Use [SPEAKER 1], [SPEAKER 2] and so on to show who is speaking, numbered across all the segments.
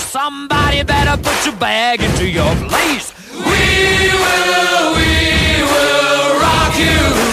[SPEAKER 1] Somebody better put your bag into your place. We will, we will rock you.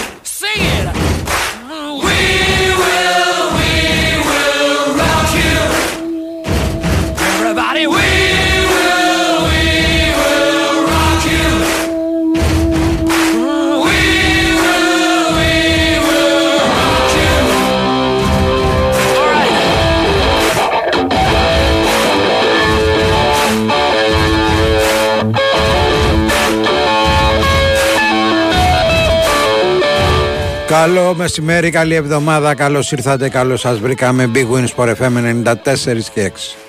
[SPEAKER 2] Καλό μεσημέρι, καλή εβδομάδα, καλώς ήρθατε, καλώς σας βρήκαμε. Big Wins for FM 94 και 6.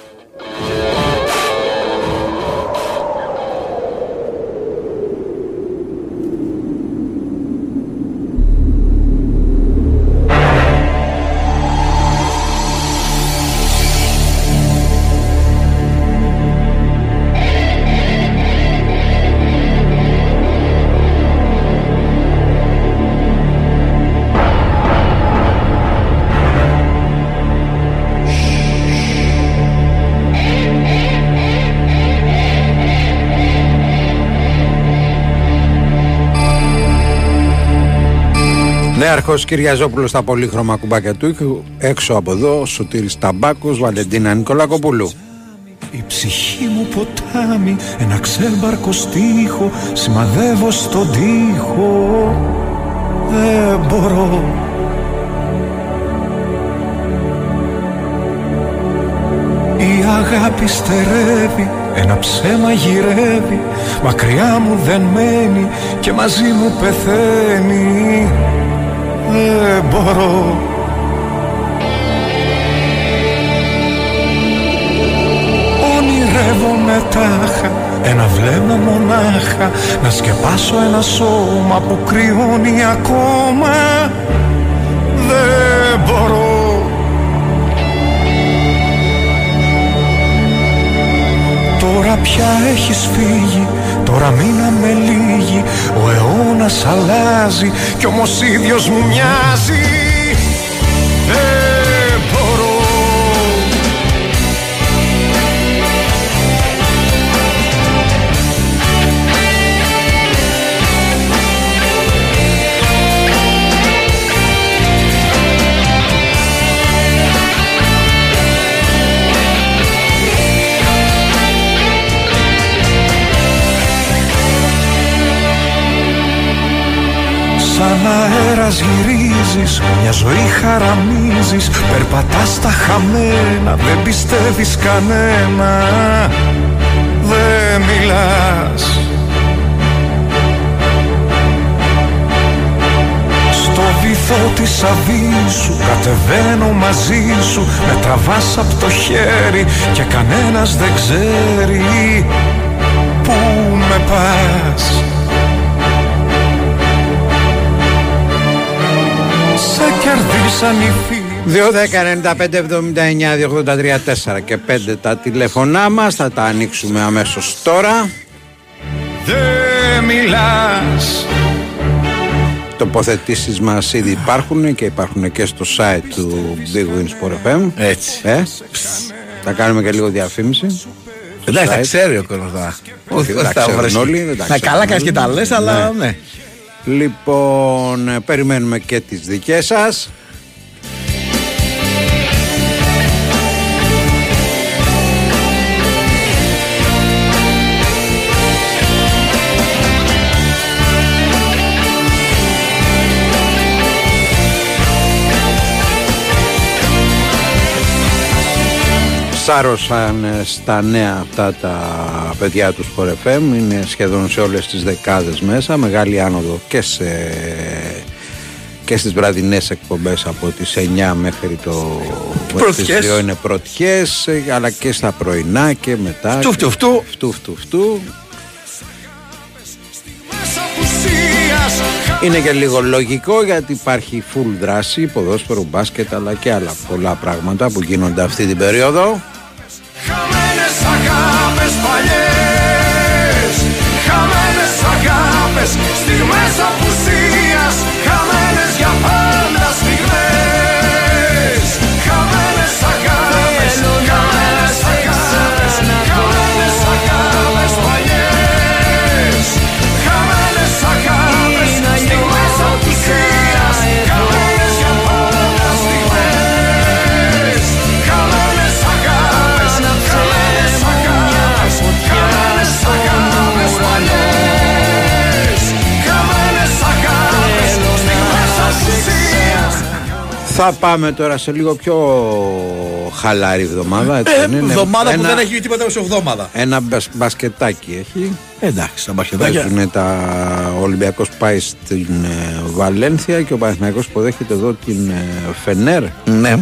[SPEAKER 2] Νέαρχο Κυριαζόπουλος στα πολύχρωμα κουμπάκια του ήχου. Έξω από εδώ, Σωτήρης Ταμπάκος, Βαλεντίνα Νικολακοπούλου.
[SPEAKER 3] Η ψυχή μου ποτάμι, ένα ξέμπαρκο στίχο Σημαδεύω στον τοίχο Δεν μπορώ Η αγάπη στερεύει, ένα ψέμα γυρεύει Μακριά μου δεν μένει και μαζί μου πεθαίνει Δεν μπορώ. Ονειρεύομαι τάχα ένα βλέμμα μονάχα Να σκεπάσω ένα σώμα που κρυώνει ακόμα. Δεν μπορώ. Τώρα πια έχεις φύγει Τώρα μείναμε λίγοι Ο αιώνας αλλάζει Κι όμως ίδιος μου μοιάζει Σαν αέρας γυρίζεις, μια ζωή χαραμίζεις Περπατάς στα χαμένα, δεν πιστεύεις κανένα. Δεν μιλάς. Στο βυθό της αβύσου κατεβαίνω μαζί σου Με τραβάς απ' το χέρι και κανένας δεν ξέρει Πού με πας κερδίσαν οι φίλοι
[SPEAKER 2] 2, 10, 95, 79, 283, 4 και 5 τα τηλέφωνά μας Θα τα ανοίξουμε αμέσως τώρα
[SPEAKER 3] Δεν μιλάς
[SPEAKER 2] Τοποθετήσεις μας ήδη υπάρχουν και υπάρχουν και στο site του Big Wins for FM
[SPEAKER 4] Έτσι.
[SPEAKER 2] ε; Θα κάνουμε και λίγο διαφήμιση
[SPEAKER 4] Εντάξει,
[SPEAKER 2] site.
[SPEAKER 4] θα ξέρει ο κόσμος τώρα.
[SPEAKER 2] Όχι, δεν τα
[SPEAKER 4] θα
[SPEAKER 2] ξέρουν
[SPEAKER 4] βρεις.
[SPEAKER 2] όλοι, δεν τα
[SPEAKER 4] Να
[SPEAKER 2] ξέρουν
[SPEAKER 4] καλά κάνεις και
[SPEAKER 2] όλοι.
[SPEAKER 4] τα λες, αλλά ναι.
[SPEAKER 2] Λοιπόν, ε, περιμένουμε και τις δικές σας Σάρωσαν ε, στα νέα αυτά τα παιδιά τους Sport FM είναι σχεδόν σε όλες τις δεκάδες μέσα μεγάλη άνοδο και σε και στις βραδινές εκπομπές από τις 9 μέχρι το
[SPEAKER 4] Πρωτιές.
[SPEAKER 2] τις 2 είναι πρωτιές ε, αλλά και στα πρωινά και μετά
[SPEAKER 4] Φτου, φτου, φτου.
[SPEAKER 2] φτου, φτου, φτου.
[SPEAKER 3] Της απουσίας
[SPEAKER 2] Είναι και λίγο λογικό γιατί υπάρχει full δράση, ποδόσφαιρο, μπάσκετ αλλά και άλλα πολλά πράγματα που γίνονται αυτή την περίοδο.
[SPEAKER 3] español.
[SPEAKER 2] Θα πάμε τώρα σε λίγο πιο χαλάρη εβδομάδα. Έτσι
[SPEAKER 4] Ε,
[SPEAKER 2] δεν είναι;
[SPEAKER 4] εβδομάδα που
[SPEAKER 2] Ένα-
[SPEAKER 4] δεν έχει τίποτα ως εβδομάδα.
[SPEAKER 2] Ένα μπασ- μπασκετάκι έχει.
[SPEAKER 4] Εντάξει, τα μπασκετάκια.
[SPEAKER 2] Παίζουν τα... Ο Ολυμπιακός πάει στην ε, Βαλένθια και ο Παναθηναϊκός υποδέχεται εδώ την ε, Φενέρ.
[SPEAKER 4] Ναι.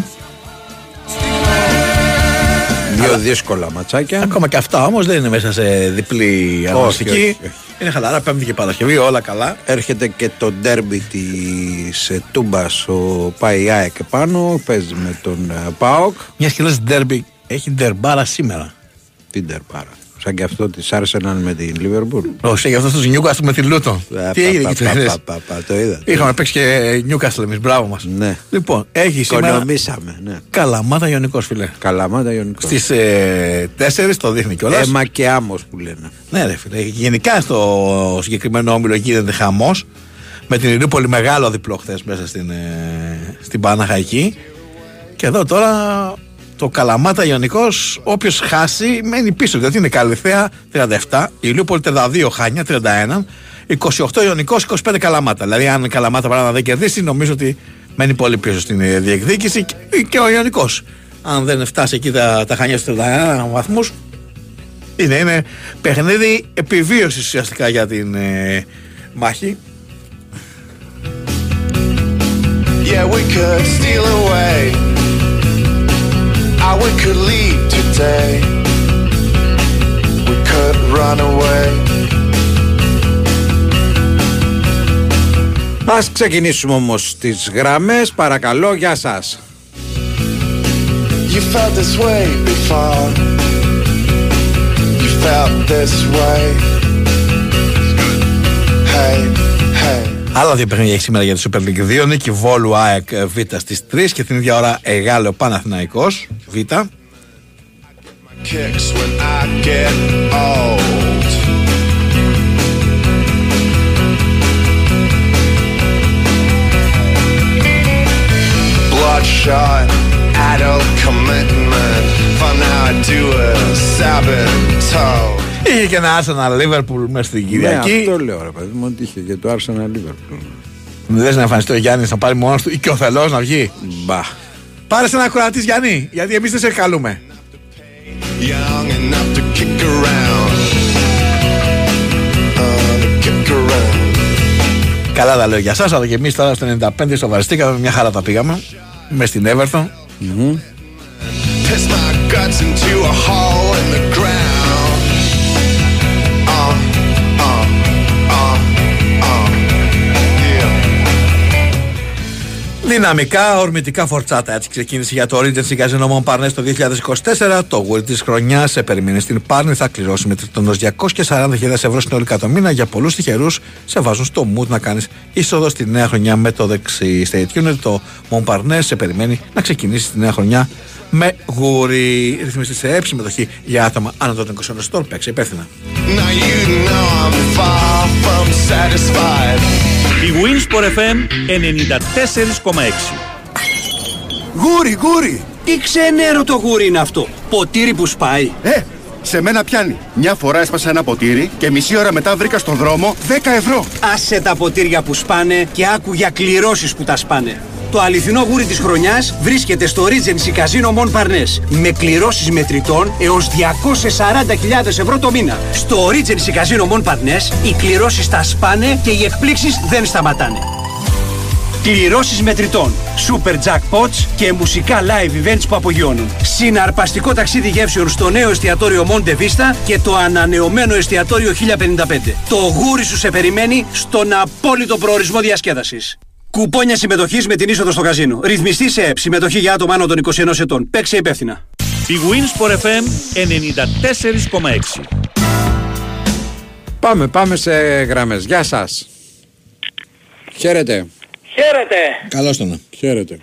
[SPEAKER 2] Δύο δύσκολα ματσάκια.
[SPEAKER 4] Ακόμα και αυτά όμως δεν είναι μέσα σε διπλή
[SPEAKER 2] όχι,
[SPEAKER 4] αγωνιστική.
[SPEAKER 2] όχι.
[SPEAKER 4] Είναι χαλαρά, Πέμπτη και Παρασκευή, όλα καλά.
[SPEAKER 2] Έρχεται και το ντέρμπι της ε, Τούμπας ο πάει ΑΕΚ επάνω, παίζει με τον ε, ΠΑΟΚ.
[SPEAKER 4] Μιας και λες ντέρμπι, έχει ντερμπάρα σήμερα.
[SPEAKER 2] Τι ντερμπάρα. Σαν και αυτό της Arsenal με την Liverpool.
[SPEAKER 4] Όχι, για αυτό του Νιούκαστλ με τη Λούτον.
[SPEAKER 2] Ε,
[SPEAKER 4] Τι
[SPEAKER 2] πα,
[SPEAKER 4] έγινε
[SPEAKER 2] πα,
[SPEAKER 4] εκεί
[SPEAKER 2] πα,
[SPEAKER 4] χθες;
[SPEAKER 2] πα, πα, πα, Το είδα.
[SPEAKER 4] Είχαμε παίξει και Νιούκαστλ εμείς, μπράβο μας.
[SPEAKER 2] Ναι.
[SPEAKER 4] Λοιπόν, έχει σήμερα.
[SPEAKER 2] Οικονομήσαμε, ναι.
[SPEAKER 4] Καλαμάτα Ιωνικός φιλέ.
[SPEAKER 2] Καλαμάτα Ιωνικός.
[SPEAKER 4] Στις ε, 4 το δείχνει κιόλας.
[SPEAKER 2] Έμα και άμμος που λένε.
[SPEAKER 4] Ναι, ρε φίλε. Γενικά στο συγκεκριμένο όμιλο γίνεται χαμός. Με την Ειρήπολη μεγάλο διπλό χθες μέσα στην, ε, στην Παναχαϊκή. Και εδώ τώρα το Καλαμάτα Ιωνικός, όποιος χάσει, μένει πίσω. Γιατί είναι Καλυθέα 37, η Ειρήπολη 32, Χάνια 31, 28 Ιωνικός, 25 Καλαμάτα. Δηλαδή, αν η Καλαμάτα παράδειγμα δεν κερδίσει, νομίζω ότι μένει πολύ πίσω στην ε, διεκδίκηση και, και ο Ιωνικός. Αν δεν φτάσει εκεί τα, τα Χάνια στους 31 βαθμούς, είναι, είναι παιχνίδι επιβίωσης ουσιαστικά για την ε, μάχη.
[SPEAKER 5] Yeah, we could steal away. Or we could leave today. We could run away.
[SPEAKER 2] Ας ξεκινήσουμε όμως τις γραμμές. Παρακαλώ, γεια σας.
[SPEAKER 5] You felt this way before. You felt this way. Hey, hey.
[SPEAKER 4] Άλλα δύο παιχνίδια έχει σήμερα για τη Super League 2. Νίκη Βόλου ΑΕΚ ε, Β στις 3 και την ίδια ώρα Εγάλεο Παναθηναϊκός Β.
[SPEAKER 5] Kicks when I get old. Bloodshot, adult commitment. Fun now I do a saboteur.
[SPEAKER 4] Είχε και ένα Arsenal Liverpool μέσα στην
[SPEAKER 2] Ναι,
[SPEAKER 4] Κυριακή.
[SPEAKER 2] αυτό λέω ρε παιδί μου ότι είχε και το Arsenal Liverpool.
[SPEAKER 4] Δεν λες να εμφανιστεί ο Γιάννης να πάρει μόνος του ή και ο Θελό να βγει;
[SPEAKER 2] Μπα.
[SPEAKER 4] Πάρε σε ένα ακροατής Γιάννη, γιατί εμείς δεν σε καλούμε.
[SPEAKER 5] Young enough to kick around. Uh, to kick around.
[SPEAKER 4] Καλά τα λέω για εσά, αλλά και εμείς τώρα στο 95 στο Βαριστήκαμε, μια χαρά τα πήγαμε. Μες στην Everton.
[SPEAKER 5] Piss
[SPEAKER 4] Δυναμικά, ορμητικά φορτσάτα. Έτσι ξεκίνησε για το Regency Casino Montparnasse το 2024. Το γουρί τη χρονιά σε περιμένει στην Πάρνη. Θα κληρώσει με τριτονό 240.000 ευρώ συνολικά το μήνα. Για πολλούς τυχερούς σε βάζουν στο mood να κάνεις είσοδο στη νέα χρονιά με το δεξί. Stay tuned. Το Montparnasse σε περιμένει να ξεκινήσει τη νέα χρονιά με γουρί. Ρυθμιστή σε έψη συμμετοχή για άτομα άνω των 21 ετών. Παίξε υπεύθυνα.
[SPEAKER 5] Now you know I'm far from satisfied.
[SPEAKER 6] Η Winsport FM 94,6
[SPEAKER 7] Γούρι, γούρι!
[SPEAKER 8] Τι ξενέρο το γούρι είναι αυτό. Ποτήρι που σπάει.
[SPEAKER 7] Ε, σε μένα πιάνει. Μια φορά έσπασα ένα ποτήρι και μισή ώρα μετά βρήκα στον δρόμο 10 ευρώ.
[SPEAKER 8] Άσε τα ποτήρια που σπάνε και άκου για κληρώσεις που τα σπάνε. Το αληθινό γούρι της χρονιάς βρίσκεται στο Regency Casino Mon Parnes με κληρώσεις μετρητών έως 240.000 ευρώ το μήνα. Στο Regency Casino Mon Parnes οι κληρώσεις τα σπάνε και οι εκπλήξεις δεν σταματάνε. Κληρώσεις μετρητών, super jackpots και μουσικά live events που απογειώνουν. Συναρπαστικό ταξίδι γεύσεων στο νέο εστιατόριο Monte Vista και το ανανεωμένο εστιατόριο 1055. Το γούρι σου σε περιμένει στον απόλυτο προορισμό διασκέδασης. Κουπόνια συμμετοχής με την είσοδο στο καζίνο. Ρυθμιστή σε ΕΠ. Συμμετοχή για άτομα άνω των 21 ετών. Παίξε υπεύθυνα.
[SPEAKER 6] Η Winsport FM 94,6
[SPEAKER 2] Πάμε, πάμε σε γραμμές. Γεια σας. Χαίρετε.
[SPEAKER 9] Χαίρετε.
[SPEAKER 4] Καλώς τον.
[SPEAKER 2] Χαίρετε.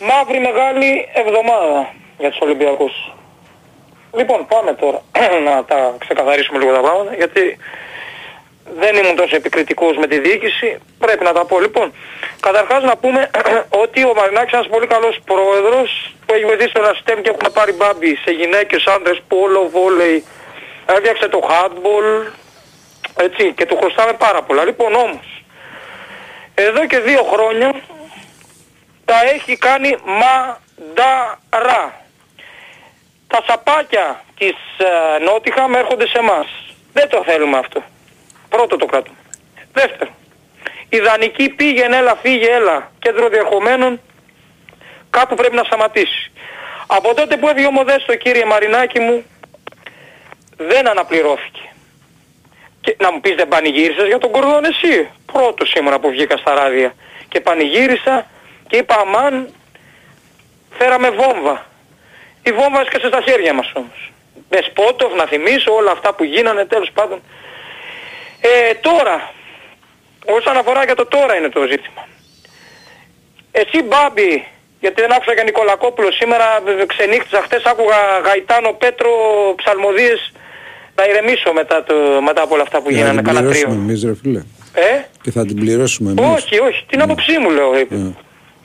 [SPEAKER 9] Μαύρη μεγάλη εβδομάδα για τους Ολυμπιακούς. Λοιπόν, πάμε τώρα να τα ξεκαθαρίσουμε λίγο τα πράγματα, γιατί δεν ήμουν τόσο επικριτικός με τη διοίκηση, πρέπει να τα πω. Λοιπόν, καταρχάς να πούμε ότι ο Μαρινάκης είναι ένας πολύ καλός πρόεδρος που έχει βοηθήσει το Ραστέμ και έχουμε πάρει μπάμπι σε γυναίκες, άντρες, πόλο, βόλεϊ, έφτιαξε το handball, έτσι, και του χρωστάμε πάρα πολλά. Λοιπόν, όμως, εδώ και δύο χρόνια τα έχει κάνει μανταρά. Τα σαπάκια της ε, Νότιχαμ έρχονται σε εμάς. Δεν το θέλουμε αυτό. Πρώτο το κρατούμε. Δεύτερο. Η δανεική πήγαινε, έλα, φύγε, έλα. Κέντρο διερχομένων κάπου πρέπει να σταματήσει. Από τότε που έφυγε ο Μοδέστο, κύριε Μαρινάκη μου, δεν αναπληρώθηκε. Και να μου πεις δεν πανηγύρισες για τον Κορδόν εσύ; Πρώτος σήμερα που βγήκα στα ράδια. Και πανηγύρισα και είπα αμάν φέραμε βόμβα. Η βόμβα έσκασε στα χέρια μας όμως. Με Σπότοφ να θυμίσω όλα αυτά που γίνανε τέλος πάντων. Ε, τώρα, όσον αφορά για το τώρα είναι το ζήτημα. Εσύ Μπάμπη, γιατί δεν άκουσα και Νικολακόπουλο σήμερα, ε, ξενύχτησα χτες, άκουγα Γαϊτάνο, Πέτρο, ψαλμοδίες, να ηρεμήσω μετά, το, μετά από όλα αυτά που
[SPEAKER 2] Για να
[SPEAKER 9] γίνανε,
[SPEAKER 2] την
[SPEAKER 9] κάνα
[SPEAKER 2] πληρώσουμε
[SPEAKER 9] τρίο.
[SPEAKER 2] εμείς ρε φίλε.
[SPEAKER 9] Ε,
[SPEAKER 2] Και θα την πληρώσουμε εμείς.
[SPEAKER 9] όχι, όχι, την άποψή μου λέω. ε.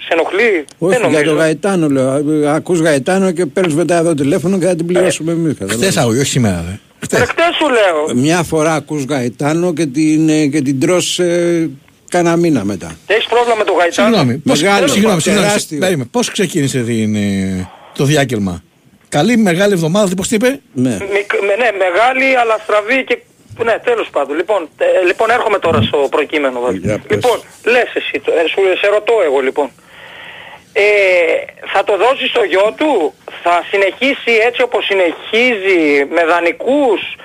[SPEAKER 9] Σε ενοχλεί,
[SPEAKER 2] Όχι,
[SPEAKER 9] δεν
[SPEAKER 2] για
[SPEAKER 9] νομίζω.
[SPEAKER 2] το Γαϊτάνο λέω. Ακούς Γαϊτάνο και παίρνεις μετά εδώ τηλέφωνο και θα την πληρώσουμε εμείς. καταλάβες.
[SPEAKER 4] Χθες άκουγε, όχι σήμερα δε.
[SPEAKER 9] Ε, χτες σου λέω.
[SPEAKER 2] Μια φορά ακούς Γαϊτάνο και την, ε, και την τρως ε, κάνα μήνα μετά.
[SPEAKER 9] Έχεις πρόβλημα με το Γαϊτάνο;
[SPEAKER 4] Συγγνώμη, πώς,
[SPEAKER 2] Μεγάλο,
[SPEAKER 4] συγγνώμη, συγγνώμη,
[SPEAKER 2] τεράστιο.
[SPEAKER 4] περίμενε. πώς ξεκίνησε την, ε, το διάκελμα. Καλή μεγάλη εβδομάδα, τι πώς τι είπε;
[SPEAKER 2] Ναι.
[SPEAKER 9] Μικ- με- ναι, μεγάλη αλλά στραβή και... Ναι, τέλος πάντων. Λοιπόν, ε, λοιπόν έρχομαι τώρα στο προκείμενο. Βάζο.
[SPEAKER 2] Για πες.
[SPEAKER 9] Λοιπόν, λες εσύ, το- ε, σου, σε ρωτώ εγώ λοιπόν. Ε, θα το δώσει στο γιο του, θα συνεχίσει έτσι όπως συνεχίζει με δανεικούς;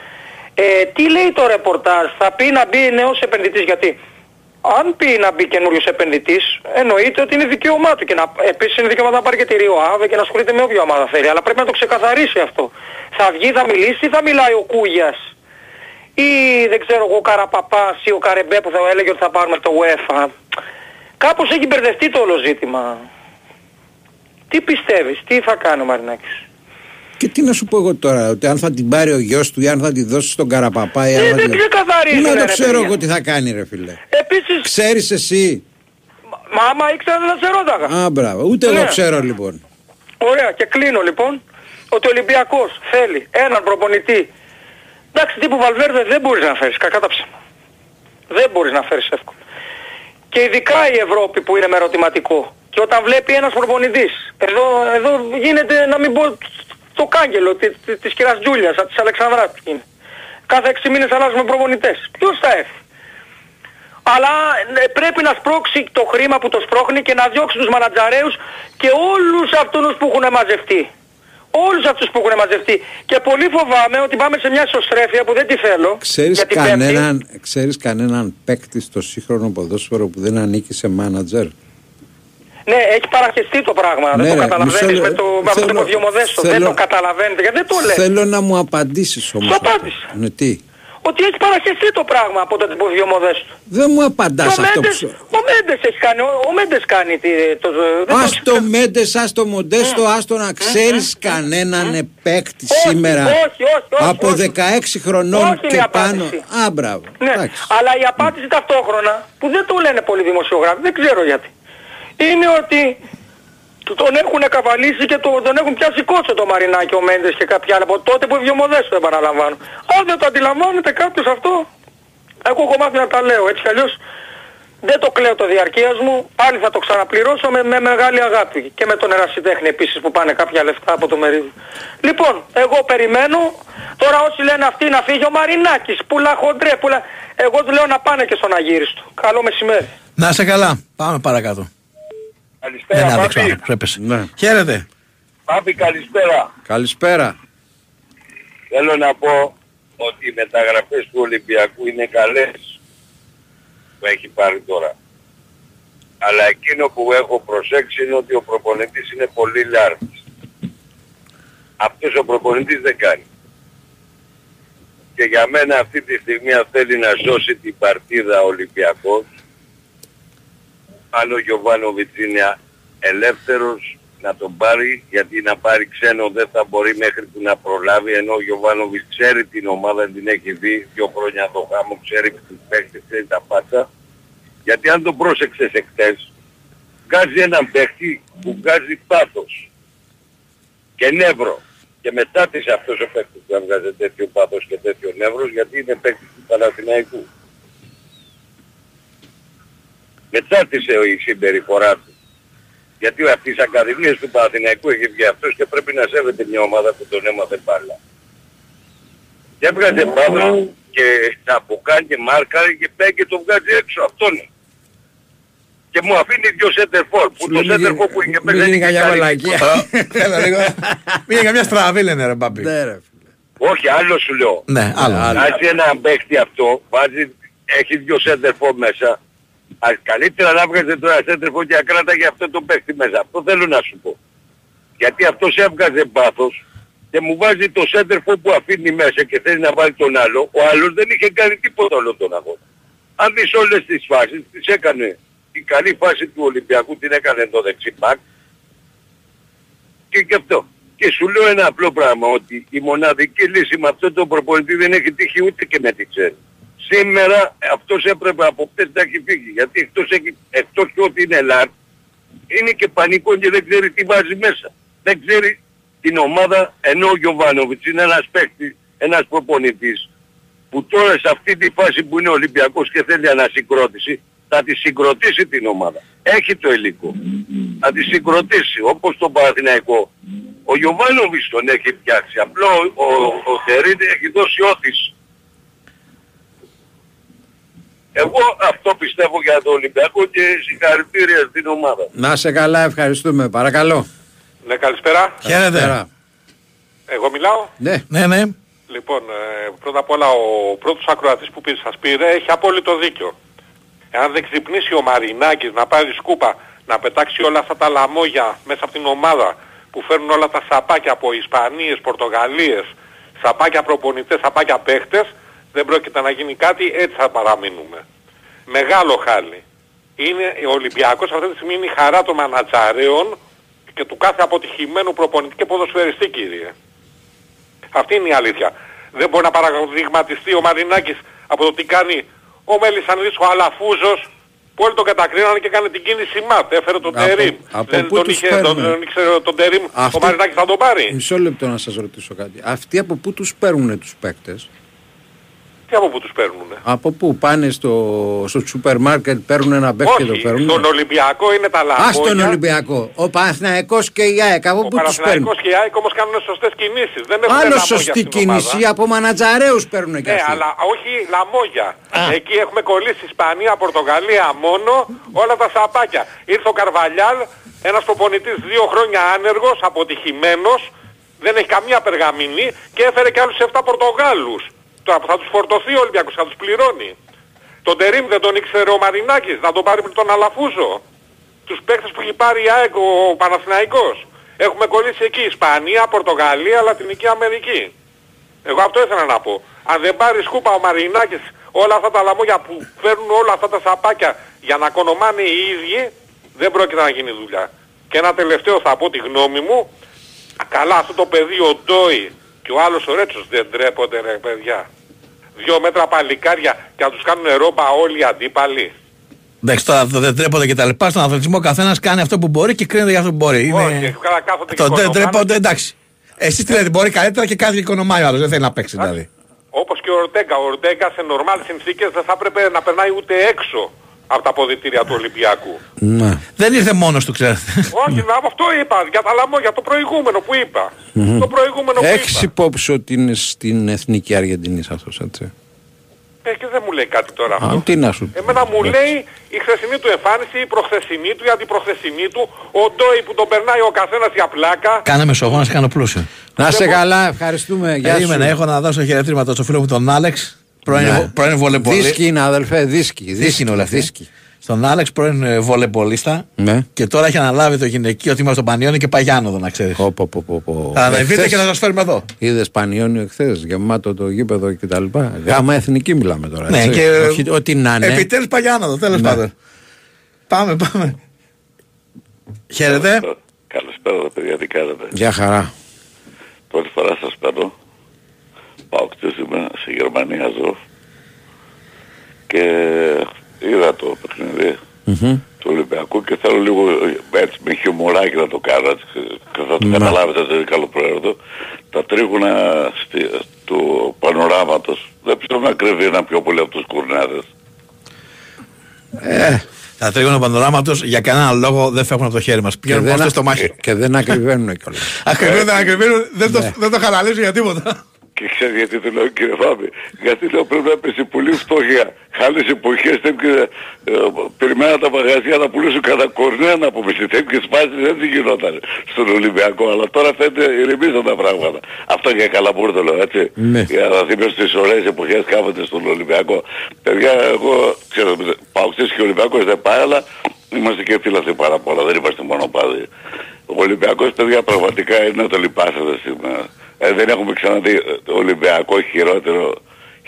[SPEAKER 9] Ε, τι λέει το ρεπορτάζ, θα πει να μπει νέος επενδυτής γιατί αν πει να μπει καινούριος επενδυτής, εννοείται ότι είναι δικαίωμά του και να, επίσης είναι δικαίωμά να πάρει και τη Ρίο Άβε και να ασχολείται με όποια ομάδα θέλει. Αλλά πρέπει να το ξεκαθαρίσει αυτό. Θα βγει, θα μιλήσει ή θα μιλάει ο Κούγιας; Ή δεν ξέρω εγώ ο Καραπαπάς ή ο Καρεμπέ που θα έλεγε ότι θα πάρουμε το UEFA; Κάπως έχει μπερδευτεί το όλο ζήτημα. Τι πιστεύεις, τι θα κάνει ο Μαρινάκης;
[SPEAKER 2] Και τι να σου πω εγώ τώρα, ότι αν θα την πάρει ο γιος του ή αν θα τη δώσει στον Καραπαπά ή αν
[SPEAKER 9] Ε,
[SPEAKER 2] θα
[SPEAKER 9] δεν
[SPEAKER 2] την...
[SPEAKER 9] ξεκαθαρίζει,
[SPEAKER 2] Πού να
[SPEAKER 9] ρε,
[SPEAKER 2] το
[SPEAKER 9] ρε,
[SPEAKER 2] ξέρω
[SPEAKER 9] παιδιά.
[SPEAKER 2] εγώ τι θα κάνει ρε φίλε.
[SPEAKER 9] Επίσης,
[SPEAKER 2] Ξέρεις εσύ;
[SPEAKER 9] μα άμα ήξερα δεν θα σε ρώταγα.
[SPEAKER 2] Α, μπράβο. Ούτε εγώ
[SPEAKER 9] Ναι.
[SPEAKER 2] ξέρω λοιπόν.
[SPEAKER 9] Ωραία και κλείνω λοιπόν ότι ο Ολυμπιακός θέλει έναν προπονητή. Εντάξει τύπου Βαλβέρδε δεν μπορείς να φέρεις, κακά τα ψέμα. Δεν μπορείς να φέρεις εύκολα. Και ειδικά η Ευρώπη που είναι με ερωτηματικό. Και όταν βλέπει ένας προπονητής, εδώ, εδώ γίνεται να μην πω το κάγκελο τη- τη- της κυρίας Τζούλιας, της Αλεξανδράτου είναι. Κάθε 6 μήνες αλλάζουμε προπονητές. Ποιος θα έρθει; Αλλά ε, πρέπει να σπρώξει το χρήμα που το σπρώχνει και να διώξει τους μανατζαρέους και όλους αυτούς που έχουν μαζευτεί. Όλους αυτούς που έχουν μαζευτεί. Και πολύ φοβάμαι ότι πάμε σε μια ισοστρέφεια που δεν τη θέλω.
[SPEAKER 2] Ξέρεις
[SPEAKER 9] για την Πέμπτη.
[SPEAKER 2] κανέναν, ξέρεις κανέναν παίκτη στο σύγχρονο ποδόσφαιρο που δεν ανήκει σε μάνατζερ;
[SPEAKER 9] Ναι, έχει παραχεστεί το πράγμα.
[SPEAKER 2] Ναι,
[SPEAKER 9] δεν το
[SPEAKER 2] ρε,
[SPEAKER 9] καταλαβαίνεις
[SPEAKER 2] μισό
[SPEAKER 9] με
[SPEAKER 2] λε-
[SPEAKER 9] το, με αυτό το
[SPEAKER 2] θέλω-
[SPEAKER 9] υποδιομοδέστο. Δεν
[SPEAKER 2] θέλω-
[SPEAKER 9] το καταλαβαίνετε γιατί δεν το λες.
[SPEAKER 2] Θέλω να μου απαντήσεις όμως.
[SPEAKER 9] Σου
[SPEAKER 2] αυτό.
[SPEAKER 9] απάντησα.
[SPEAKER 2] Ναι, τι;
[SPEAKER 9] Ότι έχει παραχεστεί το πράγμα από το υποδιομοδέστο.
[SPEAKER 2] Δεν μου
[SPEAKER 9] Και
[SPEAKER 2] απαντάς
[SPEAKER 9] ο
[SPEAKER 2] αυτό που
[SPEAKER 9] Μέντες,
[SPEAKER 2] σου...
[SPEAKER 9] ο Μέντες έχει κάνει, ο, ο Μέντες κάνει τη- το... δεν
[SPEAKER 2] Ας
[SPEAKER 9] το-
[SPEAKER 2] το Μέντες, ας το Μοντέστο, ας το να ξέρεις κανέναν παίκτη
[SPEAKER 9] Όχι,
[SPEAKER 2] σήμερα
[SPEAKER 9] όχι, όχι, όχι,
[SPEAKER 2] από
[SPEAKER 9] όχι.
[SPEAKER 2] 16 χρονών
[SPEAKER 9] Όχι είναι
[SPEAKER 2] και
[SPEAKER 9] η
[SPEAKER 2] πάνω.
[SPEAKER 9] απάντηση.
[SPEAKER 2] Α, μπράβο.
[SPEAKER 9] Ναι,
[SPEAKER 2] Εντάξει.
[SPEAKER 9] αλλά η απάντηση ταυτόχρονα, που δεν το λένε πολλοί δημοσιογράφοι, δεν ξέρω γιατί, είναι ότι του- τον έχουν καβαλήσει και το- τον έχουν πιάσει κότσο το Μαρινάκι ο Μέντες και κάποιοι άλλοι από τότε που έβγαινε ο Μοδέστο επαναλαμβάνω. Αν δεν το αντιλαμβάνεται κάποιος αυτό, εγώ έχω μάθει να τα λέω έτσι κι αλλιώς δεν το κλαίω το διαρκείας μου, πάλι θα το ξαναπληρώσω με, με μεγάλη αγάπη και με τον ερασιτέχνη επίσης που πάνε κάποια λεφτά από το μερίδιο. Λοιπόν, εγώ περιμένω, τώρα όσοι λένε αυτοί να φύγει ο Μαρινάκης, πουλά χοντρέ, πουλά... Εγώ του λέω να πάνε και στον Αγύριστο. Καλό μεσημέρι.
[SPEAKER 4] Να σε καλά. Πάμε παρακάτω.
[SPEAKER 10] Καλησπέρα,
[SPEAKER 4] Δεν άδειξε ο
[SPEAKER 10] Πάπη.
[SPEAKER 4] άνθρωπος, έπεσε.
[SPEAKER 2] Ναι.
[SPEAKER 4] Χαίρετε.
[SPEAKER 10] Πάπη, καλησπέρα.
[SPEAKER 2] Καλησπέρα.
[SPEAKER 10] Θέλω να πω ότι οι μεταγραφές του Ολυμπιακού είναι καλές που έχει πάρει τώρα. Αλλά εκείνο που έχω προσέξει είναι ότι ο προπονητής είναι πολύ λάρτης. Αυτός ο προπονητής δεν κάνει. Και για μένα αυτή τη στιγμή αν θέλει να σώσει την παρτίδα ο Ολυμπιακός, αν ο Γιωβάνοβιτς είναι ελεύθερος να τον πάρει, γιατί να πάρει ξένο δεν θα μπορεί μέχρι που να προλάβει, ενώ ο Γιωβάνοβιτς ξέρει την ομάδα, την έχει δει δύο χρόνια το χάμο, ξέρει τους παίχτες, ξέρει τα πάντα. Γιατί αν τον πρόσεξες εχθές, βγάζει έναν παίχτη που βγάζει πάθος και νεύρο. Και μετά της αυτός ο παίκτης που έβγαζε τέτοιο πάθος και τέτοιο νεύρος, γιατί είναι παίκτης του Παναθηναϊκού. Μετά της ε, η συμπεριφορά του.
[SPEAKER 11] Γιατί από τις ακαδημίες του Παναθηναϊκού έχει βγει αυτός και πρέπει να σέβεται μια ομάδα που τον έμαθε μπάλα. Και έβγαζε μπάλα και τα αποκάνει και μάρκαρε και πάει και το βγάζει έξω. Αυτό είναι. Και μου αφήνει δύο σέντερφορ που το σέντερφορ που είχε μέσα
[SPEAKER 2] Μην γίνει
[SPEAKER 11] είναι
[SPEAKER 2] καμιά
[SPEAKER 11] καλή.
[SPEAKER 2] μαλακία.
[SPEAKER 4] Έλα λίγο. Πήγε καμιά στραβή λένε ρε μπαμπή.
[SPEAKER 2] Ναι, ρε.
[SPEAKER 11] Όχι, άλλο σου λέω.
[SPEAKER 4] Ναι, άλλο.
[SPEAKER 11] Βάζει έναν παίχτη αυτό, βάζει, έχει δύο σέντερφορ μέσα. Α, καλύτερα να βγάζει τώρα σέντερφορ και ακράτα για αυτό το παίχτη μέσα. Αυτό θέλω να σου πω. Γιατί αυτός έβγαζε πάθος και μου βάζει το σέντερφορ που αφήνει μέσα και θέλει να βάλει τον άλλο. Ο άλλος δεν είχε κάνει τίποτα όλο τον αγώνα. Αν δεις όλες τις φάσεις, τις έκανε. Η καλή φάση του Ολυμπιακού την έκανε το δεξί μπακ. Και και αυτό. Και σου λέω ένα απλό πράγμα, ότι η μοναδική λύση με αυτό το προπονητή δεν έχει τύχει ούτε και με τη ξέρει. Σήμερα αυτός έπρεπε από χτες να έχει φύγει, γιατί εκτός, έχει, εκτός και ότι είναι λάρ, είναι και πανικό και δεν ξέρει τι βάζει μέσα. Δεν ξέρει την ομάδα, ενώ ο Γιωβάνοβιτς είναι ένας παίκτης, ένας προπονητής, που τώρα σε αυτή τη φάση που είναι ο Ολυμπιακός και θέλει ανασυγκρότηση, θα τη συγκροτήσει την ομάδα. Έχει το υλικό. Θα τη συγκροτήσει, όπως τον Παναθηναϊκό. Ο Γιωβάνοβιτς τον έχει φτιάξει. Απλό ο, ο, ο Τερίδη έχει δώσει όθηση. Εγώ αυτό πιστεύω για τον Ολυμπιακό και συγχαρητήρια στην ομάδα.
[SPEAKER 2] Να σε καλά, ευχαριστούμε. Παρακαλώ.
[SPEAKER 12] Ναι, καλησπέρα.
[SPEAKER 4] Χαίρετε.
[SPEAKER 2] Πέρα.
[SPEAKER 12] Εγώ μιλάω;
[SPEAKER 2] Ναι.
[SPEAKER 4] Ναι, ναι.
[SPEAKER 12] Λοιπόν, ε, πρώτα απ' όλα ο πρώτος ακροατής που πήρε, σας πήρε έχει απόλυτο δίκιο. Εάν δεν ξυπνήσει ο Μαρινάκης να πάρει σκούπα, να πετάξει όλα αυτά τα λαμόγια μέσα από την ομάδα που φέρνουν όλα τα σαπάκια από Ισπανίες, Πορτογαλίες, σαπάκια προπονητές, σαπάκια παίχτες, δεν πρόκειται να γίνει κάτι, έτσι θα παραμείνουμε. Μεγάλο χάλι. Είναι, ο Ολυμπιακός αυτή τη στιγμή είναι η χαρά των μανατζαρέων και του κάθε αποτυχημένου προπονητή και ποδοσφαιριστή κύριε. Αυτή είναι η αλήθεια. Δεν μπορεί να παραδειγματιστεί ο Μαρινάκης από το τι κάνει ο Μελισανδής, ο Αλαφούζος, που όλοι τον κατακρίνανε και έκανε την κίνηση ΜΑΤ. Έφερε τον
[SPEAKER 2] Από-
[SPEAKER 12] Τερίμ.
[SPEAKER 2] από
[SPEAKER 12] Δεν
[SPEAKER 2] πού
[SPEAKER 12] τον
[SPEAKER 2] τους
[SPEAKER 12] είχε, τον,
[SPEAKER 2] παίρνουνε;
[SPEAKER 12] τον ήξερε τον Τερίμ, ο
[SPEAKER 2] Αυτοί-
[SPEAKER 12] Μαρινάκης θα τον πάρει.
[SPEAKER 2] Μισό λεπτό να σας ρωτήσω κάτι. Αυτοί από πού τους παίρνουν τους παίκτες;
[SPEAKER 12] Τι από πού τους παίρνουνε;
[SPEAKER 2] Από πού πάνε στο, στο σούπερ μάρκετ, παίρνουν ένα παίκτη και το
[SPEAKER 12] Όχι,
[SPEAKER 2] φέρνουν.
[SPEAKER 12] στον Ολυμπιακό είναι τα λαμόγια.
[SPEAKER 2] Α, στον Ολυμπιακό. Ο Παναθηναϊκός και η ΑΕΚ. Από
[SPEAKER 12] Ο
[SPEAKER 2] πού τους παίρνουν;
[SPEAKER 12] Παναθηναϊκός και η ΑΕΚ όμως κάνουν σωστές κινήσεις. Δεν έχουν
[SPEAKER 2] Άλλο
[SPEAKER 12] λαμόγια
[SPEAKER 2] σωστή
[SPEAKER 12] στην
[SPEAKER 2] κίνηση.
[SPEAKER 12] ομάδα.
[SPEAKER 2] Από μανατζαρέους παίρνουν και
[SPEAKER 12] Ναι,
[SPEAKER 2] αυτοί.
[SPEAKER 12] αλλά όχι λαμόγια. Εκεί έχουμε κολλήσει Ισπανία, Πορτογαλία μόνο, όλα τα σαπάκια. Ήρθε ο Καρβαλιάλ, ένας προπονητής δύο χρόνια άνεργος, αποτυχημένος, δεν έχει καμία περγαμηνή και έφερε και άλλους 7 Πορτογάλους. Τώρα που θα τους φορτωθεί ο Ολυμπιακός, θα τους πληρώνει. Τον Τερίμ δεν τον ήξερε ο Μαρινάκης, να τον πάρει με τον Αλαφούζο. Τους παίκτες που έχει πάρει η ΑΕΚ ο Παναθηναϊκός. Έχουμε κολλήσει εκεί Ισπανία, Πορτογαλία, Λατινική Αμερική. Εγώ αυτό ήθελα να πω. Αν δεν πάρει σκούπα ο Μαρινάκης όλα αυτά τα λαμόγια που φέρνουν όλα αυτά τα σαπάκια για να κονομάνε οι ίδιοι, δεν πρόκειται να γίνει δουλειά. Και ένα τελευταίο θα πω τη γνώμη μου. Καλά αυτό το παιδί ο Ντόι και ο άλλος ο Ρέτσος δεν ντρέπονται ρε παιδιά. Δύο μέτρα παλικάρια και να τους κάνουν ρόμπα όλοι οι αντίπαλοι.
[SPEAKER 4] Εντάξει, τώρα το δεν τρέπονται και τα λοιπά. Στον αθλητισμό ο καθένας κάνει αυτό που μπορεί και κρίνεται για αυτό που μπορεί.
[SPEAKER 12] Όχι, καλά κάθονται και
[SPEAKER 4] Το δεν
[SPEAKER 12] κονομάνε.
[SPEAKER 4] τρέπονται, εντάξει. Εσύ τι λέτε, μπορεί καλύτερα και κάθε και οικονομάει ο άλλος, δεν θέλει να παίξει δηλαδή.
[SPEAKER 12] Όπως και ο Ορτέγκα. Ο Ορτέγκα σε νορμάλ συνθήκες δεν θα έπρεπε να περνάει ούτε έξω από τα ποδητήρια του Ολυμπιακού.
[SPEAKER 2] Ναι.
[SPEAKER 4] Δεν ήρθε μόνος του, ξέρετε.
[SPEAKER 12] Όχι, να, αυτό είπα. Για τα λαμόγια, το προηγούμενο που είπα.
[SPEAKER 2] Μμμ.
[SPEAKER 12] Το προηγούμενο που
[SPEAKER 2] Έχεις
[SPEAKER 12] είπα.
[SPEAKER 2] υπόψη ότι είναι στην εθνική Αργεντινής αυτός, έτσι;
[SPEAKER 12] Ε, και δεν μου λέει κάτι τώρα αυτό.
[SPEAKER 2] Α, τι να σου πει.
[SPEAKER 12] Εμένα μου λέει η χθεσινή του εμφάνιση, η προχθεσινή του, η αντιπροχθεσινή του, ο Ντόι που τον περνάει ο καθένας για πλάκα.
[SPEAKER 4] Κάνε μεσογόνο, σε κάνω πλούσιο.
[SPEAKER 2] Να σε καλά, ευχαριστούμε. Γεια σου.
[SPEAKER 4] Περίμενε, έχω να δώσω χαιρετήματα στο φίλο μου τον Άλεξ, πρώην,
[SPEAKER 2] Ναι.
[SPEAKER 4] πρώην βολεμπολί-
[SPEAKER 2] Δίσκη είναι αδελφέ, δίσκη.
[SPEAKER 4] Δίσκη είναι όλα αυτή.
[SPEAKER 2] Δίσκη.
[SPEAKER 4] Στον Άλεξ, πρώην ε, βολεμπολίστα.
[SPEAKER 2] Ναι.
[SPEAKER 4] Και τώρα έχει αναλάβει το γυναικείο τμήμα στον Πανιόνιο και πάει Γιάννοδο, να ξέρεις.
[SPEAKER 2] Πω, πω, πω, πω, πω.
[SPEAKER 4] Θα ανεβείτε
[SPEAKER 2] Εχθές
[SPEAKER 4] και θα σα φέρουμε εδώ.
[SPEAKER 2] Είδες Πανιόνιο εχθές, γεμάτο το γήπεδο κτλ. Γάμα εθνική μιλάμε τώρα.
[SPEAKER 4] Ναι,
[SPEAKER 2] έτσι.
[SPEAKER 4] και
[SPEAKER 2] Όχι, ό,τι να είναι.
[SPEAKER 4] Επιτέλους πάει Γιάννοδο, τέλος
[SPEAKER 2] Ναι.
[SPEAKER 4] πάντων. Πάμε, πάμε. Χαίρετε.
[SPEAKER 13] Καλησπέρα ρε παιδιά, τι κάνετε;
[SPEAKER 2] Γεια χαρά.
[SPEAKER 13] Πρώτη φορά σας παίρνω. Πάω είμαι στη Γερμανία ζω. Και είδα το παιχνίδι
[SPEAKER 2] Μμμ.
[SPEAKER 13] του Ολυμπιακού και θέλω λίγο έτσι με χιουμοράκι να το κάνω έτσι, και θα το
[SPEAKER 2] Ναι.
[SPEAKER 13] καταλάβετε ότι είναι καλοπροαίρετο. Τα τρίγουνα στη, του πανοράματος δεν πιστεύω να κρύβει ένα πιο πολύ από τους κουρνάδες.
[SPEAKER 2] Ε,
[SPEAKER 4] Τα τρίγωνα πανοράματος για κανέναν λόγο δεν φεύγουν από το χέρι μας. Πηγαίνουν
[SPEAKER 2] δεν
[SPEAKER 4] μόνο
[SPEAKER 2] α-
[SPEAKER 4] στο μάχη.
[SPEAKER 2] και δεν ακριβένουν κιόλας.
[SPEAKER 4] Ακριβώ δεν ακριβήνουν, δεν το,
[SPEAKER 2] Ναι.
[SPEAKER 4] δεν το χαλαλίζουν για τίποτα.
[SPEAKER 13] Και ξέρεις γιατί το λέω κύριε Φάμπη. Γιατί λέω πρέπει να πέσει πολύ φτώχεια. Άλλες εποχές τέτοιες ε, περιμένα τα μαγαζιά να πουλήσουν κατά κορνέα να πούμε. Σε τέτοιες φάσεις δεν γινόταν στον Ολυμπιακό. Αλλά τώρα φαίνεται ηρεμήσαν τα πράγματα. Αυτό για καλά το λέω έτσι.
[SPEAKER 2] Ναι.
[SPEAKER 13] Για να θυμίσω τις ωραίες εποχές κάποτε στον Ολυμπιακό. Παιδιά εγώ ξέρω παουξές και Ολυμπιακός δεν πάει αλλά είμαστε και φίλαθοι πάρα πολλά. Δεν είμαστε μόνο πάδι. Ο Ολυμπιακός παιδιά πραγματικά είναι να το λυπάσετε σήμερα. Ε, δεν έχουμε ξαναδεί ε, Ολυμπιακό χειρότερο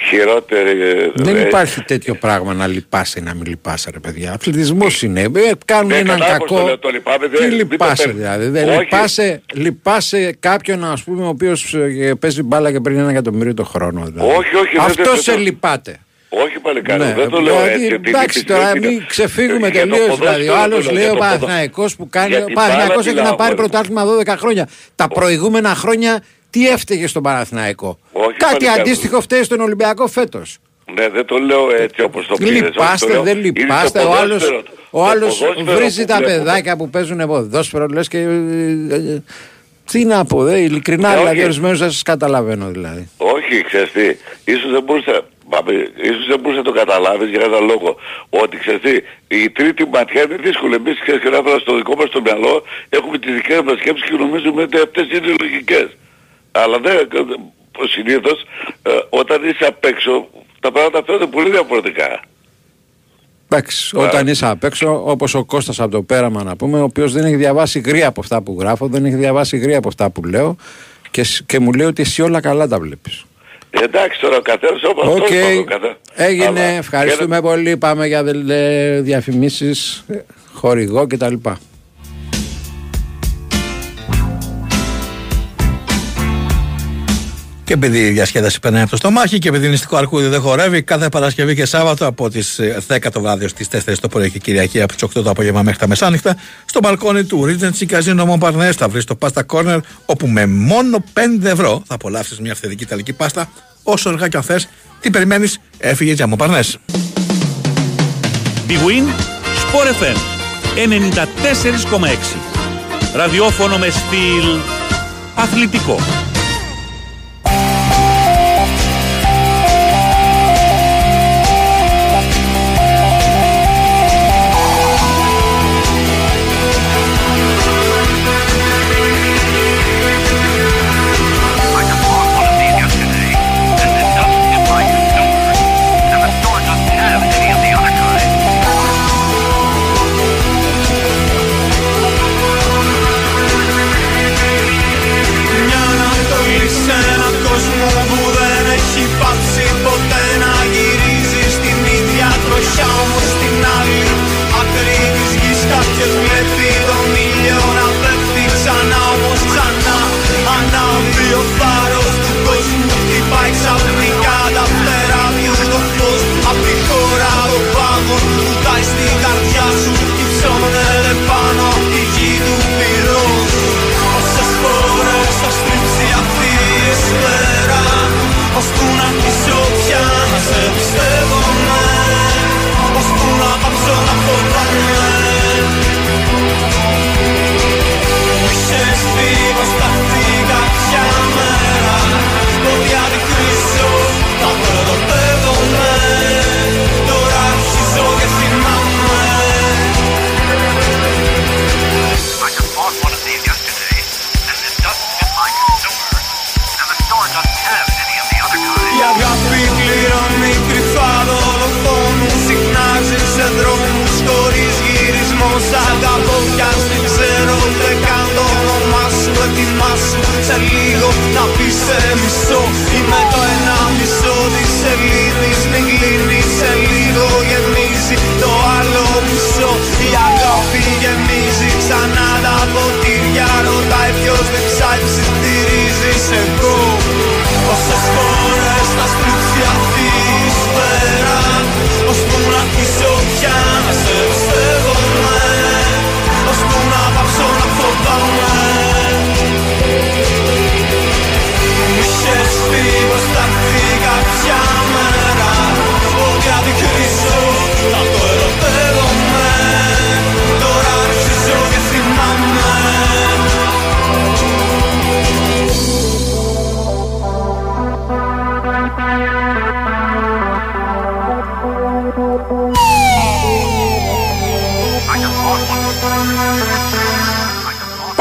[SPEAKER 13] χειρότερη ε,
[SPEAKER 2] Δεν
[SPEAKER 13] ε,
[SPEAKER 2] υπάρχει τέτοιο πράγμα να λυπάσαι ή να μην λυπάσαι, ρε παιδιά. Αθλητισμός είναι. Ε, κάνουν
[SPEAKER 13] Ναι,
[SPEAKER 2] έναν
[SPEAKER 13] κατάλαβα πώς το
[SPEAKER 2] κακό.
[SPEAKER 13] λέω, το λυπάμαι,
[SPEAKER 2] Τι
[SPEAKER 13] δεν- μην το
[SPEAKER 2] λυπάσαι
[SPEAKER 13] παίρνει.
[SPEAKER 2] δηλαδή. Δεν
[SPEAKER 13] Όχι.
[SPEAKER 2] λυπάσαι, λυπάσαι κάποιον ας πούμε, ο οποίος παίζει μπάλα και παίρνει ένα εκατομμύριο το χρόνο. Δηλαδή.
[SPEAKER 13] Όχι, όχι, δεν-
[SPEAKER 2] Αυτό
[SPEAKER 13] δεν-
[SPEAKER 2] σε
[SPEAKER 13] δεν-
[SPEAKER 2] λυπάται.
[SPEAKER 13] Όχι παλικάρι,
[SPEAKER 2] Ναι,
[SPEAKER 13] δεν το λέω
[SPEAKER 2] δηλαδή,
[SPEAKER 13] έτσι. τι
[SPEAKER 2] εντάξει
[SPEAKER 13] λύπη
[SPEAKER 2] τώρα,
[SPEAKER 13] συνέβη.
[SPEAKER 2] μην ξεφύγουμε
[SPEAKER 13] Για το
[SPEAKER 2] τελείως.
[SPEAKER 13] ποδόσφαιρο
[SPEAKER 2] Δηλαδή, ο
[SPEAKER 13] το
[SPEAKER 2] άλλος
[SPEAKER 13] λέω,
[SPEAKER 2] λέει
[SPEAKER 13] για
[SPEAKER 2] ο
[SPEAKER 13] το ποδο-
[SPEAKER 2] Παναθηναϊκός που κάνει.
[SPEAKER 13] Για
[SPEAKER 2] Ο
[SPEAKER 13] την
[SPEAKER 2] Παναθηναϊκός
[SPEAKER 13] μπάλα
[SPEAKER 2] έχει να
[SPEAKER 13] μιλάω,
[SPEAKER 2] πάρει
[SPEAKER 13] μωρέ.
[SPEAKER 2] πρωτάθλημα 12 χρόνια. Τα προηγούμενα χρόνια τι έφταιγε στον Παναθηναϊκό;
[SPEAKER 13] Όχι,
[SPEAKER 2] Κάτι
[SPEAKER 13] παλικάρι.
[SPEAKER 2] αντίστοιχο φταίει στον Ολυμπιακό φέτος.
[SPEAKER 13] Ναι, δεν το λέω έτσι όπως το πήρες. όχι, το
[SPEAKER 2] Λυπάστε,
[SPEAKER 13] λέω,
[SPEAKER 2] δεν
[SPEAKER 13] είναι το
[SPEAKER 2] λυπάστε. Ο άλλος,
[SPEAKER 13] ποδόσφαιρο.
[SPEAKER 2] ο
[SPEAKER 13] Το
[SPEAKER 2] άλλος
[SPEAKER 13] ποδόσφαιρο
[SPEAKER 2] βρίζει
[SPEAKER 13] που
[SPEAKER 2] τα
[SPEAKER 13] βλέπω.
[SPEAKER 2] παιδάκια που παίζουν ποδόσφαιρο. Λες και. ε, ε, Τι να πω, δε, ειλικρινά
[SPEAKER 13] Ε,
[SPEAKER 2] δηλαδή,
[SPEAKER 13] όχι.
[SPEAKER 2] ορισμένους δεν σας καταλαβαίνω δηλαδή.
[SPEAKER 13] Όχι, ξέρεις τι, ίσως δεν μπορούσε, πάμε, ίσως δεν μπορούσε να το καταλάβεις για έναν λόγο. Ότι ξέρεις τι, η τρίτη ματιά είναι δύσκολη. Εμείς ξέρεις και να στο δικό μας το μυαλό έχουμε τις δικές μας σκέψεις και νομίζουμε ότι αυτές είναι λογικές. Αλλά δεν, συνήθως ε, όταν είσαι απ' έξω τα πράγματα φαίνονται πολύ διαφορετικά.
[SPEAKER 2] Εντάξει, όταν είσαι απ' έξω, όπως ο Κώστας από το πέραμα να πούμε, ο οποίος δεν έχει διαβάσει γρήγορα από αυτά που γράφω, δεν έχει διαβάσει γρήγορα από αυτά που λέω και, σ- και μου λέει ότι εσύ όλα καλά τα βλέπεις.
[SPEAKER 13] Ε, εντάξει τώρα ο καθένας όπως
[SPEAKER 2] Οκ,
[SPEAKER 13] αυτός είπα, ο καθένας.
[SPEAKER 2] έγινε.
[SPEAKER 13] Αλλά-
[SPEAKER 2] Ευχαριστούμε πολύ. Πάμε για διαφημίσεις, χορηγό κτλ.
[SPEAKER 4] Και επειδή η διασκέδαση περνάει από το στομάχι και επειδή η νηστικό αρκούδι δεν χορεύει, κάθε Παρασκευή και Σάββατο από τις 10 το βράδυ στις 4 το πρωί και Κυριακή από τις 8 το απόγευμα μέχρι τα μεσάνυχτα, στο μπαλκόνι του Regency Casino Montparnasse θα βρεις το Pasta Corner, όπου με μόνο 5 ευρώ θα απολαύσεις μια αυθεντική ιταλική πάστα, όσο αργά και αν θες. Τι περιμένεις, έφυγε για Montparnasse.
[SPEAKER 6] Big Win, Sport FM 94,6. Ραδιόφωνο με στυλ αθλητικό.
[SPEAKER 14] fortuna que se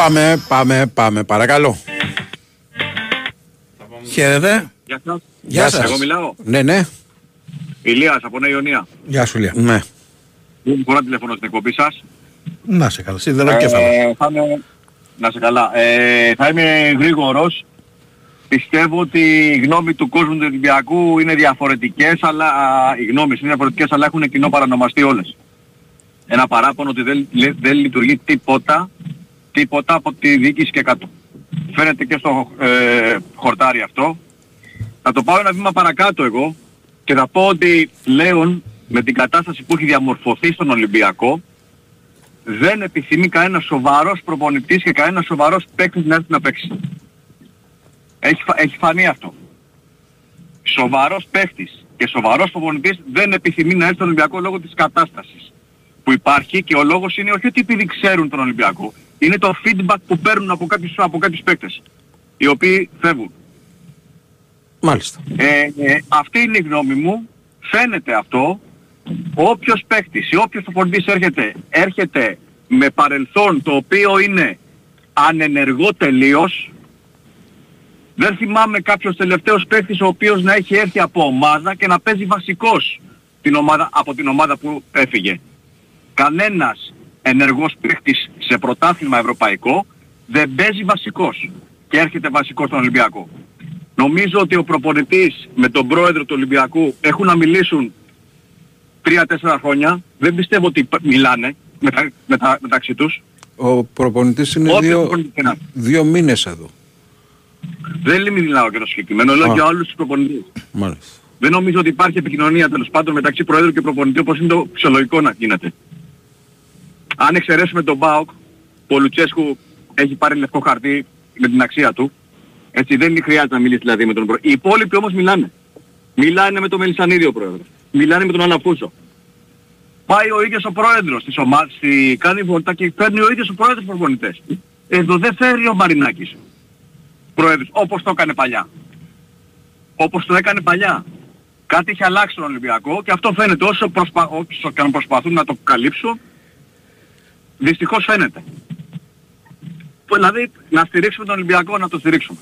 [SPEAKER 2] Πάμε, πάμε, πάμε. Παρακαλώ.
[SPEAKER 4] Χαίρετε.
[SPEAKER 15] Γεια σας.
[SPEAKER 4] Γεια σας.
[SPEAKER 15] Εγώ μιλάω.
[SPEAKER 2] Ναι, ναι.
[SPEAKER 15] Ηλίας από Νέα Ιωνία.
[SPEAKER 4] Γεια σου, Λία.
[SPEAKER 2] Ναι.
[SPEAKER 15] Δεν μπορώ να τηλεφωνώ στην εκπομπή σας.
[SPEAKER 4] Να σε καλά. Σιδεροκέφαλο.
[SPEAKER 15] Ε, θα είμαι... Να σε καλά. Ε, θα είμαι γρήγορος. Πιστεύω ότι η γνώμη του κόσμου του Ολυμπιακού είναι διαφορετικές, αλλά α, οι γνώμες είναι διαφορετικές, αλλά έχουν κοινό παρανομαστή όλες. Ένα παράπονο ότι δεν, λε- δεν λειτουργεί τίποτα, τίποτα από τη διοίκηση και κάτω. Φαίνεται και στο ε, χορτάρι αυτό. Θα το πάω ένα βήμα παρακάτω εγώ και θα πω ότι πλέον με την κατάσταση που έχει διαμορφωθεί στον Ολυμπιακό δεν επιθυμεί κανένας σοβαρός προπονητής και κανένας σοβαρός παίκτης να έρθει να παίξει. Έχει, φα- έχει φανεί αυτό. Σοβαρός παίκτης και σοβαρός προπονητής δεν επιθυμεί να έρθει στον Ολυμπιακό λόγω της κατάστασης που υπάρχει και ο λόγος είναι όχι ότι επειδή ξέρουν τον Ολυμπιακό. Είναι το feedback που παίρνουν από κάποιους, από κάποιους παίκτες οι οποίοι φεύγουν.
[SPEAKER 2] Μάλιστα.
[SPEAKER 15] Ε, ε, αυτή είναι η γνώμη μου. Φαίνεται αυτό. Όποιος παίκτης ή όποιος προπονητής έρχεται, έρχεται με παρελθόν το οποίο είναι ανενεργό τελείως. Δεν θυμάμαι κάποιος τελευταίος παίκτης ο οποίος να έχει έρθει από ομάδα και να παίζει βασικός την ομάδα, από την ομάδα που έφυγε. Κανένας ενεργός παίκτης σε πρωτάθλημα ευρωπαϊκό δεν παίζει βασικός και έρχεται βασικός στον Ολυμπιακό. Νομίζω ότι ο προπονητής με τον πρόεδρο του Ολυμπιακού έχουν να μιλήσουν 3-4 χρόνια. Δεν πιστεύω ότι π- μιλάνε μετα, μετα, μεταξύ τους.
[SPEAKER 2] Ο προπονητής είναι
[SPEAKER 15] Όποιος
[SPEAKER 2] δύο,
[SPEAKER 15] προπονητής και να είναι.
[SPEAKER 2] δύο μήνες εδώ.
[SPEAKER 15] Δεν μιλάω για το συγκεκριμένο, λέω
[SPEAKER 2] Α.
[SPEAKER 15] για όλους τους προπονητές.
[SPEAKER 2] Μάλιστα.
[SPEAKER 15] Δεν νομίζω ότι υπάρχει επικοινωνία τέλος πάντων μεταξύ Προέδρου και προπονητή όπως είναι το φυσιολογικό να γίνεται. Αν εξαιρέσουμε τον ΠΑΟΚ, που ο Λουτσέσκου έχει πάρει λευκό χαρτί με την αξία του, έτσι δεν χρειάζεται να μιλήσει δηλαδή με τον Πρόεδρο. Οι υπόλοιποι όμως μιλάνε. Μιλάνε με τον Μελισανίδη ο Πρόεδρος. Μιλάνε με τον Αλαφούσο. Πάει ο ίδιος ο Πρόεδρος της ομάδας, στη... κάνει βόλτα και παίρνει ο ίδιος ο Πρόεδρος προπονητές. Εδώ δεν φέρει ο Μαρινάκης. Πρόεδρος, όπως το έκανε παλιά όπως το έκανε παλιά. Κάτι έχει αλλάξει στον Ολυμπιακό και αυτό φαίνεται όσο, προσπα... όσο και αν προσπαθούν να το καλύψουν, δυστυχώς φαίνεται. Που, Δηλαδή να στηρίξουμε τον Ολυμπιακό, να το στηρίξουμε.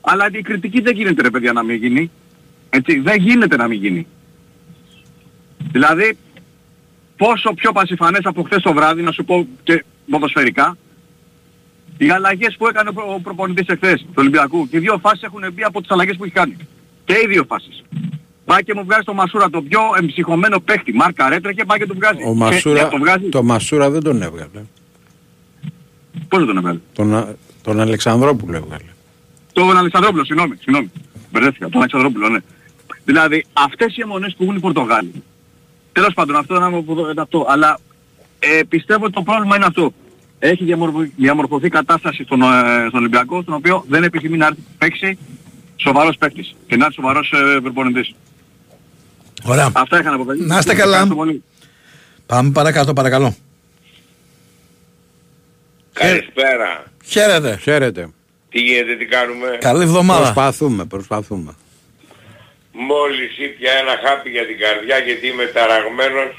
[SPEAKER 15] Αλλά η κριτική δεν γίνεται ρε παιδιά να μην γίνει. Έτσι, δεν γίνεται να μην γίνει. Δηλαδή, πόσο πιο πασιφανές από χθες το βράδυ, να σου πω και ποδοσφαιρικά, οι αλλαγές που έκανε ο προ- ο προπονητής εχθές του Ολυμπιακού και οι δύο φάσεις έχουν μπει από τις αλλαγές που έχει κάνει. Και οι δύο φάσεις. Πάει και μου βγάζει το Μασούρα το πιο εμψυχωμένο παίχτη. Μάρκα ρέτρε και πάει και του βγάζει.
[SPEAKER 2] Ο
[SPEAKER 15] Και-
[SPEAKER 2] Μασούρα,
[SPEAKER 15] και το βγάζει.
[SPEAKER 2] το Μασούρα δεν τον έβγαλε.
[SPEAKER 15] Πώς δεν τον έβγαλε;
[SPEAKER 2] Τον, Α- τον Αλεξανδρόπουλο έβγαλε.
[SPEAKER 15] Τον Αλεξανδρόπουλο, συγγνώμη, συγγνώμη. Μπερδεύτηκα, τον Αλεξανδρόπουλο, ναι. Δηλαδή, αυτές οι αιμονές που έχουν οι Πορτογάλοι. Τέλος πάντων, αυτό είναι από- είναι αυτό. Αλλά ε, πιστεύω ότι το πρόβλημα είναι αυτό. Έχει διαμορφω- διαμορφωθεί κατάσταση στον, ε, στον Ολυμπιακό, στον οποίο δεν επιθυμεί να έρθει παίξει σοβαρός παίκτης και να έρθει σοβαρός ε, προπονητής.
[SPEAKER 4] Ωραία.
[SPEAKER 15] Αυτά είχα να πω. παιδιά.
[SPEAKER 4] Να είστε καλά.
[SPEAKER 15] Ευχαριστώ πολύ.
[SPEAKER 4] Πάμε παρακάτω, παρακαλώ.
[SPEAKER 16] Καλησπέρα.
[SPEAKER 4] Χαίρετε.
[SPEAKER 2] Χαίρετε.
[SPEAKER 16] Τι γίνεται, τι κάνουμε;
[SPEAKER 4] Καλή εβδομάδα.
[SPEAKER 2] Προσπαθούμε, προσπαθούμε.
[SPEAKER 16] Μόλις ήπια ένα χάπι για την καρδιά γιατί είμαι ταραγμένος.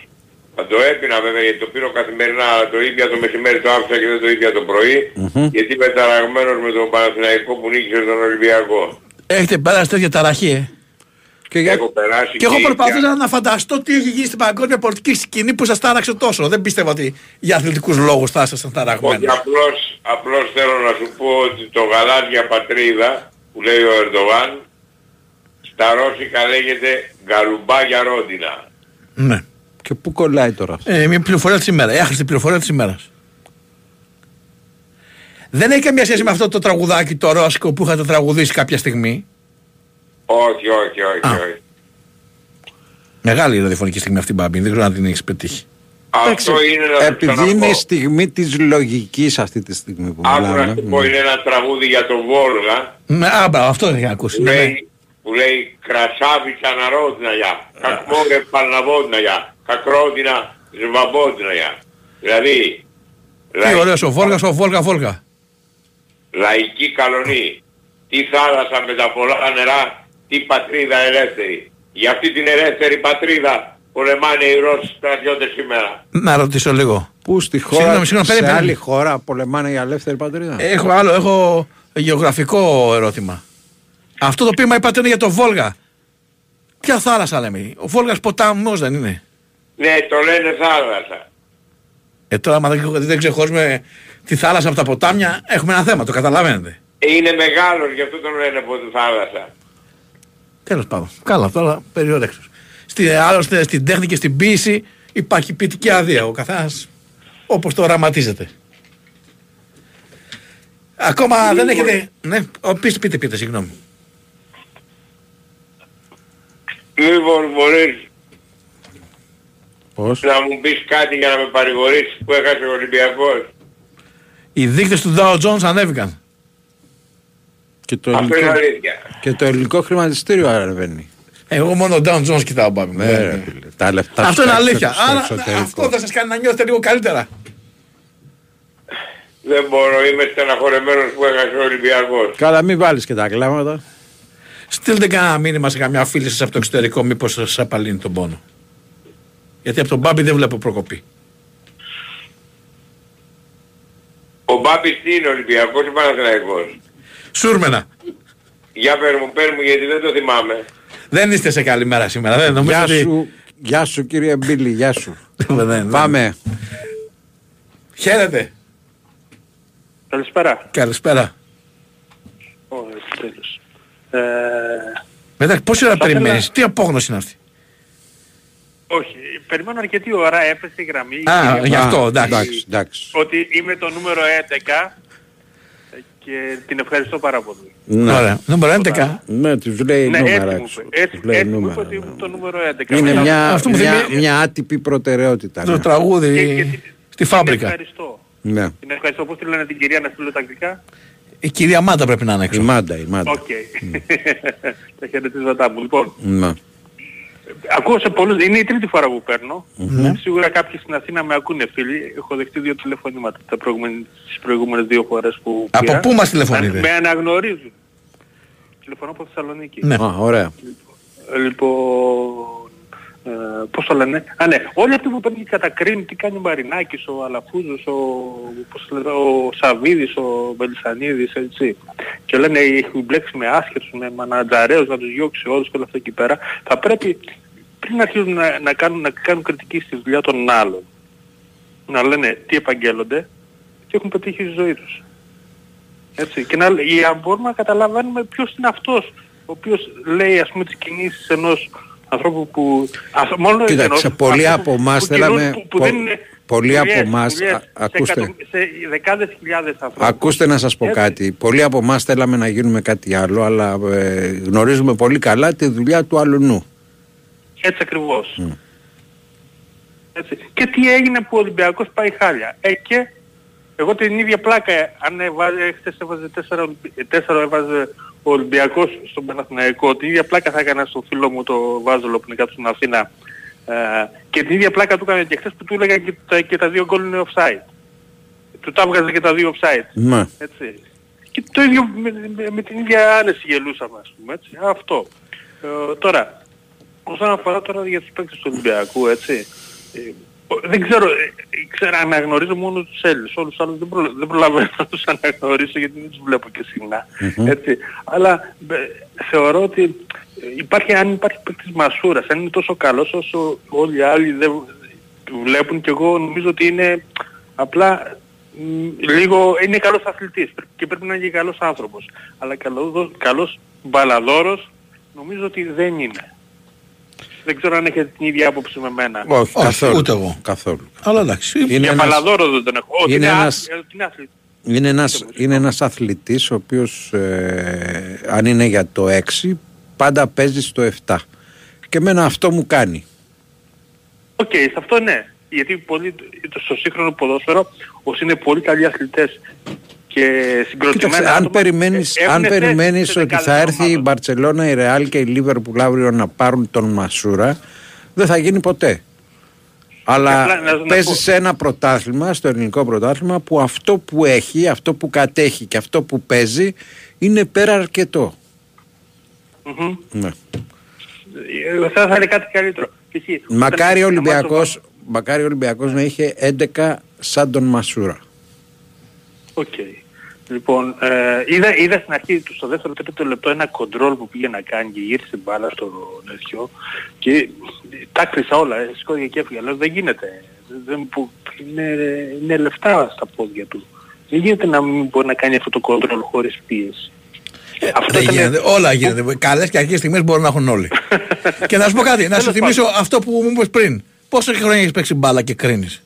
[SPEAKER 16] Θα το έπινα βέβαια γιατί το πήρω καθημερινά, αλλά το ίδια το μεσημέρι το άφησα και δεν το ίδια το πρωί. Γιατί είμαι ταραγμένος με τον Παναθηναϊκό που νίκησε τον Ολυμπιακό.
[SPEAKER 4] Έχετε πέρασει τέτοια ταραχή, ε.
[SPEAKER 2] Και,
[SPEAKER 16] Έχω περάσει
[SPEAKER 4] Και εγώ
[SPEAKER 16] ήδη
[SPEAKER 4] προσπαθούσα να φανταστώ τι έχει γίνει στην παγκόσμια πολιτική σκηνή που σας τάραξε τόσο. Δεν πίστευα ότι για αθλητικούς λόγους θα ήσασταν
[SPEAKER 16] Όχι,
[SPEAKER 4] ταραγμένοι.
[SPEAKER 16] απλώς, απλώς θέλω να σου πω ότι το γαλάζια πατρίδα που λέει ο Ερντογάν στα Ρώσικα λέγεται γκαλουμπάγια ρόντινα.
[SPEAKER 4] Ναι.
[SPEAKER 2] Και πού κολλάει τώρα αυτό;
[SPEAKER 4] Ε, μια πληροφορία της ημέρας. Η άχρηστη πληροφορία της ημέρας. Δεν έχει καμία σχέση με αυτό το τραγουδάκι το ρώσικο που είχατε τραγουδήσει κάποια στιγμή.
[SPEAKER 16] Όχι, όχι, όχι, όχι.
[SPEAKER 4] Μεγάλη η ραδιοφωνική στιγμή αυτή, Μπάμπη. Δεν ξέρω αν την έχεις πετύχει.
[SPEAKER 16] Αυτό είναι να σου
[SPEAKER 2] Επειδή
[SPEAKER 16] ξαναπώ.
[SPEAKER 2] είναι η στιγμή της λογικής αυτή τη στιγμή που
[SPEAKER 16] Άκου να
[SPEAKER 2] μιλάμε.
[SPEAKER 16] σου πω, είναι ένα τραγούδι για τον Βόλγα
[SPEAKER 4] Ναι, α, μπράβο, αυτό δεν είχα ακούσει.
[SPEAKER 16] που
[SPEAKER 4] Ναι, ναι.
[SPEAKER 16] λέει, που λέει «Κρασάβιτσα ναρόδναγια, κακμόρε παλναβόδναγια, κακρόντινα ζβαμπόδναγια». Δηλαδή,
[SPEAKER 4] Τι ωραίος ο Βόλγας, ο Βόλγα Βόλγα.
[SPEAKER 16] λαϊκή καλονή, τι θάλασσα με τα πολλά νερά, τι πατρίδα ελεύθερη. Για αυτή την ελεύθερη πατρίδα
[SPEAKER 10] πολεμάνε οι Ρώσοι στρατιώτες σήμερα.
[SPEAKER 4] Να ρωτήσω λίγο.
[SPEAKER 2] Πού στη χώρα,
[SPEAKER 4] Συγγνώμη, συγγνώμη,
[SPEAKER 2] σε
[SPEAKER 4] περίμενε.
[SPEAKER 2] άλλη χώρα πολεμάνε η ελεύθερη πατρίδα.
[SPEAKER 4] Έχω άλλο, έχω γεωγραφικό ερώτημα. Αυτό το πείμα είπατε είναι για το Βόλγα. Ποια θάλασσα λέμε; Ο Βόλγας ποτάμος δεν είναι;
[SPEAKER 10] Ναι, το λένε θάλασσα.
[SPEAKER 4] Ε, τώρα, άμα δεν, δεν ξεχωρίζουμε τη θάλασσα από τα ποτάμια, έχουμε ένα θέμα, το καταλαβαίνετε.
[SPEAKER 10] Είναι μεγάλος, γι' αυτό τον λένε από τη θάλασσα.
[SPEAKER 4] Τέλος πάντων. Καλά, τώρα περιορέξεις. Στη, άλλωστε στην τέχνη και στην ποίηση υπάρχει ποιητική άδεια. Ο καθένας όπως το οραματίζεται. Ακόμα δεν έχετε... Ναι, ο, πείτε, πείτε, πείτε, συγγνώμη.
[SPEAKER 10] Λοιπόν, μπορείς
[SPEAKER 2] Πώς;
[SPEAKER 10] να μου πεις κάτι για να με παρηγορήσεις που έχασε ο Ολυμπιακός.
[SPEAKER 4] Οι δείκτες του Dow Jones ανέβηκαν.
[SPEAKER 2] Και το,
[SPEAKER 10] Αυτό είναι
[SPEAKER 2] ελληνικό,
[SPEAKER 10] αλήθεια.
[SPEAKER 2] και το ελληνικό χρηματιστήριο ανεβαίνει.
[SPEAKER 4] Εγώ μόνο Dow Jones κοιτάω πάμε.
[SPEAKER 2] Ναι, ρε, φίλε, τα λεφτά
[SPEAKER 4] Αυτό
[SPEAKER 2] σου
[SPEAKER 4] είναι
[SPEAKER 2] έξω-
[SPEAKER 4] αλήθεια.
[SPEAKER 2] στο
[SPEAKER 4] Άρα
[SPEAKER 2] εξωτερικό.
[SPEAKER 4] αυτό θα σας κάνει να νιώθετε λίγο καλύτερα.
[SPEAKER 10] Δεν μπορώ, είμαι στεναχωρεμένος που έχασε ο Ολυμπιακός.
[SPEAKER 2] Καλά, μην βάλεις και τα κλάματα.
[SPEAKER 4] Στείλτε κανένα μήνυμα σε καμιά φίλη σας από το εξωτερικό μήπως σας απαλύνει τον πόνο. Γιατί από τον Μπάμπη δεν βλέπω προκοπή.
[SPEAKER 10] Ο Μπάμπης τι είναι Ολυμπιακός ή Παναθηναϊκός;
[SPEAKER 4] Σούρμενα.
[SPEAKER 10] Για πες μου, πες μου γιατί δεν το θυμάμαι.
[SPEAKER 4] Δεν είστε σε καλή μέρα σήμερα. Δεν νομίζω
[SPEAKER 2] Γεια
[SPEAKER 4] ότι...
[SPEAKER 2] σου, γεια σου κύριε Μπίλη, γεια σου.
[SPEAKER 4] Δεν- δεν-
[SPEAKER 2] Πάμε.
[SPEAKER 4] Χαίρετε.
[SPEAKER 17] Καλησπέρα.
[SPEAKER 4] Καλησπέρα.
[SPEAKER 17] Ω, τέλος. Ε,
[SPEAKER 4] Μετά πόση ώρα
[SPEAKER 17] Θα ήθελα-
[SPEAKER 4] περιμένεις, τι απόγνωση είναι αυτή;
[SPEAKER 17] όχι, περιμένω αρκετή ώρα, έπεσε η γραμμή.
[SPEAKER 4] Α,
[SPEAKER 17] Και-
[SPEAKER 4] γι' αυτό,
[SPEAKER 2] Α,
[SPEAKER 4] εντάξει.
[SPEAKER 2] εντάξει, εντάξει.
[SPEAKER 17] Ότι είμαι το νούμερο 11 και την ευχαριστώ πάρα πολύ.
[SPEAKER 2] Ναι.
[SPEAKER 4] Ωραία. Νούμερο 11.
[SPEAKER 2] Ναι, τους λέει
[SPEAKER 17] ναι,
[SPEAKER 2] νούμερα
[SPEAKER 17] έτσι μου
[SPEAKER 2] έξω.
[SPEAKER 17] είπε. Έτσι,
[SPEAKER 2] Τους λέει
[SPEAKER 17] έτσι μου είπε
[SPEAKER 2] νούμερα.
[SPEAKER 17] ότι είμαι το νούμερο 11.
[SPEAKER 2] Είναι
[SPEAKER 17] Μετά-
[SPEAKER 2] μια,
[SPEAKER 4] Αυτό μου
[SPEAKER 2] μια,
[SPEAKER 4] θυμίζει-
[SPEAKER 2] μια άτυπη προτεραιότητα.
[SPEAKER 4] Το
[SPEAKER 2] ναι.
[SPEAKER 4] τραγούδι
[SPEAKER 17] Και- και-
[SPEAKER 4] στη
[SPEAKER 17] Την
[SPEAKER 4] φάμπρικα.
[SPEAKER 17] ευχαριστώ.
[SPEAKER 2] Ναι.
[SPEAKER 17] Την ευχαριστώ. Πώς τη λένε την κυρία να στείλω τα αγγλικά;
[SPEAKER 4] Η κυρία Μάντα πρέπει να είναι
[SPEAKER 2] Η
[SPEAKER 4] έξω.
[SPEAKER 2] μάντα, η μάντα.
[SPEAKER 17] Οκ. Τα χαιρετίσματά μου. Λοιπόν,
[SPEAKER 2] Ναι.
[SPEAKER 17] Ακούω σε πολλούς, είναι η τρίτη φορά που παίρνω. Σίγουρα κάποιοι στην Αθήνα με ακούνε φίλοι. Έχω δεχτεί δύο τηλεφωνήματα τα προηγούμενες, τις προηγούμενες δύο φορές που
[SPEAKER 4] Από
[SPEAKER 17] πήρα.
[SPEAKER 4] πού μας τηλεφωνείτε;
[SPEAKER 17] Με αναγνωρίζουν. Τηλεφωνώ από Θεσσαλονίκη.
[SPEAKER 4] Ναι.
[SPEAKER 2] Α, ωραία.
[SPEAKER 17] Λοιπόν, ε, πώς το λένε; Α, ναι. Όλοι αυτοί που παίρνουν και κατακρίνουν τι κάνει ο Μαρινάκης, ο Αλαφούζος, ο, πώς το λένε, ο Σαβίδης, ο Μπελισανίδης, έτσι. Και λένε έχουν μπλέξεις με άσχετους, με μανατζαρέους, να τους διώξει όλους και όλα αυτά εκεί πέρα. Θα πρέπει πριν αρχίζουν να, να, κάνουν, να κάνουν κριτική στη δουλειά των άλλων, να λένε τι επαγγέλλονται και έχουν πετύχει στη ζωή τους. Έτσι. Και να, για να μπορούμε να καταλαβαίνουμε ποιος είναι αυτός ο οποίος λέει ας πούμε τις κινήσεις ενός ανθρώπου που... ας, μόνο
[SPEAKER 2] Κοίταξε,
[SPEAKER 17] ενός
[SPEAKER 2] πολλοί
[SPEAKER 17] ανθρώπου
[SPEAKER 2] από εμάς
[SPEAKER 17] που κινούν-
[SPEAKER 2] θέλαμε-
[SPEAKER 17] Που, που
[SPEAKER 2] πο-
[SPEAKER 17] δίνουν
[SPEAKER 2] πολλοί από
[SPEAKER 17] δουλειές,
[SPEAKER 2] εμάς,
[SPEAKER 17] δουλειές
[SPEAKER 2] α-
[SPEAKER 17] σε,
[SPEAKER 2] ακούστε.
[SPEAKER 17] εκατο- σε δεκάδες χιλιάδες ανθρώπους.
[SPEAKER 2] Ακούστε να σας πω
[SPEAKER 17] Έτσι.
[SPEAKER 2] κάτι. Πολλοί από εμάς θέλαμε να γίνουμε κάτι άλλο, αλλά ε, γνωρίζουμε πολύ καλά τη δουλειά του αλουνού.
[SPEAKER 17] Έτσι ακριβώς. Έτσι. Και τι έγινε που ο Ολυμπιακός πάει χάλια. Ε, και εγώ την ίδια πλάκα, ε, αν έβαζε, χθες έβαζε 4, 4 έβαζε ο Ολυμπιακός στον Παναθηναϊκό, την ίδια πλάκα θα έκανα στο φίλο μου το Βάζολο που είναι κάτω στην Αθήνα. Ε, και την ίδια πλάκα του έκανα και χθες που του έλεγα και τα, και τα δύο γκολ είναι offside. Του τα έβγαζε και τα δύο offside.
[SPEAKER 2] Ναι.
[SPEAKER 17] Έτσι. Και το ίδιο με, με, με την ίδια άνεση γελούσαμε ας πούμε έτσι. Αυτό. Ε, τώρα, όσον αφορά τώρα για τους παίκτες του Ολυμπιακού έτσι. Ε, δεν ξέρω, ε, ε, ξέρω, αναγνωρίζω μόνο τους Έλληνες. Όλους τους άλλους δεν, προ, δεν προλαβαίνω να τους αναγνωρίσω γιατί δεν τους βλέπω και συχνά. Έτσι. Αλλά ε, θεωρώ ότι ε, υπάρχει, αν υπάρχει παίκτης μασούρας, αν είναι τόσο καλός όσο όλοι οι άλλοι δεν βλέπουν και εγώ νομίζω ότι είναι απλά μ, λίγο είναι καλός αθλητής και πρέπει να είναι και καλός άνθρωπος. Αλλά καλός, καλός μπαλαδόρος νομίζω ότι δεν είναι. Δεν ξέρω αν έχετε την ίδια άποψη με μένα.
[SPEAKER 2] Όχι,
[SPEAKER 4] Όχι,
[SPEAKER 2] καθόλου.
[SPEAKER 4] ούτε εγώ.
[SPEAKER 2] Καθόλου.
[SPEAKER 4] Αλλά εντάξει.
[SPEAKER 2] Είναι
[SPEAKER 17] Για
[SPEAKER 2] ένας,
[SPEAKER 17] μπαλαδόρο δεν τον έχω. Ότι
[SPEAKER 2] είναι
[SPEAKER 17] είναι,
[SPEAKER 2] ένας-
[SPEAKER 17] άθλη- ότι είναι άθλη.
[SPEAKER 2] είναι ένας, είναι ένας αθλητής ο οποίος ε, αν είναι για το 6 πάντα παίζει στο 7. Και εμένα αυτό μου κάνει.
[SPEAKER 17] Οκ, σε αυτό ναι. Γιατί πολλοί, στο σύγχρονο ποδόσφαιρο, όσοι είναι πολύ καλοί αθλητές και συγκροτημένα
[SPEAKER 2] Κοίταξε, αν
[SPEAKER 17] άτομα,
[SPEAKER 2] περιμένεις,
[SPEAKER 17] ε,
[SPEAKER 2] αν
[SPEAKER 17] έχουν θέση
[SPEAKER 2] περιμένεις
[SPEAKER 17] σε
[SPEAKER 2] ότι
[SPEAKER 17] δεκάδες
[SPEAKER 2] θα έρθει η
[SPEAKER 17] ομάδων.
[SPEAKER 2] Μπαρτσελώνα, η Ρεάλ και η Λίβερπουλ αύριο να πάρουν τον Μασούρα, δεν θα γίνει ποτέ. Αλλά
[SPEAKER 17] απλά να- να
[SPEAKER 2] παίζει
[SPEAKER 17] πω-
[SPEAKER 2] σε ένα πρωτάθλημα, στο ελληνικό πρωτάθλημα, που αυτό που έχει, αυτό που κατέχει και αυτό που παίζει είναι πέρα αρκετό.
[SPEAKER 17] Μμμ.
[SPEAKER 2] Ναι.
[SPEAKER 17] Ε, Θα ήθελα κάτι καλύτερο. π.χ.
[SPEAKER 2] Μακάρι ο
[SPEAKER 17] όταν-
[SPEAKER 2] Ολυμπιακός, μακάρι ο Ολυμπιακός να είχε 11 σαν τον Μασούρα.
[SPEAKER 17] Οκ. Λοιπόν, ε, είδα, είδα στην αρχή του στο δεύτερο τρίτο λεπτό ένα κοντρόλ που πήγε να κάνει και γύρισε μπάλα στο νεσιό και τα άκρισα όλα, ε, σηκώθηκε και έφυγε. Λέω δεν γίνεται. Δεν, που, είναι, είναι λεφτά στα πόδια του. Δεν γίνεται να μην μπορεί να κάνει αυτό το κοντρόλ χωρίς πίεση. Αυτό
[SPEAKER 4] Δεν
[SPEAKER 17] ήταν-
[SPEAKER 4] γίνεται. Όλα γίνεται. Καλές και αρχές στιγμές μπορούν να έχουν όλοι. και να σου πω κάτι, να σου
[SPEAKER 17] Τέλος
[SPEAKER 4] θυμίσω
[SPEAKER 17] πάντων.
[SPEAKER 4] αυτό που μου είπες πριν. Πόσα χρόνια έχεις παίξει μπάλα και κρίνεις;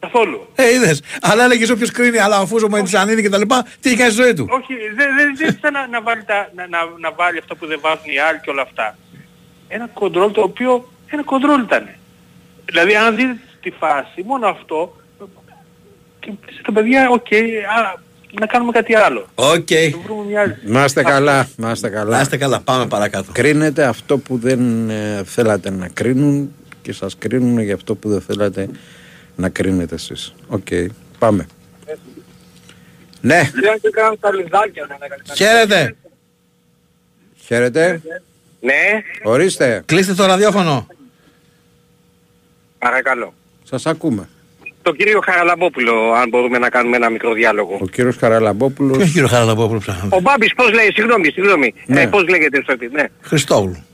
[SPEAKER 17] Καθόλου.
[SPEAKER 4] Ε, είδες. Αλλά έλεγες όποιος κρίνει, αλλά αφού με τη Σανίδη και τα λοιπά, τι έχει κάνει στη ζωή του;
[SPEAKER 17] Όχι, δεν δεν ζήτησα να, να, βάλει τα, να, να, να βάλει αυτό που δεν βάζουν οι άλλοι και όλα αυτά. Ένα κοντρόλ το οποίο ένα κοντρόλ ήταν. Δηλαδή αν δείτε τη φάση, μόνο αυτό, και πες τα παιδιά, οκ, α, να κάνουμε κάτι άλλο.
[SPEAKER 4] Οκ.
[SPEAKER 17] Να βρούμε μια άλλη.
[SPEAKER 2] Να είστε καλά, να είστε καλά.
[SPEAKER 4] Να είστε καλά, πάμε παρακάτω.
[SPEAKER 2] Κρίνετε αυτό που δεν ε, θέλατε να κρίνουν και σας κρίνουν για αυτό που δεν θέλατε να κρίνετε εσείς. Οκ, πάμε. Ναι,
[SPEAKER 4] Χαίρετε.
[SPEAKER 2] χαίρετε.
[SPEAKER 10] Ναι,
[SPEAKER 2] Ορίστε,
[SPEAKER 4] Κλείστε το ραδιόφωνο.
[SPEAKER 10] παρακαλώ.
[SPEAKER 2] σας ακούμε.
[SPEAKER 10] Το κύριο Χαραλαμπόπουλο, αν μπορούμε να κάνουμε ένα μικρό διάλογο.
[SPEAKER 2] Ο κύριος Χαραλαμπόπουλος.
[SPEAKER 4] Ποιος κύριο Χαραλαμπόπουλος ψάχνω.
[SPEAKER 10] Ο Μπάμπης πώς λέει, συγγνώμη, συγγνώμη.
[SPEAKER 2] Ναι.
[SPEAKER 10] Ε, πώς λέγεται στο επί- ναι.
[SPEAKER 4] Χριστόγλου.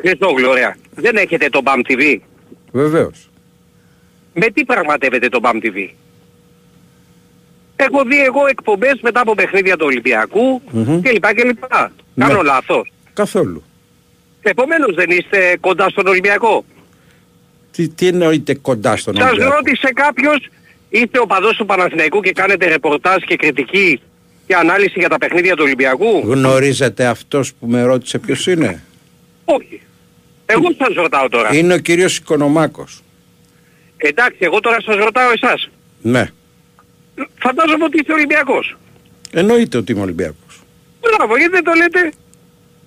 [SPEAKER 10] Χριστόγλου, ωραία. Δεν έχετε το BAM TV.
[SPEAKER 2] Βεβαίως.
[SPEAKER 10] Με τι πραγματεύετε το BAM TV. Έχω δει εγώ εκπομπές μετά από παιχνίδια του Ολυμπιακού
[SPEAKER 2] Μμμ.
[SPEAKER 10] κλπ. κλπ. Κάνω
[SPEAKER 2] Ναι.
[SPEAKER 10] λάθος.
[SPEAKER 2] Καθόλου.
[SPEAKER 10] Επομένως δεν είστε κοντά στον Ολυμπιακό;
[SPEAKER 2] Τι, τι εννοείται κοντά στον
[SPEAKER 10] Σας
[SPEAKER 2] Ολυμπιακό;
[SPEAKER 10] ρώτησε κάποιος, είστε ο του Παναθηναϊκού και κάνετε ρεπορτάζ και κριτική και ανάλυση για τα παιχνίδια του Ολυμπιακού;
[SPEAKER 2] Γνωρίζετε αυτός που με ρώτησε ποιος είναι;
[SPEAKER 10] Όχι. Εγώ σας ρωτάω τώρα.
[SPEAKER 2] Είναι ο κύριος Οικονομάκος.
[SPEAKER 10] Εντάξει, εγώ τώρα σας ρωτάω εσάς.
[SPEAKER 2] Ναι.
[SPEAKER 10] Φαντάζομαι ότι είστε Ολυμπιακός.
[SPEAKER 2] Εννοείται ότι είμαι Ολυμπιακός.
[SPEAKER 10] Μπράβο, γιατί δεν το λέτε;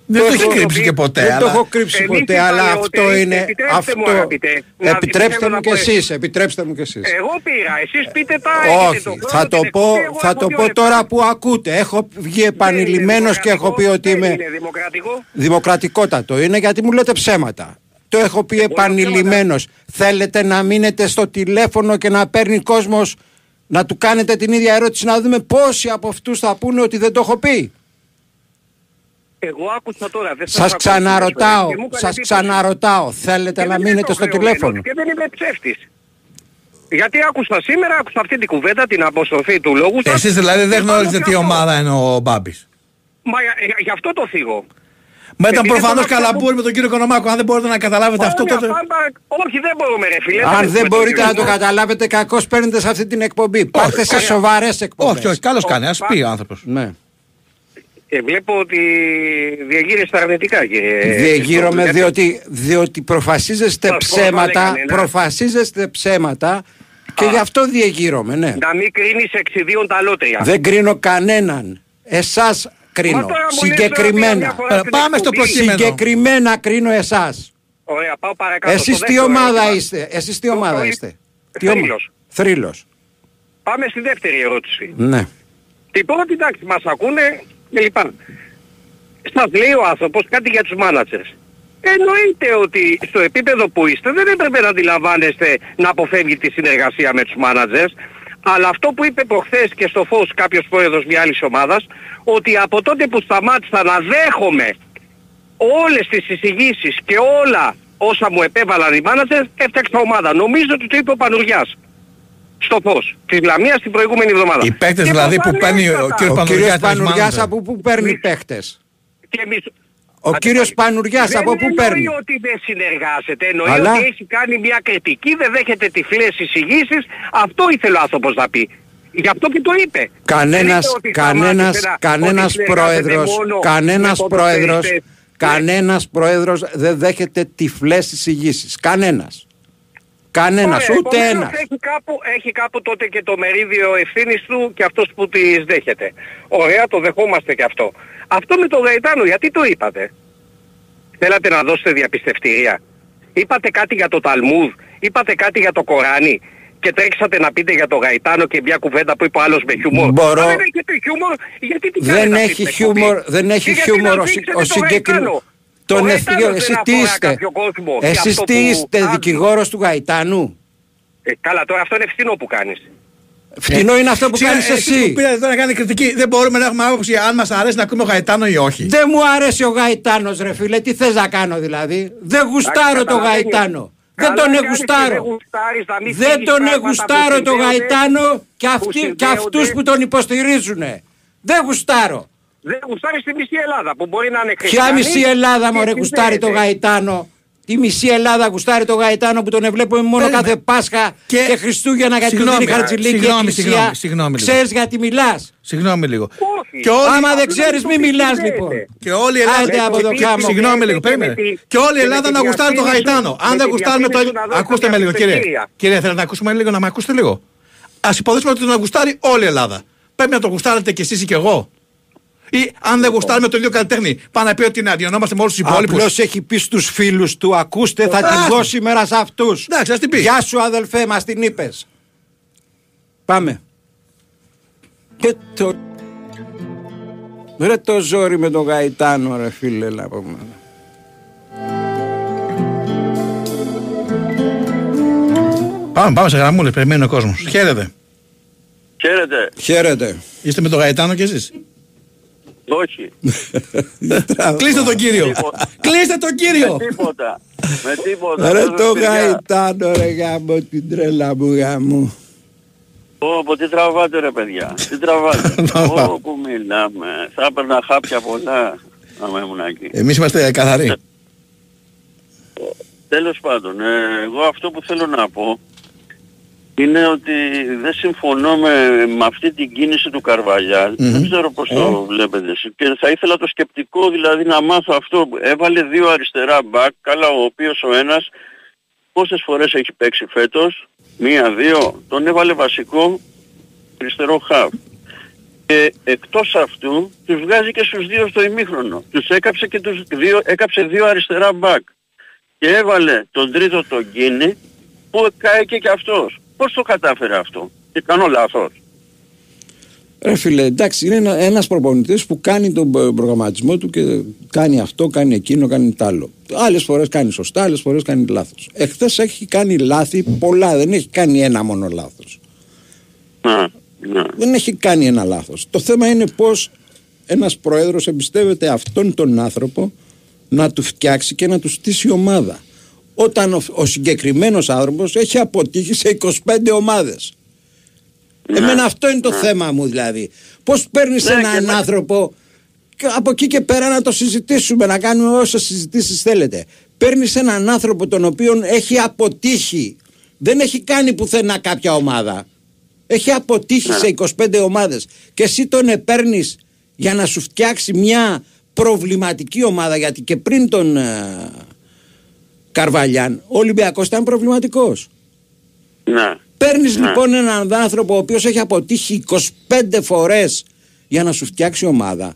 [SPEAKER 4] Δεν το έχει
[SPEAKER 2] έχω-
[SPEAKER 4] κρύψει και ποτέ.
[SPEAKER 2] Δεν το
[SPEAKER 4] αλλά-
[SPEAKER 2] έχω κρύψει
[SPEAKER 10] Εμείς
[SPEAKER 2] ποτέ,
[SPEAKER 10] οι
[SPEAKER 2] αλλά
[SPEAKER 10] παλαιότεροι,
[SPEAKER 2] αυτό είναι...
[SPEAKER 10] επιτρέψτε
[SPEAKER 2] Αυτό...
[SPEAKER 10] μου, αγαπητέ, να
[SPEAKER 2] Επιτρέψτε
[SPEAKER 10] θέλω
[SPEAKER 2] μου
[SPEAKER 10] να
[SPEAKER 2] κι
[SPEAKER 10] πω-
[SPEAKER 2] εσείς, επιτρέψτε μου κι εσείς.
[SPEAKER 10] Εγώ πήρα, εσείς πείτε τα έχετε
[SPEAKER 2] Όχι,
[SPEAKER 10] το χρόνο,
[SPEAKER 2] θα το
[SPEAKER 10] την
[SPEAKER 2] πω,
[SPEAKER 10] εκπομπή, εγώ
[SPEAKER 2] θα
[SPEAKER 10] έχω
[SPEAKER 2] το
[SPEAKER 10] δύο
[SPEAKER 2] πω
[SPEAKER 10] λεπτά.
[SPEAKER 2] τώρα που ακούτε. Έχω βγει επανειλημμένος και έχω πει ότι
[SPEAKER 10] Δεν
[SPEAKER 2] είμαι
[SPEAKER 10] είναι δημοκρατικό.
[SPEAKER 2] δημοκρατικότατο. Είναι γιατί μου λέτε ψέματα. Το έχω πει επανειλημμένος. Θέλετε να μείνετε στο τηλέφωνο και να παίρνει κόσμος να του κάνετε την ίδια ερώτηση να δούμε πόσοι από αυτούς θα πούνε ότι δεν το έχω πει.
[SPEAKER 10] Εγώ άκουσα τώρα, δεν
[SPEAKER 2] Σας
[SPEAKER 10] ακούω.
[SPEAKER 2] ξαναρωτάω,
[SPEAKER 10] Και μου έκανε
[SPEAKER 2] σας
[SPEAKER 10] εντύπωση.
[SPEAKER 2] ξαναρωτάω. Θέλετε
[SPEAKER 10] Και
[SPEAKER 2] να
[SPEAKER 10] δεν
[SPEAKER 2] μείνετε
[SPEAKER 10] το
[SPEAKER 2] στο
[SPEAKER 10] χρεωμένος
[SPEAKER 2] τηλέφωνο.
[SPEAKER 10] Και δεν είμαι ψεύτης. Γιατί άκουσα σήμερα, άκουσα αυτή την κουβέντα, την αποστροφή του λόγου σας.
[SPEAKER 4] Εσείς δηλαδή δεν
[SPEAKER 10] Και
[SPEAKER 4] γνωρίζετε
[SPEAKER 10] πάνω
[SPEAKER 4] τι
[SPEAKER 10] σε αυτό.
[SPEAKER 4] ομάδα είναι ο Μπάμπης.
[SPEAKER 10] Μα για- για- γι' αυτό το θίγω.
[SPEAKER 4] Μα ήταν
[SPEAKER 10] Επειδή
[SPEAKER 4] προφανώς
[SPEAKER 10] τον
[SPEAKER 4] καλαμπούρι
[SPEAKER 10] άνθρωπο-
[SPEAKER 4] με τον κύριο Οικονομάκο. Αν δεν μπορείτε να καταλάβετε αυτό
[SPEAKER 10] Ωραία,
[SPEAKER 4] τότε...
[SPEAKER 10] πάντα- Όχι, δεν μπορούμε ρε φίλε.
[SPEAKER 2] Αν δεν
[SPEAKER 10] έχουμε
[SPEAKER 2] μπορείτε
[SPEAKER 10] το
[SPEAKER 2] να το
[SPEAKER 10] κύριο.
[SPEAKER 2] καταλάβετε, κακώς παίρνετε σε αυτή την εκπομπή. Πάρτε σε
[SPEAKER 10] ωραία.
[SPEAKER 2] σοβαρές εκπομπές.
[SPEAKER 4] Όχι, όχι, καλώς κάνει. Ας πει ο άνθρωπος.
[SPEAKER 2] Ναι.
[SPEAKER 10] Ε, βλέπω ότι διαγείρεστε αρνητικά κύριε.
[SPEAKER 2] Διεγείρομαι
[SPEAKER 10] Γιατί-
[SPEAKER 2] διότι, διότι προφασίζεστε
[SPEAKER 10] Σας προσβάλλει
[SPEAKER 2] ψέματα,
[SPEAKER 10] κανένα.
[SPEAKER 2] προφασίζεστε ψέματα και γι' αυτό διεγείρομαι, ναι.
[SPEAKER 10] Να μην κρίνεις εξ ιδίων τα λότρια.
[SPEAKER 2] Δεν κρίνω κανέναν. Εσάς κρίνω.
[SPEAKER 10] Μα τώρα μου λες τώρα μια
[SPEAKER 2] Συγκεκριμένα.
[SPEAKER 10] φορά στην
[SPEAKER 4] Πάμε στο
[SPEAKER 10] εκπομπή.
[SPEAKER 4] προκείμενο.
[SPEAKER 2] Συγκεκριμένα κρίνω εσάς.
[SPEAKER 10] Ωραία, πάω παρακάτω.
[SPEAKER 2] Εσείς
[SPEAKER 10] στο
[SPEAKER 2] τι
[SPEAKER 10] δεύτερο
[SPEAKER 2] ομάδα
[SPEAKER 10] ερώτημα.
[SPEAKER 2] είστε; Εσείς τι
[SPEAKER 10] Το
[SPEAKER 2] ομάδα
[SPEAKER 10] πρωί-
[SPEAKER 2] είστε; Τι ομα-
[SPEAKER 10] Θρύλος.
[SPEAKER 2] Θρύλος.
[SPEAKER 10] Πάμε στη δεύτερη ερώτηση.
[SPEAKER 2] Ναι.
[SPEAKER 10] Την πρώτη εντάξει μας ακούνε κλπ. Σας λέει ο άνθρωπος κάτι για τους μάνατζερς. Εννοείται ότι στο επίπεδο που είστε δεν έπρεπε να αντιλαμβάνεστε να αποφεύγει τη συνεργασία με τους μάνατζερς. Αλλά αυτό που είπε προχθές και στο φως κάποιος πρόεδρος μιας άλλης ομάδας, ότι από τότε που σταμάτησα να δέχομαι όλες τις εισηγήσεις και όλα όσα μου επέβαλαν οι μάνατζερς, έφτιαξα ομάδα. Νομίζω ότι το είπε ο Πανουριάς. Στο φως. Της Λαμίας την προηγούμενη εβδομάδα.
[SPEAKER 4] Οι παίκτες
[SPEAKER 10] Και
[SPEAKER 4] δηλαδή που παίρνει ο
[SPEAKER 10] προφανέστατα.
[SPEAKER 4] κύριος
[SPEAKER 2] Ο κύριος
[SPEAKER 4] Πανουργιάς.
[SPEAKER 2] Πανουριάς από πού παίρνει παίχτες.
[SPEAKER 10] Και εμείς...
[SPEAKER 2] Ο
[SPEAKER 10] Άντε
[SPEAKER 2] κύριος
[SPEAKER 10] πάλι.
[SPEAKER 2] Πανουριάς
[SPEAKER 10] δεν
[SPEAKER 2] από πού
[SPEAKER 10] εννοεί
[SPEAKER 2] παίρνει;
[SPEAKER 10] ότι δεν συνεργάζεται. Εννοεί
[SPEAKER 2] Αλλά-
[SPEAKER 10] ότι έχει κάνει μια κριτική, δεν δέχεται τυφλές εισηγήσεις. Αυτό ήθελε ο άνθρωπος να πει. Γι' αυτό και το είπε.
[SPEAKER 2] Κανένας,
[SPEAKER 10] Δεν είπε ότι
[SPEAKER 2] κανένας,
[SPEAKER 10] σταμάτησε να-
[SPEAKER 2] κανένας
[SPEAKER 10] ότι συνεργάζεται
[SPEAKER 2] πρόεδρος,
[SPEAKER 10] μόνο
[SPEAKER 2] κανένας
[SPEAKER 10] με
[SPEAKER 2] πρόεδρος,
[SPEAKER 10] ποδοσφαιριστές.
[SPEAKER 2] κανένας πρόεδρος δεν δέχεται τυφλές εισηγήσεις. Κανένας. Κανένας,
[SPEAKER 10] Ωραία,
[SPEAKER 2] ούτε
[SPEAKER 10] επομένως
[SPEAKER 2] ένας.
[SPEAKER 10] Έχει κάπου, έχει κάπου τότε και το μερίδιο ευθύνης του και αυτός που τις δέχεται. Ωραία, το δεχόμαστε και αυτό. Αυτό με τον Γαϊτάνο, γιατί το είπατε; Θέλατε να δώσετε διαπιστευτήρια. Είπατε κάτι για το Ταλμούδ, είπατε κάτι για το Κοράνι και τρέξατε να πείτε για το Γαϊτάνο και μια κουβέντα που είπε ο άλλος με χιούμορ.
[SPEAKER 2] Μπορώ-
[SPEAKER 10] Αν δεν έχετε χιούμορ, γιατί την
[SPEAKER 2] Δεν
[SPEAKER 10] κάνετε αυτή
[SPEAKER 2] έχει
[SPEAKER 10] την εκπομπή;
[SPEAKER 2] χιούμορ, δεν
[SPEAKER 10] Και
[SPEAKER 2] έχει
[SPEAKER 10] γιατί
[SPEAKER 2] χιούμορ
[SPEAKER 10] να
[SPEAKER 2] ο, συ-
[SPEAKER 10] δείξετε
[SPEAKER 2] ο
[SPEAKER 10] το
[SPEAKER 2] συγκεκριμένος.
[SPEAKER 10] Γαϊτάνο;
[SPEAKER 2] Τον
[SPEAKER 18] Ο
[SPEAKER 2] ευθυγείο,
[SPEAKER 18] Γαϊτάνος
[SPEAKER 2] εσύ
[SPEAKER 18] δεν
[SPEAKER 2] τι
[SPEAKER 18] αφορά
[SPEAKER 2] είστε.
[SPEAKER 18] κάποιο κόσμο. Και
[SPEAKER 2] Εσείς
[SPEAKER 18] αυτό
[SPEAKER 2] τι
[SPEAKER 18] που
[SPEAKER 2] είστε,
[SPEAKER 18] κάνει.
[SPEAKER 2] δικηγόρος του Γαϊτάνου.
[SPEAKER 18] Ε, καλά, τώρα αυτό είναι φθηνό που κάνεις.
[SPEAKER 2] Φτηνό είναι αυτό που
[SPEAKER 4] Σιγά,
[SPEAKER 2] κάνεις
[SPEAKER 4] εσείς
[SPEAKER 2] εσύ.
[SPEAKER 4] που πήρατε τώρα να κάνεις κριτική, δεν μπορούμε να έχουμε άποψη αν μας αρέσει να ακούμε ο Γαϊτάνο ή όχι.
[SPEAKER 2] Δεν μου αρέσει ο Γαϊτάνος ρε φίλε, τι θες να κάνω δηλαδή; Δεν γουστάρω τον
[SPEAKER 18] καταλαβαίνεις.
[SPEAKER 2] Γαϊτάνο. Δεν
[SPEAKER 18] Καλά
[SPEAKER 2] τον
[SPEAKER 18] κάνεις και
[SPEAKER 2] εγουστάρω.
[SPEAKER 18] δεν γουστάρεις να μην
[SPEAKER 2] Δεν
[SPEAKER 18] φύγεις
[SPEAKER 2] τον
[SPEAKER 18] πράγματα
[SPEAKER 2] εγουστάρω
[SPEAKER 18] που
[SPEAKER 2] τον
[SPEAKER 18] συνδέονται-
[SPEAKER 2] Γαϊτάνο και,
[SPEAKER 18] που
[SPEAKER 2] αυτοί, και
[SPEAKER 18] συνδέονται.
[SPEAKER 2] αυτούς που τον υποστηρίζουν. Δεν γουστάρω.
[SPEAKER 18] Δεν γουστάρεις τη μισή Ελλάδα που μπορεί να είναι
[SPEAKER 2] Ποια
[SPEAKER 18] χριστιανή
[SPEAKER 2] μισή Ελλάδα
[SPEAKER 18] και
[SPEAKER 2] μωρέ γουστάρει τον
[SPEAKER 18] συνδέεται.
[SPEAKER 2] Γαϊτάνο; Τη μισή Ελλάδα γουστάρει τον Γαϊτάνο που τον βλέπουμε μόνο
[SPEAKER 4] Περίμενε.
[SPEAKER 2] κάθε Πάσχα και,
[SPEAKER 4] Και-
[SPEAKER 2] Χριστούγεννα γιατί του
[SPEAKER 4] Συγγνώμη,
[SPEAKER 2] δίνει χαρτζηλίκη
[SPEAKER 4] συγγνώμη,
[SPEAKER 2] εκκλησία.
[SPEAKER 4] συγγνώμη, συγγνώμη λίγο.
[SPEAKER 2] Ξέρεις γιατί μιλάς;
[SPEAKER 4] Συγγνώμη λίγο.
[SPEAKER 18] Όχι.
[SPEAKER 4] Και όλη-
[SPEAKER 2] Άμα δεν
[SPEAKER 18] απλώς
[SPEAKER 2] ξέρεις
[SPEAKER 18] το
[SPEAKER 2] μη μιλάς
[SPEAKER 18] συνδέεται.
[SPEAKER 2] λοιπόν.
[SPEAKER 4] Και όλη η Ελλάδα.
[SPEAKER 2] Άντε από το
[SPEAKER 18] Επειδή-
[SPEAKER 2] χάμο.
[SPEAKER 4] Συγγνώμη λίγο,
[SPEAKER 18] και με
[SPEAKER 4] περίμενε.
[SPEAKER 18] τη-
[SPEAKER 4] Και όλη η
[SPEAKER 18] και με
[SPEAKER 4] Ελλάδα
[SPEAKER 18] τη
[SPEAKER 4] να γουστάρει τον
[SPEAKER 18] διαφήμιση
[SPEAKER 4] Γαϊτάνο.
[SPEAKER 18] σου-
[SPEAKER 4] Αν
[SPEAKER 18] με
[SPEAKER 4] δεν
[SPEAKER 18] τη
[SPEAKER 4] γουστάρουμε το.
[SPEAKER 18] διαφήμιση σου να δώσω
[SPEAKER 4] Ακούστε με
[SPEAKER 18] κάποια
[SPEAKER 4] λίγο, κύριε.
[SPEAKER 18] στοιχεία.
[SPEAKER 4] Κύριε, θέλετε να ακούσουμε λίγο, να με ακούσετε λίγο; Α υποθέσουμε ότι τον γουστάρει όλη η Ελλάδα. Πρέπει να το γουστάρετε κι εσείς ή κι εγώ. Ή αν δεν γουστάρουμε το ίδιο καλλιτέχνη, πάμε να πει ότι να αντιονόμαστε με όλους τους υπόλοιπους.
[SPEAKER 2] Απλώς έχει πει στους φίλους του ακούστε θα την
[SPEAKER 4] Α,
[SPEAKER 2] δω σήμερα σε αυτούς.
[SPEAKER 4] Εντάξει, ας την πει.
[SPEAKER 2] Γεια σου αδελφέ μας την είπες. Πάμε. Και το... Ρε το ζόρι με τον Γαϊτάνο ρε φίλε να πούμε.
[SPEAKER 4] Πάμε, πάμε σε γραμμούλες, περιμένει ο κόσμος. Χαίρετε.
[SPEAKER 19] Χαίρετε.
[SPEAKER 2] Χαίρετε.
[SPEAKER 4] Είστε με τον Γαϊτάνο κι εσείς.
[SPEAKER 19] Όχι.
[SPEAKER 4] Κλείστε τον κύριο.
[SPEAKER 19] Τίποτα.
[SPEAKER 4] Κλείστε τον κύριο.
[SPEAKER 19] Με τίποτα. Με τίποτα.
[SPEAKER 2] Ρε
[SPEAKER 19] Δώσε
[SPEAKER 2] το
[SPEAKER 19] παιδιά.
[SPEAKER 2] Γαϊτάνο ρε γάμο την τρέλα μου γάμο.
[SPEAKER 19] Πω, πω, τι τραβάτε ρε παιδιά. Τι τραβάτε. Πω, που μιλάμε. Θα έπαιρνα χάπια πολλά. Άμα ήμουν εκεί.
[SPEAKER 4] Εμείς είμαστε καθαροί.
[SPEAKER 19] Τέλος πάντων, ε, εγώ αυτό που θέλω να πω είναι ότι δεν συμφωνώ με, με αυτή την κίνηση του καρβαλιαλ Δεν ξέρω πώς το βλέπετε εσείς. Και θα ήθελα το σκεπτικό δηλαδή να μάθω αυτό. Έβαλε δύο αριστερά μπακ, καλά ο οποίος ο ένας πόσες φορές έχει παίξει φέτος, μία, δύο, τον έβαλε βασικό αριστερό χαβ. Και εκτός αυτού τους βγάζει και στους δύο στο ημίχρονο. Τους έκαψε και τους δύο, έκαψε δύο αριστερά μπακ. Και έβαλε τον τρίτο τον Κίνη που κάηκε και αυτός. Πώς το κατάφερε αυτό; Και κάνω λάθος.
[SPEAKER 2] Ρε φίλε, εντάξει, είναι ένα, ένας προπονητής που κάνει τον προ- προγραμματισμό του και κάνει αυτό, κάνει εκείνο, κάνει τ' άλλο. Άλλες φορές κάνει σωστά, άλλες φορές κάνει λάθος. Εχθές έχει κάνει λάθη πολλά, δεν έχει κάνει ένα μόνο λάθος.
[SPEAKER 19] Να, να.
[SPEAKER 2] Δεν έχει κάνει ένα λάθος. Το θέμα είναι πώς ένας πρόεδρος εμπιστεύεται αυτόν τον άνθρωπο να του φτιάξει και να του στήσει ομάδα. Όταν ο, ο συγκεκριμένος άνθρωπος έχει αποτύχει σε 25 ομάδες. Εμένα αυτό είναι το θέμα μου δηλαδή. Πώς παίρνεις
[SPEAKER 19] Ναι,
[SPEAKER 2] έναν
[SPEAKER 19] και με-
[SPEAKER 2] άνθρωπο και από εκεί και πέρα να το συζητήσουμε, να κάνουμε όσες συζητήσεις θέλετε. Παίρνεις έναν άνθρωπο τον οποίον έχει αποτύχει. Δεν έχει κάνει πουθενά κάποια ομάδα. Έχει αποτύχει σε 25 ομάδες. Και εσύ τον επέρνεις για να σου φτιάξει μια προβληματική ομάδα. Γιατί και πριν τον ε, Καρβαλιάν, ο Ολυμπιακός ήταν προβληματικός.
[SPEAKER 19] Ναι.
[SPEAKER 2] Παίρνεις
[SPEAKER 19] Ναι.
[SPEAKER 2] λοιπόν έναν άνθρωπο ο οποίος έχει αποτύχει 25 φορές για να σου φτιάξει ομάδα.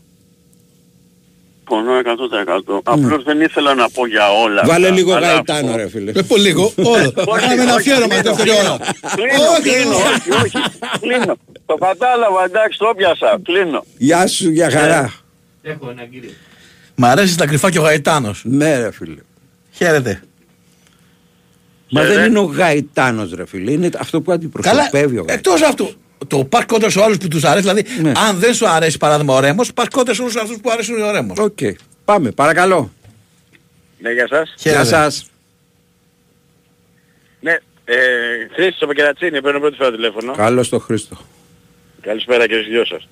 [SPEAKER 19] Πονώ 100%. Απλώς δεν ήθελα να πω για όλα.
[SPEAKER 2] Βάλε
[SPEAKER 19] αυτά,
[SPEAKER 2] λίγο
[SPEAKER 19] αλλά
[SPEAKER 2] γαϊτάνο
[SPEAKER 19] αυτό-
[SPEAKER 2] ρε φίλε.
[SPEAKER 4] Δεν πω λίγο, όλο.
[SPEAKER 19] Όχι,
[SPEAKER 4] Κάναμε ένα
[SPEAKER 19] όχι,
[SPEAKER 4] αφιέρωμα
[SPEAKER 19] κλείνω,
[SPEAKER 4] δεύτερη
[SPEAKER 19] κλείνω.
[SPEAKER 4] ώρα.
[SPEAKER 19] Κλείνω,
[SPEAKER 4] Όχι,
[SPEAKER 19] κλείνω,
[SPEAKER 4] όχι.
[SPEAKER 19] όχι, όχι. Κλείνω. Το κατάλαβα, εντάξει, το πιάσα. Κλείνω.
[SPEAKER 2] Γεια σου, για χαρά.
[SPEAKER 4] Μ' αρέσει στα κρυφά και ο Γαϊτάνος.
[SPEAKER 2] Ναι ρε φίλε.
[SPEAKER 4] Χαίρετε.
[SPEAKER 2] Μα
[SPEAKER 19] Ε,
[SPEAKER 2] δεν
[SPEAKER 19] ρε.
[SPEAKER 2] είναι ο Γαϊτάνος ρε φίλε. Είναι αυτό που
[SPEAKER 4] Καλά,
[SPEAKER 2] αντιπροσωπεύει ο Γαϊτάνος.
[SPEAKER 4] εκτός αυτού. Το πάρ κόντρα σε όλους που τους αρέσει, δηλαδή
[SPEAKER 2] Ναι.
[SPEAKER 4] αν δεν σου αρέσει παράδειγμα ο Ρέμος, πάρ κόντρα σε όλους αυτούς που αρέσουν ο Ρέμος.
[SPEAKER 2] Οκ. Πάμε, παρακαλώ.
[SPEAKER 18] Ναι, γεια σας.
[SPEAKER 2] Γεια
[SPEAKER 4] Χαίρετε.
[SPEAKER 2] σας.
[SPEAKER 18] Ναι, ε, Χρήστος από Κερατσίνη, παίρνω πρώτη φορά τηλέφωνο.
[SPEAKER 2] Καλώς το Χρήστο.
[SPEAKER 18] Καλησπέρα και στους δυο σας.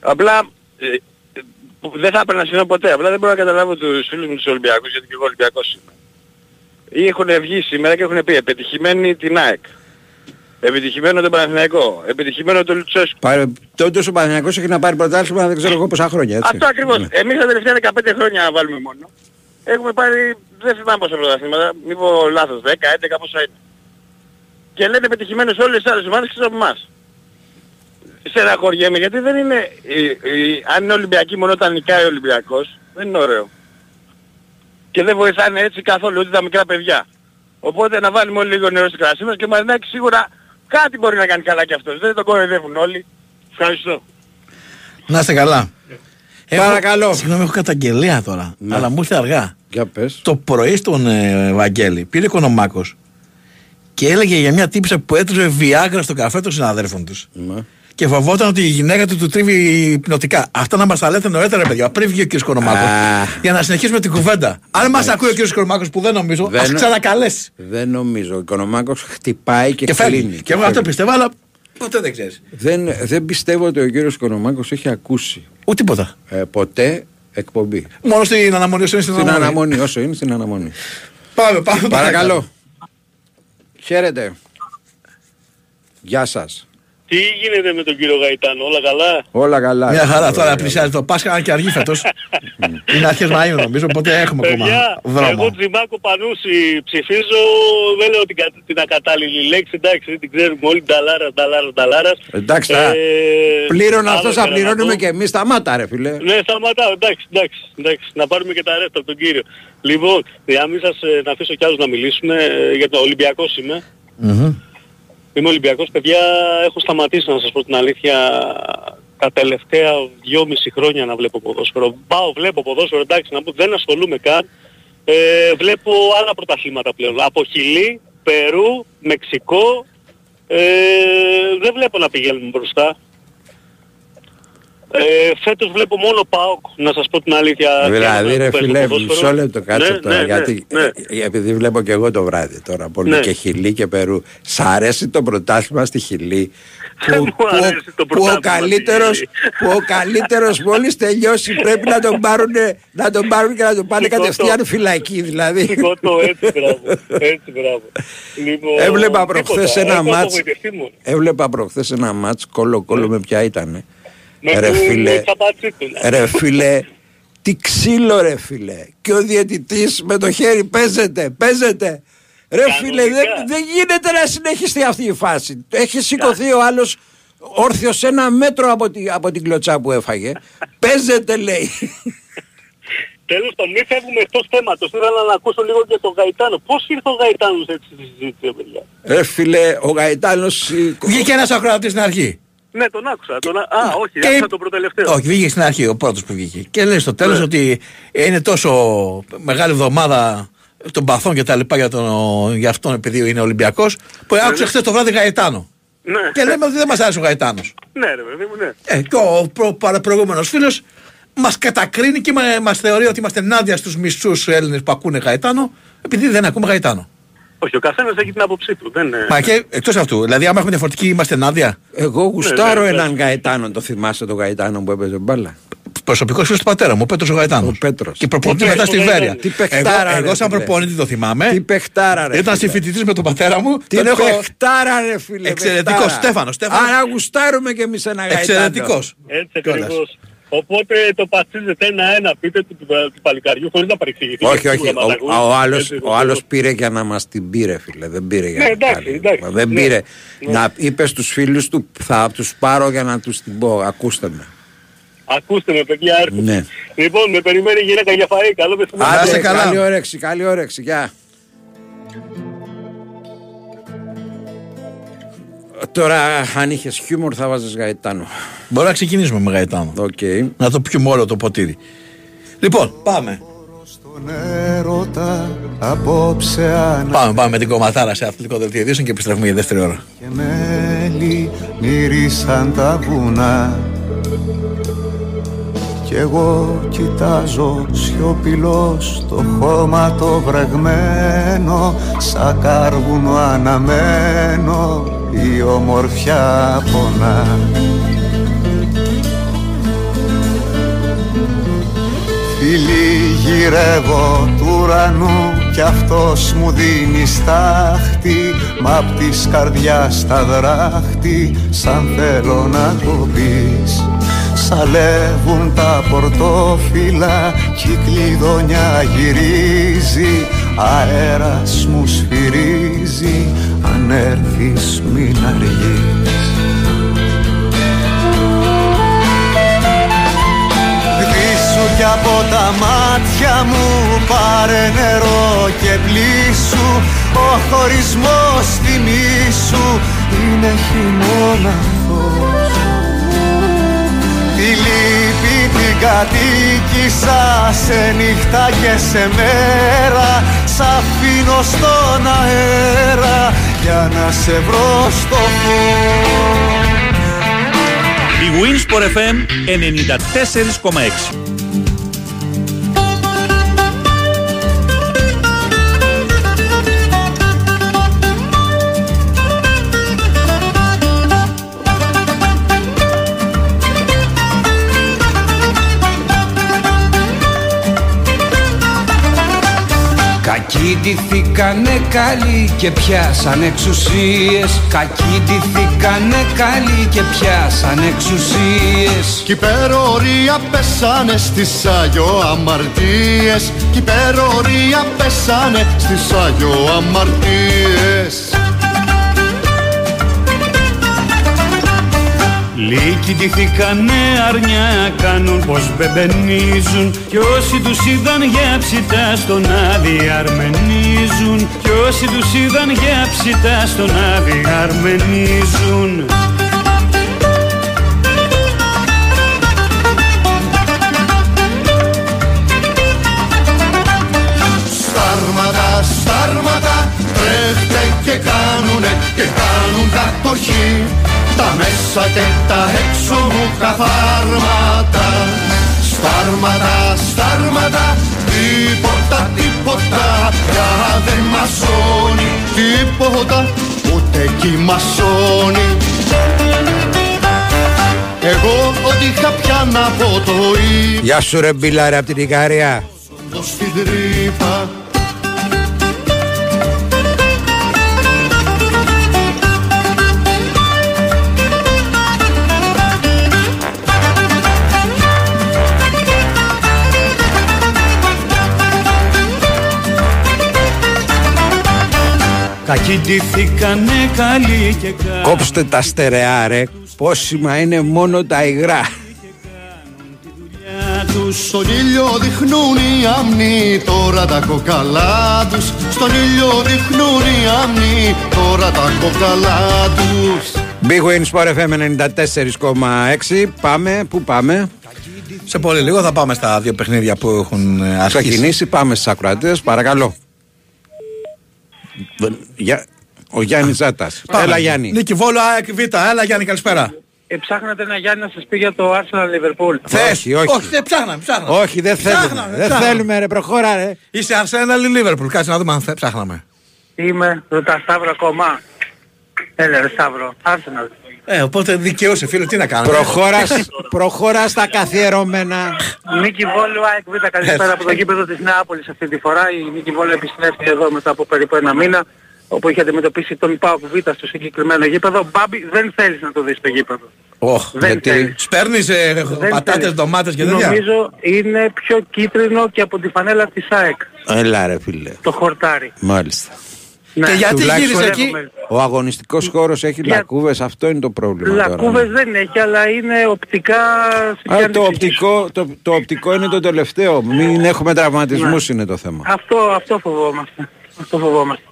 [SPEAKER 18] Απλά, ε, ε, που δεν θα έπαιρνα να συγγνώμη ποτέ, απλά δεν μπορώ να καταλάβω τους φίλους μου τους Ολυμπιακούς, γιατί και εγώ Ολυμπιακός είμαι. Ή έχουν βγει σήμερα και έχουν πει επιτυχημένη την ΑΕΚ. Επιτυχημένο τον Παναθηναϊκό. Επιτυχημένο τον Λουτσέσκου.
[SPEAKER 2] Πάρε, τότε ο Παναγιακός έχει να πάρει πρωτάθλημα δεν ξέρω εγώ πόσα χρόνια έτσι.
[SPEAKER 18] Αυτό ακριβώς.
[SPEAKER 2] Ναι.
[SPEAKER 18] Εμείς τα τελευταία 15 χρόνια να βάλουμε μόνο. Έχουμε πάρει, δεν θυμάμαι πόσα πρωταθλήματα, μην πω λάθος, 10, 11 πόσα είναι. Και λένε πετυχημένος όλες τις άλλες ομάδες και από εμάς. Στεναχωριέμαι γιατί δεν είναι, η, η, αν είναι Ολυμπιακή μόνο όταν νικάει ο Ολυμπιακός, δεν είναι ωραίο. Και δεν βοηθάνε έτσι καθόλου ούτε τα μικρά παιδιά. Οπότε να βάλουμε όλοι λίγο νερό στο κρασί μας και ο Μαρινάκης σίγουρα κάτι μπορεί να κάνει καλά κι αυτός. Δεν τον κοροϊδεύουν όλοι. Ευχαριστώ.
[SPEAKER 4] Να είστε καλά. Έχω-
[SPEAKER 2] Παρακαλώ.
[SPEAKER 4] Συγγνώμη, έχω καταγγελία τώρα.
[SPEAKER 2] Ναι.
[SPEAKER 4] Αλλά μου ήρθε αργά.
[SPEAKER 2] Για πες.
[SPEAKER 4] Το πρωί στον ε, Βαγγέλη πήρε οικονομάκος και έλεγε για μια τύπησα που έτρεβε βιάγκρα στο καφέ των συναδέρφων τους.
[SPEAKER 2] Ναι.
[SPEAKER 4] Και φοβόταν ότι η γυναίκα του του τρίβει υπνοτικά. Αυτά να μας τα λέτε νωρίτερα, παιδιά. Πριν βγει ο κ. Οικονομάκο. Για να συνεχίσουμε την κουβέντα. Αν μας ακούει ο κ. Οικονομάκο που δεν νομίζω,
[SPEAKER 2] Δεν-
[SPEAKER 4] ας ξανακαλέσει.
[SPEAKER 2] Δεν νομίζω. Ο Οικονομάκος χτυπάει και,
[SPEAKER 4] Και φεύγει.
[SPEAKER 2] κλείνει.
[SPEAKER 4] Και εγώ αυτό
[SPEAKER 2] φεύγει.
[SPEAKER 4] πιστεύω, αλλά ποτέ δεν ξέρεις.
[SPEAKER 2] Δεν, δεν πιστεύω ότι ο κύριος Οικονομάκος έχει ακούσει
[SPEAKER 4] Ούτε τίποτα.
[SPEAKER 2] ε, ποτέ εκπομπή.
[SPEAKER 4] Μόνο στην αναμονή όσο είναι στην
[SPEAKER 2] Στην
[SPEAKER 4] αναμονή.
[SPEAKER 2] αναμονή, όσο είναι στην αναμονή.
[SPEAKER 4] Πάμε, πάμε.
[SPEAKER 2] Παρακαλώ. Χαίρετε. Γεια σας.
[SPEAKER 17] Τι γίνεται με τον κύριο Γαϊτάνο, όλα καλά;
[SPEAKER 2] Όλα καλά.
[SPEAKER 4] Μια χαρά
[SPEAKER 2] Όλα
[SPEAKER 4] τώρα
[SPEAKER 2] καλά.
[SPEAKER 4] πλησιάζει το Πάσχα και αργεί φέτος. είναι αρχές Μαΐου νομίζω, οπότε έχουμε ακόμα
[SPEAKER 17] Παιδιά, εγώ
[SPEAKER 4] δρόμο.
[SPEAKER 17] Τζιμάκο Πανούση ψηφίζω, δεν λέω την, κα- την ακατάλληλη λέξη, εντάξει, την ξέρουμε όλοι, νταλάρα, νταλάρα, νταλάρας.
[SPEAKER 2] Εντάξει, θα πλήρωνε αυτός, θα πληρώνουμε και εμείς. Σταμάτα, ρε φιλέ.
[SPEAKER 17] Ναι, σταματάω, εντάξει, εντάξει, εντάξει, να πάρουμε και τα ρέστα από τον κύριο. Λοιπόν, για να μην σας ε, να αφήσω κι άλλους να μιλήσουν, ε, για το Ολυμπιακός είμαι. Είμαι Ολυμπιακός, παιδιά, έχω σταματήσει να σας πω την αλήθεια τα τελευταία δυόμιση χρόνια να βλέπω ποδόσφαιρο. Πάω, βλέπω ποδόσφαιρο, εντάξει, να πω, δεν ασχολούμαι καν. Ε, βλέπω άλλα πρωταθλήματα πλέον. Από Χιλή, Περού, Μεξικό. Ε, δεν βλέπω να πηγαίνουμε μπροστά. Ε, φέτος βλέπω μόνο ΠΑΟΚ, να σας πω την αλήθεια.
[SPEAKER 2] Δηλαδή,
[SPEAKER 17] και να
[SPEAKER 2] ρε
[SPEAKER 17] παίζω
[SPEAKER 2] φιλέ,
[SPEAKER 17] ποδόσφαιρο.
[SPEAKER 2] μισό λεπτό κάτσε
[SPEAKER 17] Ναι,
[SPEAKER 2] τώρα.
[SPEAKER 17] ναι, ναι,
[SPEAKER 2] γιατί,
[SPEAKER 17] ναι.
[SPEAKER 2] ε, επειδή βλέπω και εγώ το βράδυ τώρα πολύ
[SPEAKER 17] Ναι.
[SPEAKER 2] και Χιλή και Περού. Σ' αρέσει το πρωτάθλημα στη Χιλή;
[SPEAKER 17] Δεν
[SPEAKER 2] που,
[SPEAKER 17] μου
[SPEAKER 2] που,
[SPEAKER 17] αρέσει το
[SPEAKER 2] που ο
[SPEAKER 17] πρωτάθλημα στη
[SPEAKER 2] καλύτερος,
[SPEAKER 17] Χιλή.
[SPEAKER 2] που ο καλύτερος μόλις τελειώσει πρέπει να τον πάρουν, να τον πάρουν και να τον πάνε
[SPEAKER 17] Σηκώτω.
[SPEAKER 2] κατευθείαν φυλακή δηλαδή.
[SPEAKER 17] Σηκώτω, έτσι μπράβο, έτσι μπράβο. Λοιπόν,
[SPEAKER 2] Έβλεπα
[SPEAKER 17] τίποτα,
[SPEAKER 2] προχθές ένα
[SPEAKER 17] έχω
[SPEAKER 2] μάτς
[SPEAKER 17] απογοητευτεί μόνο.
[SPEAKER 2] Έβλεπα προχθές ένα μάτς κόλλο κόλλο με ποια ήτανε
[SPEAKER 17] Με
[SPEAKER 2] Ρε
[SPEAKER 17] του
[SPEAKER 2] φίλε
[SPEAKER 17] Τσαπατσίτου.
[SPEAKER 2] Ρε φίλε Τι ξύλο ρε φίλε Και ο διαιτητής με το χέρι παίζεται Παίζεται Ρε φίλε δεν, δεν γίνεται να συνεχιστεί αυτή η φάση Έχει σηκωθεί ο άλλος Όρθιος ένα μέτρο από, τη, από την κλωτσά που έφαγε Παίζεται λέει
[SPEAKER 17] Τέλος πάντων, μην φεύγουμε εκτός θέματος. Ήθελα να ακούσω λίγο και τον Γαϊτάνο. Πώς ήρθε ο Γαϊτάνος έτσι στη συζήτηση, ρε παιδιά;
[SPEAKER 2] Ρε φίλε ο Γαϊτάνος ε,
[SPEAKER 4] Βγήκε ένας ακροατής στην αρχή.
[SPEAKER 17] Ναι, τον άκουσα. Τον... α- Α, όχι,
[SPEAKER 4] Και-
[SPEAKER 17] άκουσα τον προτελευταίο.
[SPEAKER 4] Όχι, βγήκε στην αρχή ο πρώτος που βγήκε. Και λέει στο τέλος
[SPEAKER 17] Ναι.
[SPEAKER 4] ότι είναι τόσο μεγάλη εβδομάδα των παθών και τα λοιπά για, τον, για αυτόν επειδή είναι Ολυμπιακός που άκουσε
[SPEAKER 17] ναι.
[SPEAKER 4] χθες το βράδυ Γαϊτάνο.
[SPEAKER 17] Ναι.
[SPEAKER 4] Και λέμε ότι δεν μας άρεσε ο Γαϊτάνος.
[SPEAKER 17] Ναι, ρε παιδί μου, ναι.
[SPEAKER 4] Ε, και ο προ, παρα- προηγούμενος φίλος μας κατακρίνει και μα- μας θεωρεί ότι είμαστε ενάντια στους μισούς Έλληνες που ακούνε Γαϊτάνο επειδή δεν ακούμε Γαϊτάνο.
[SPEAKER 17] Όχι, ο καθένας έχει την άποψή του. Δεν...
[SPEAKER 4] Μα και εκτός αυτού, δηλαδή άμα έχουμε διαφορετική είμαστε ενάντια;
[SPEAKER 2] Εγώ γουστάρω
[SPEAKER 17] ναι, ναι.
[SPEAKER 2] έναν Γαϊτάνο Το θυμάσαι τον Γαϊτάνο που έπαιζε μπάλα;
[SPEAKER 4] Προσωπικός φίλος του πατέρα μου, ο Πέτρος ο Γαϊτάνος.
[SPEAKER 2] Ο Πέτρος
[SPEAKER 4] Και προπονητής
[SPEAKER 17] Ο
[SPEAKER 4] μετά στη
[SPEAKER 17] Πέτρος,
[SPEAKER 4] Βέρεια.
[SPEAKER 2] Τι παιχτάρα,
[SPEAKER 4] Εγώ,
[SPEAKER 2] ρε,
[SPEAKER 4] εγώ σαν
[SPEAKER 2] φίλε.
[SPEAKER 4] προπονητή το θυμάμαι.
[SPEAKER 2] Τι παιχτάρα ρε
[SPEAKER 4] Ήταν
[SPEAKER 2] φίλε.
[SPEAKER 4] συμφοιτητής με τον πατέρα μου.
[SPEAKER 2] Τι
[SPEAKER 4] Τον έχω
[SPEAKER 2] παιχτάρα ρε φίλε
[SPEAKER 4] Εξαιρετικός,
[SPEAKER 2] παιχτάρα.
[SPEAKER 4] Στέφανος, Στέφανος.
[SPEAKER 2] Άρα γουστάρουμε κι εμείς ένα Γαϊτάνο
[SPEAKER 4] εξαιρετικός.
[SPEAKER 17] Έτσι
[SPEAKER 4] Κιόλας.
[SPEAKER 17] Ακριβώς. Οπότε το πατσίζετε ένα-ένα, πείτε του, του, του παλικαριού χωρίς να παρεξηγηθεί.
[SPEAKER 2] όχι,
[SPEAKER 17] γιατί
[SPEAKER 2] όχι.
[SPEAKER 17] σίγουρα μας ακούει.
[SPEAKER 2] Ο, ο, άλλος,
[SPEAKER 17] Έτσι,
[SPEAKER 2] ο άλλος πήρε για να μας την πήρε, φίλε. Δεν πήρε για
[SPEAKER 17] Ναι,
[SPEAKER 2] να
[SPEAKER 17] εντάξει,
[SPEAKER 2] κάνει.
[SPEAKER 17] εντάξει.
[SPEAKER 2] Δεν
[SPEAKER 17] Ναι.
[SPEAKER 2] πήρε.
[SPEAKER 17] Ναι.
[SPEAKER 2] Να είπες στους φίλους του, θα τους πάρω για να τους την πω. Ακούστε με.
[SPEAKER 17] Ακούστε με παιδιά, έρχομαι.
[SPEAKER 2] Ναι.
[SPEAKER 17] Λοιπόν, με περιμένει η γυναίκα για φαΐ. Καλό μεσημέρι.
[SPEAKER 2] Άντε,
[SPEAKER 4] είστε καλά.
[SPEAKER 2] καλή όρεξη, καλή όρεξη. Γεια. Τώρα, αν είχες χιούμορ, θα βάζεις Γαϊτάνο.
[SPEAKER 4] Μπορεί να ξεκινήσουμε με Γαϊτάνο.
[SPEAKER 2] Οκ.
[SPEAKER 4] Να το πιούμε όλο το ποτήρι. Λοιπόν, πάμε.
[SPEAKER 20] Τον έρωτα απόψε ανα
[SPEAKER 4] Πάμε, πάμε με την κομματάρα σε αθλητικό δελτίο ειδήσεων και επιστρέφουμε για δεύτερη ώρα.
[SPEAKER 20] και μέλι μυρίσαν τα βουνά κι εγώ κοιτάζω σιωπηλός το χώμα το βρεγμένο σαν κάρβουνο αναμένο η ομορφιά πονά. Φίλοι γυρεύω του ουρανού κι αυτός μου δίνει στάχτη Μα απ' της καρδιάς τα δράχτη σαν θέλω να το πεις. Σαλεύουν τα πορτόφυλλα κι η κλειδονιά γυρίζει Αέρας μου σφυρίζει αν έρθεις μην αργείς. Γλύσου κι από τα μάτια μου πάρε νερό και πλήσου Ο χωρισμός θυμίσου είναι χειμώνα
[SPEAKER 21] Κατοίκησα σε νύχτα και σε μέρα Σ' αφήνω στον αέρα για να σε βρω στο φως.
[SPEAKER 6] Η Winsport FM 94,6
[SPEAKER 22] Κακοί ντυθήκανε καλοί και πιάσαν εξουσίες. Κακοί ντυθήκανε καλοί και πιάσαν εξουσίες.
[SPEAKER 23] Κι υπερορία πέσανε στις Άγιο αμαρτίες. Κι υπερορία πέσανε στις Άγιο αμαρτίες
[SPEAKER 22] Λύκοι ντυθήκανε αρνιά κάνουν πως μπεμπενίζουν. Κι όσοι τους είδαν για ψητά στον άδει αρμενίζουν. Κι όσοι τους είδαν για ψητά στον άδει αρμενίζουν.
[SPEAKER 23] Στάρματα, στάρματα, τρέχτε και κάνουνε και κάνουν κατοχή τα μέσα και τα έξω μου καθάρματα Στάρματα, στάρματα, τίποτα, τίποτα. Πια δεν μασώνει Τίποτα, ούτε κι μασώνει Εγώ ό,τι είχα πια να πω το ίδιο
[SPEAKER 2] Γεια σου ρε μπιλάρε από την Ικαρία
[SPEAKER 23] στην τρύπα
[SPEAKER 22] Κακοί ντυθήκανε καλοί και καλοί
[SPEAKER 2] Κόψτε τα στερεά ρε. Πόσιμα είναι μόνο τα υγρά.
[SPEAKER 23] Στον ήλιο δείχνουν οι αμνοί τώρα τα κοκαλά τους. Στον ήλιο δείχνουν οι αμνοί τώρα τα κοκαλά τους.
[SPEAKER 2] Big Win Sport FM 94,6 Πάμε, πού πάμε;
[SPEAKER 4] Σε πολύ λίγο θα πάμε στα δύο παιχνίδια που έχουν ε, αρχίσει.
[SPEAKER 2] Ξεκινήσει, πάμε στις ακροατές, παρακαλώ. Για... Ο Γιάννης Ζάτας
[SPEAKER 4] Πάμε.
[SPEAKER 2] Έλα Γιάννη
[SPEAKER 4] Νίκη Βόλο, ΑΕΚ Β. Έλα Γιάννη, καλησπέρα.
[SPEAKER 9] Ε, ψάχνατε ένα Γιάννη να σας πει για το Arsenal Liverpool.
[SPEAKER 4] Θες.
[SPEAKER 2] Όχι, όχι.
[SPEAKER 4] όχι δεν ψάχναμε, ψάχναμε.
[SPEAKER 2] Όχι, δεν θέλουμε.
[SPEAKER 4] Ψάχναμε,
[SPEAKER 2] Δεν
[SPEAKER 4] ψάχναμε.
[SPEAKER 2] θέλουμε, ρε, προχώρα, ρε.
[SPEAKER 4] Είσαι Arsenal ή Liverpool. Κάτσε να δούμε αν θε, ψάχναμε.
[SPEAKER 9] Είμαι, ρωτά Σταύρο ακόμα. Έλα ρε Σταύρο, Arsenal.
[SPEAKER 4] Ε, οπότε δικαιούσε φίλε, τι να κάνουμε.
[SPEAKER 2] Προχώρας, προχώρας στα καθιερωμένα.
[SPEAKER 9] Νίκη Βόλου, ΑΕΚ Β, καλησπέρα από το γήπεδο της Νεάπολης αυτή τη φορά. Η Νίκη Βόλου επιστρέφει εδώ μετά από περίπου ένα μήνα όπου είχε αντιμετωπίσει τον ΠΑΟΚ Β στο συγκεκριμένο γήπεδο. Μπάμπη, δεν θέλεις να το δεις το γήπεδο.
[SPEAKER 4] Οχ,
[SPEAKER 9] Δεν
[SPEAKER 4] γιατί
[SPEAKER 9] θέλεις.
[SPEAKER 4] σπέρνεις ε,
[SPEAKER 9] Δεν
[SPEAKER 4] πατάτες,
[SPEAKER 9] θέλεις.
[SPEAKER 4] ντομάτες και τέτοια.
[SPEAKER 9] Νομίζω είναι πιο κίτρινο και από τη φανέλα της ΑΕΚ.
[SPEAKER 2] Έλα, ρε, φίλε.
[SPEAKER 9] Το χορτάρι.
[SPEAKER 2] Μάλιστα.
[SPEAKER 9] Ναι.
[SPEAKER 4] Και γιατί
[SPEAKER 2] Τουλάχιστον
[SPEAKER 4] γύρισε εκεί;
[SPEAKER 2] Ο αγωνιστικός χώρος έχει
[SPEAKER 9] Για-
[SPEAKER 2] λακκούβες, αυτό είναι το πρόβλημα τώρα.
[SPEAKER 9] Λακκούβες δεν έχει, αλλά είναι οπτικά
[SPEAKER 2] Α,
[SPEAKER 9] συγκέντρωση.
[SPEAKER 2] το, οπτικό, το, το οπτικό είναι το τελευταίο. Μην έχουμε τραυματισμούς είναι το θέμα.
[SPEAKER 9] Αυτό, αυτό φοβόμαστε. Αυτό φοβόμαστε.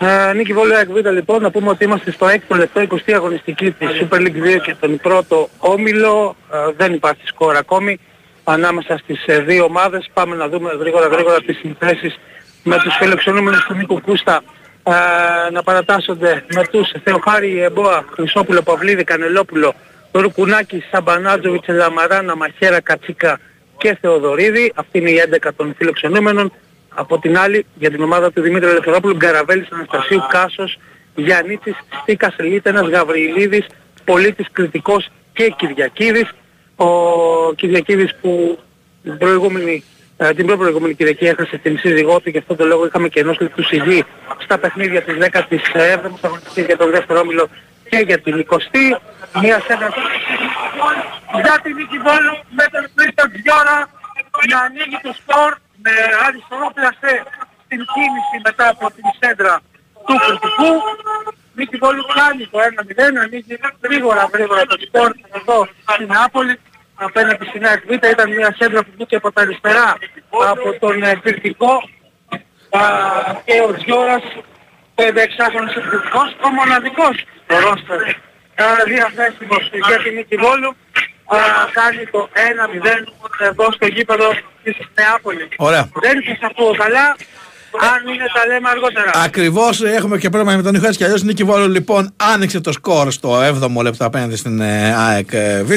[SPEAKER 9] Ε, Νίκη Βόλιο Εκβίτα λοιπόν, να πούμε ότι είμαστε στο 6ο λεπτό 20 αγωνιστική της Super League 2 και τον πρώτο όμιλο. Ε, δεν υπάρχει σκορ ακόμη ανάμεσα στις ε, δύο ομάδες. Πάμε να δούμε γρήγορα γρήγορα τις συνθέσεις με τους φιλοξενούμενους του Νίκου Κούστα ε, να παρατάσσονται με τους Θεοχάρη Εμπόα, Χρυσόπουλο, Παυλίδη, Κανελόπουλο, Ρουκουνάκη, Σαμπανάτζοβιτς, Λαμαράνα, Μαχαίρα, Κατσίκα και Θεοδωρίδη. Αυτή είναι η 11 των φιλοξενούμενων. Από την άλλη, για την ομάδα του Δημήτρη Ελευθερόπουλου, Γκαραβέλης, Αναστασίου, Κάσος, Γιαννίτσης, Στίκας, Λίτενας, Γαβριλίδης, Πολίτης, Κριτικός και Κυριακίδης. Ο Κυριακίδης που την προηγούμενη, ε, την προηγούμενη Κυριακή έχασε την σύζυγό του και αυτό το λόγο είχαμε και ενός λεπτού σιγή στα παιχνίδια της 17ης αγωνιστικής για τον δεύτερο όμιλο και για την 20η. Μία σένα για την Νίκη Βόλου με τον Χρήστος Γιώρα να ανοίγει το σκορ με αριστερό πλασέ στην κίνηση μετά από την σέντρα του κριτικού. Νίκη Βόλου κάνει το 1-0, ανοίγει γρήγορα γρήγορα το σκορ εδώ στην Νεάπολη απέναντι στην ΑΕΚ Β. Ήταν μια σέντρα που βγήκε από τα αριστερά από τον ε, κριτικό Α, και ο Γιώρας 5-6χρονος επιθετικός, ο μοναδικός στο ρόστερ α, διαθέσιμος για την Νίκη Βόλου κάνει το 1-0 εδώ στο γήπεδο της Νεάπολης.
[SPEAKER 4] Ωραία.
[SPEAKER 9] Δεν σας ακούω καλά. Αν είναι τα λέμε αργότερα.
[SPEAKER 4] Ακριβώς έχουμε και πρόβλημα με τον ήχο έτσι κι αλλιώς. Νίκη Βόλου λοιπόν άνοιξε το σκορ στο 7ο λεπτό απέναντι στην ε, ΑΕΚ ε, Β.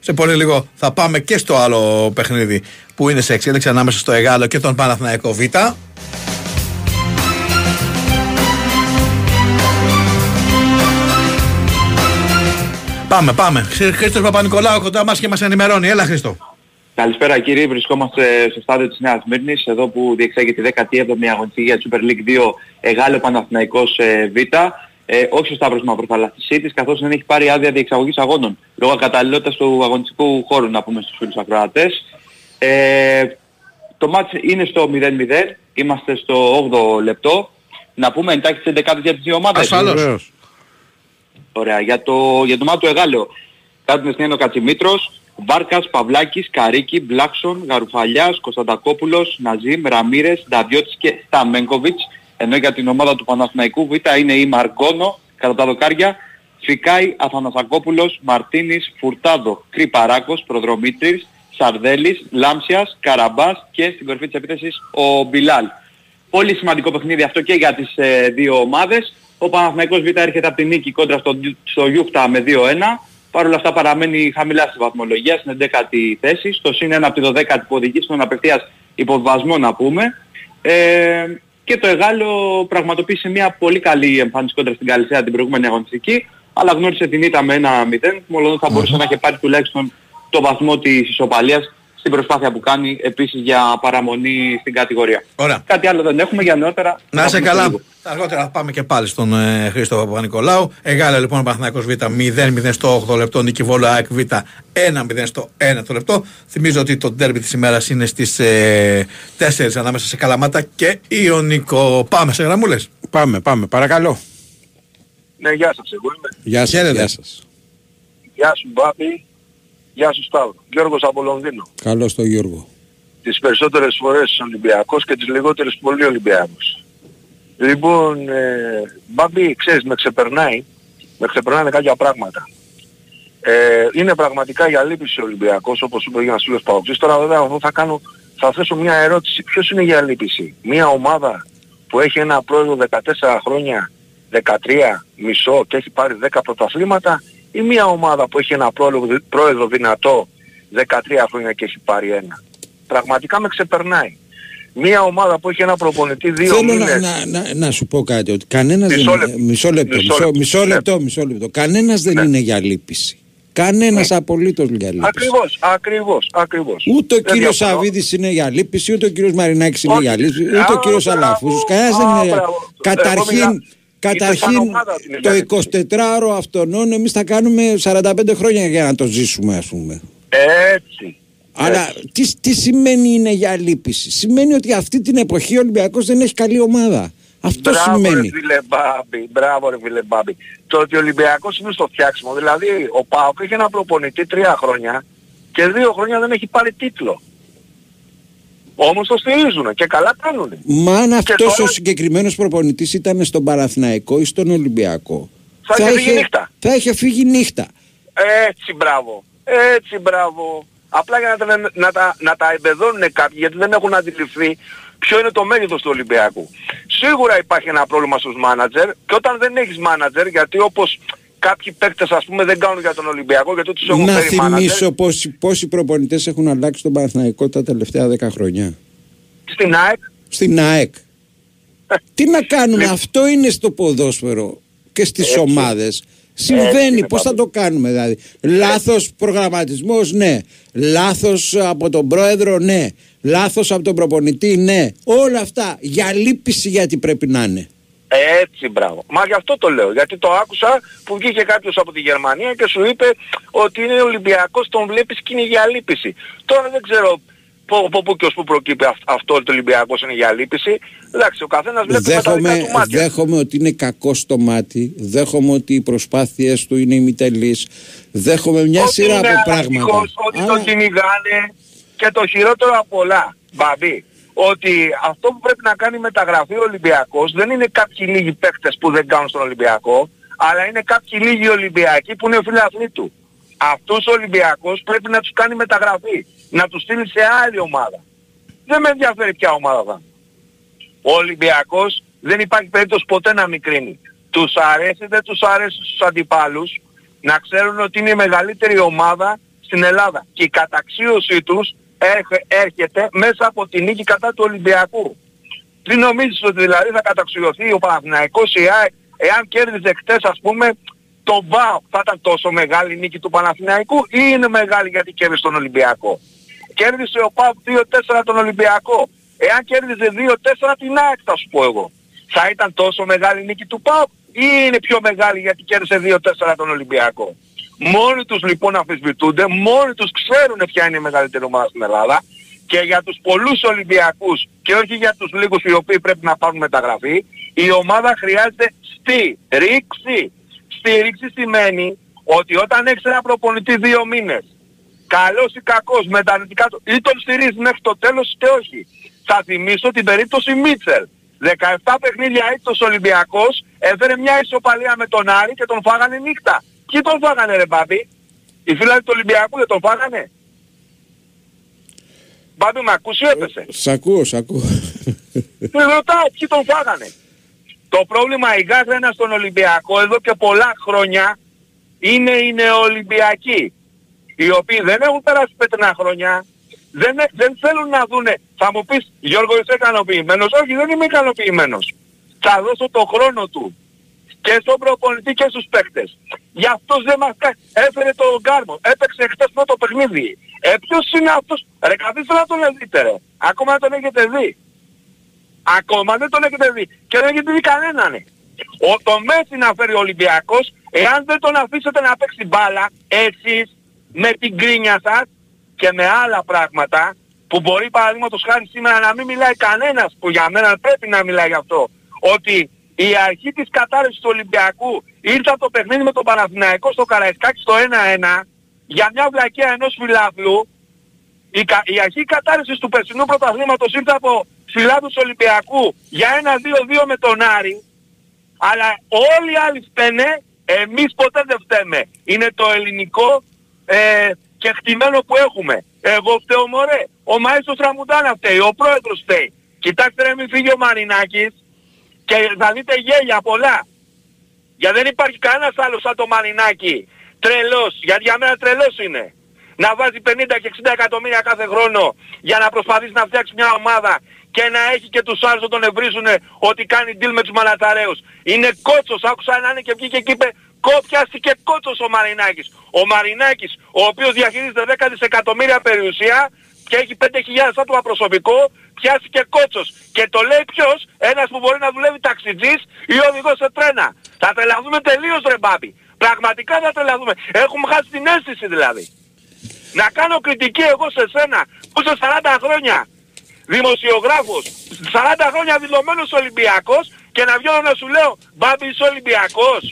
[SPEAKER 4] Σε πολύ λίγο θα πάμε και στο άλλο παιχνίδι που είναι σε εξέλιξη ανάμεσα στο Εγάλο και τον Παναθηναϊκό Β. Πάμε, πάμε. Χρήστος Παπα-Νικολάου κοντά μας και μας ενημερώνει. Έλα, Χρήστο.
[SPEAKER 24] Καλησπέρα κύριοι, βρισκόμαστε στο στάδιο της Νέας Μύρνης, εδώ που διεξάγεται η 17η αγωνιστική για Super League 2 Εγάλιο Παναθηναϊκός ε, Β. Ε, όχι ο Σταύρος Μαυροφαλαθισίτης, καθώς δεν έχει πάρει άδεια διεξαγωγής αγώνων, λόγω καταλληλότητας του αγωνιστικού χώρου, να πούμε στους φίλους ακροατές. Ε, το μάτς είναι στο 0-0, είμαστε στο 8ο λεπτό. Να πούμε εντάχει τις 11 για τις δύο ομάδες.
[SPEAKER 4] Ασφαλώς.
[SPEAKER 24] Ωραία. Για το, για το μάτι του Εγάλεο. Κάτω στην ο Κατσιμήτρος, Βάρκας, Παυλάκης, Καρίκη, Μπλάξον, Γαρουφαλιάς, Κωνσταντακόπουλος, Ναζίμ, Ραμίρες, Νταβιώτης και Σταμένκοβιτς. Ενώ για την ομάδα του Παναθηναϊκού Β είναι η Μαργκόνο, κατά τα δοκάρια, Φικάη, Αθανασακόπουλος, Μαρτίνης, Φουρτάδο, Κρυπαράκος, Προδρομήτρης, Σαρδέλης, Λάμσιας, Καραμπάς και στην κορυφή της επίθεσης ο Μπιλάλ. Πολύ σημαντικό παιχνίδι αυτό και για τις ε, δύο ομάδες. Ο Παναθηναϊκός Β έρχεται από την νίκη κόντρα στο, στο Γιούχτα με 2-1. Παρ' όλα αυτά παραμένει χαμηλά στη βαθμολογία, στην 11η θέση. Στο συν 1 από τη 12η που οδηγεί στον απευθείας υποβασμό να πούμε. Ε, και το Εγάλο πραγματοποίησε μια πολύ καλή εμφάνιση κόντρα στην Καλυσέα την προηγούμενη αγωνιστική, αλλά γνώρισε την ήττα με 1-0, μόνο θα μπορούσε να έχει πάρει τουλάχιστον το βαθμό της ισοπαλίας στην προσπάθεια που κάνει επίσης για παραμονή στην κατηγορία.
[SPEAKER 4] Ωραία.
[SPEAKER 24] Κάτι άλλο δεν έχουμε για νεότερα.
[SPEAKER 4] Να είσαι
[SPEAKER 24] Θα πούμε
[SPEAKER 4] καλά.
[SPEAKER 24] λίγο.
[SPEAKER 4] Αργότερα θα πάμε και πάλι στον ε, Χρήστο Παπα-Νικολάου. Εγάλα λοιπόν ο Παναθηναϊκός Β 0-0 στο 8 λεπτό. Νίκη Βόλο ΑΕΚ Β 1-0 στο 1 το λεπτό. Θυμίζω ότι το ντέρμπι της ημέρας είναι στις ε, 4 ανάμεσα σε Καλαμάτα και Ιωνικό. Πάμε σε γραμμούλες.
[SPEAKER 2] Πάμε, πάμε, παρακαλώ.
[SPEAKER 25] Ναι, γεια σας, εγώ είμαι.
[SPEAKER 2] Γεια σας,
[SPEAKER 4] Χαίρετε.
[SPEAKER 2] γεια σας.
[SPEAKER 25] Γεια σου Μπάπη, γεια σου Σταύρο. Γιώργος από Λονδίνο.
[SPEAKER 2] Καλώς το Γιώργο.
[SPEAKER 25] Τις περισσότερες φορές Ολυμπιακός και τις λιγότερες πολύ Ολυμπιακός. Λοιπόν, ε, Μπάμπη, ξέρεις, με ξεπερνάει, με ξεπερνάνε κάποια πράγματα. Ε, είναι πραγματικά για λύπηση ο Ολυμπιακός, όπως είπε ένας φίλος Παοξής. Τώρα βέβαια εγώ θα κάνω, θα θέσω μια ερώτηση. Ποιος είναι για λύπηση; Μια ομάδα που έχει ένα πρόεδρο 14 χρόνια, 13 μισό και έχει πάρει 10 πρωταθλήματα ή μια ομάδα που έχει ένα πρόεδρο, πρόεδρο δυνατό 13 χρόνια και έχει πάρει ένα. Πραγματικά με ξεπερνάει. Μια ομάδα που έχει ένα προπονητή δύο
[SPEAKER 2] Θέλω να,
[SPEAKER 25] μήνες.
[SPEAKER 2] να, να, να σου πω κάτι, ότι κανένας
[SPEAKER 25] Μισό
[SPEAKER 2] δεν
[SPEAKER 25] λεπτό.
[SPEAKER 2] είναι, μισό λεπτό,
[SPEAKER 25] Μισό
[SPEAKER 2] μισό,
[SPEAKER 25] λεπτό.
[SPEAKER 2] μισό
[SPEAKER 25] Ναι.
[SPEAKER 2] λεπτό, μισό λεπτό. Κανένας δεν είναι για λύπηση. Κανένας απολύτως για λύπηση.
[SPEAKER 25] Ακριβώς, ακριβώς, ακριβώς.
[SPEAKER 2] Ούτε ο
[SPEAKER 25] Δεν
[SPEAKER 2] κύριος
[SPEAKER 25] διαφωνώ.
[SPEAKER 2] Σαββίδης είναι για λύπηση, ούτε ο κύριος Μαρινάκης είναι
[SPEAKER 25] Όχι.
[SPEAKER 2] για λύπηση, ούτε
[SPEAKER 25] Α,
[SPEAKER 2] ο κύριος
[SPEAKER 25] μπράβο.
[SPEAKER 2] Αλαφούζος. Κανένας δεν
[SPEAKER 25] Α,
[SPEAKER 2] είναι για
[SPEAKER 25] μπράβο. Εγώ
[SPEAKER 2] Καταρχήν,
[SPEAKER 25] μιλάω- Είτε σαν
[SPEAKER 2] καταρχήν
[SPEAKER 25] ομάδα την είναι
[SPEAKER 2] το
[SPEAKER 25] για
[SPEAKER 2] 24ωρο αυτονών εμείς θα κάνουμε 45 χρόνια για να το ζήσουμε ας πούμε.
[SPEAKER 25] Έτσι.
[SPEAKER 2] Αλλά τι, τι σημαίνει είναι για λύπηση; Σημαίνει ότι αυτή την εποχή ο Ολυμπιακός δεν έχει καλή ομάδα. Αυτό
[SPEAKER 25] μπράβο,
[SPEAKER 2] σημαίνει.
[SPEAKER 25] Ρε, φίλε Μπάμπη, μπράβο ρε φίλε Μπάμπη. Το ότι ο Ολυμπιακός είναι στο φτιάξιμο. Δηλαδή ο Πάοκ έχει ένα προπονητή τρία χρόνια και δύο χρόνια δεν έχει πάρει τίτλο. Όμως το στηρίζουν και καλά κάνουν.
[SPEAKER 2] Μα αν αυτός
[SPEAKER 25] τώρα-
[SPEAKER 2] ο συγκεκριμένος προπονητής ήταν στον Παναθηναϊκό ή στον Ολυμπιακό
[SPEAKER 25] Θα είχε φύγει νύχτα.
[SPEAKER 2] θα είχε φύγει νύχτα.
[SPEAKER 25] Έτσι μπράβο. Έτσι μπράβο. Απλά για να τα, να τα, να τα εμπεδώνουν κάποιοι γιατί δεν έχουν αντιληφθεί ποιο είναι το μέγεθος του Ολυμπιακού. Σίγουρα υπάρχει ένα πρόβλημα στους μάνατζερ και όταν δεν έχεις μάνατζερ γιατί όπως κάποιοι παίκτες ας πούμε δεν κάνουν για τον Ολυμπιακό γιατί τους έχουν
[SPEAKER 2] Να
[SPEAKER 25] φέρει μάνατζερ
[SPEAKER 2] θυμίσω πόσοι, πόσοι προπονητές έχουν αλλάξει τον Παναθηναϊκό τα τελευταία 10 χρόνια.
[SPEAKER 25] στην ΑΕΚ
[SPEAKER 2] Στην ΑΕΚ. Τι να κάνουμε, αυτό είναι στο ποδόσφαιρο και στις
[SPEAKER 25] Έτσι.
[SPEAKER 2] ομάδες.
[SPEAKER 25] Έτσι
[SPEAKER 2] Συμβαίνει,
[SPEAKER 25] είναι,
[SPEAKER 2] πώς θα
[SPEAKER 25] Παύλο.
[SPEAKER 2] το κάνουμε δηλαδή. Λάθος προγραμματισμός, ναι. Λάθος από τον πρόεδρο, ναι. Λάθος από τον προπονητή, ναι. Όλα αυτά για λύπηση γιατί πρέπει να είναι.
[SPEAKER 25] Έτσι, μπράβο. Μα γι' αυτό το λέω. Γιατί το άκουσα που βγήκε κάποιος από τη Γερμανία και σου είπε ότι είναι Ολυμπιακός, τον βλέπεις και είναι για λύπηση. Τώρα δεν ξέρω από πού και ως πού προκύπτει αυ- αυτό ότι ο Ολυμπιακός είναι για λύπηση. Εντάξει, ο καθένας βλέπει με τα δικά
[SPEAKER 2] Δέχομαι,
[SPEAKER 25] του μάτια.
[SPEAKER 2] δέχομαι ότι είναι κακός στο μάτι. Δέχομαι ότι οι προσπάθειες του είναι ημιτελείς. Δέχομαι μια
[SPEAKER 25] Ότι
[SPEAKER 2] σειρά
[SPEAKER 25] είναι
[SPEAKER 2] από πράγματα.
[SPEAKER 25] αναρχικός, Ότι
[SPEAKER 2] Αλλά-
[SPEAKER 25] τον κυνηγάνε και το χειρότερο απ' όλα, Μπαμπή, ότι αυτό που πρέπει να κάνει μεταγραφή ο Ολυμπιακός δεν είναι κάποιοι λίγοι παίκτες που δεν κάνουν στον Ολυμπιακό, αλλά είναι κάποιοι λίγοι Ολυμπιακοί που είναι φιλαθλοί του. Αυτούς τους Ολυμπιακούς πρέπει να τους κάνει μεταγραφή. Να τους στείλει σε άλλη ομάδα. Δεν με ενδιαφέρει ποια ομάδα θα. είναι. Ο Ολυμπιακός δεν υπάρχει περίπτωση ποτέ να μικρύνει. Τους αρέσει, δεν τους αρέσει στους αντιπάλους να ξέρουν ότι είναι η μεγαλύτερη ομάδα στην Ελλάδα. Και η καταξίωσή τους έρχε- έρχεται μέσα από τη νίκη κατά του Ολυμπιακού. Τι νομίζεις ότι δηλαδή θα καταξιωθεί ο Παναθηναϊκός η ΑΕΚ εάν κέρδιζε χτες ας πούμε το ΒΑΟ θα ήταν τόσο μεγάλη η νίκη του Παναθηναϊκού ή είναι μεγάλη γιατί κέρδισε τον Ολυμπιακό; Κέρδισε ο ΠΑΟΚ 2-4 τον Ολυμπιακό. Εάν κέρδιζε 2-4 την ΑΕΚ θα σου πω εγώ; Θα ήταν τόσο μεγάλη η νίκη του ΠΑΟΚ ή είναι πιο μεγάλη γιατί κέρδισε 2-4 τον Ολυμπιακό; Μόνοι τους λοιπόν αμφισβητούνται, μόνοι τους ξέρουν ποια είναι η μεγαλύτερη ομάδα στην Ελλάδα και για τους πολλούς Ολυμπιακούς και όχι για τους λίγους οι οποίοι πρέπει να πάρουν μεταγραφή, η ομάδα χρειάζεται στήριξη. Στήριξη σημαίνει ότι όταν έχεις ένα προπονητή δύο μήνες, καλός ή κακός, με τα αρνητικά του, ή τον στηρίζεις μέχρι το τέλος είτε όχι. Θα θυμίσω την περίπτωση Μίτσελ. 17 παιχνίδια ήττος Ολυμπιακός, έφερε μια ισοπαλία με τον Άρη και τον φάγανε νύχτα. Ποιοι τον φάγανε ρε Μπάμπη, οι φίλοι του Ολυμπιακού δεν τον φάγανε; Μπάμπη με ακούς ή έπεσε;
[SPEAKER 2] Σ' ακούω, σ' ακούω.
[SPEAKER 25] Με ρωτάω ποιοι τον φάγανε. Το πρόβλημα η γάθρενα στον Ολυμπιακό εδώ και πολλά χρόνια είναι οι νεοολυμπιακοί. Οι οποίοι δεν έχουν περάσει πέτρινα χρόνια, δεν, έ- δεν θέλουν να δούνε. Θα μου πεις Γιώργο είσαι ικανοποιημένος; Όχι δεν είμαι ικανοποιημένος. Θα δώσω το χρόνο του. Και στον προπονητή και στους παίκτες. Γι' αυτό δεν μας κάνει. Έφερε τον Γκάρμο. Έπαιξε χτες πρώτο παιχνίδι. Ε, ποιος είναι αυτός; Ρε καθίστε να τον δείτε ρε. Ακόμα δεν τον έχετε δει. Ακόμα δεν τον έχετε δει. Και δεν έχετε δει κανέναν. Ο, το Μέση να φέρει ο Ολυμπιακός, εάν δεν τον αφήσετε να παίξει μπάλα, εσείς με την κρίνια σας και με άλλα πράγματα, που μπορεί παραδείγματος χάρη σήμερα να μην μιλάει κανένας, που για μένα πρέπει να μιλάει γι' αυτό, ότι η αρχή της κατάρρευσης του Ολυμπιακού ήρθε από το παιχνίδι με τον Παναθηναϊκό στο Καραϊσκάκι στο 1-1, για μια βλακία ενός φιλάθλου, η, κα- η αρχή κατάρρευσης του περσινού πρωταθλήματος ήρθε από φιλάθλους Ολυμπιακού για ένα 2-2 με τον Άρη, αλλά όλοι οι άλλοι φταίνε, εμείς ποτέ δεν φταίμε. Είναι το ελληνικό ε, και χτυμένο που έχουμε. Εγώ φταίω μωρέ. Ο Μαΐστος Ραμουντάνα φταίει, ο πρόεδρος φταίει. Κοιτάξτε ρε μην φύγει ο Μαρινάκης και θα δείτε γέλια πολλά. Γιατί δεν υπάρχει κανένας άλλος σαν το Μαρινάκη. Τρελός. Γιατί για μένα τρελός είναι. Να βάζει 50 και 60 εκατομμύρια κάθε χρόνο για να προσπαθήσει να φτιάξει μια ομάδα και να έχει και τους άλλους να τον ευρίζουν ότι κάνει deal με τους μαναταραίους. Είναι κότσος. Άκουσα να είναι και βγήκε και είπε κόπιαστηκε κότσος ο Μαρινάκης. Ο Μαρινάκης ο οποίος διαχειρίζεται 10 δισεκατομμύρια περιουσία και έχει 5.000 άτομα προσωπικό, πιάστηκε κότσος. Και το λέει ποιος, ένας που μπορεί να δουλεύει ταξιτζής ή οδηγός σε τρένα. Θα τρελαθούμε τελείως ρε μπάμπη. Πραγματικά θα τρελαθούμε. Έχουμε χάσει την αίσθηση δηλαδή. Να κάνω κριτική εγώ σε σένα που είσαι 40 χρόνια δημοσιογράφος, 40 χρόνια δηλωμένος Ολυμπιακός και να βγαίνω να σου λέω Μπάμπη είσαι Ολυμπιακός.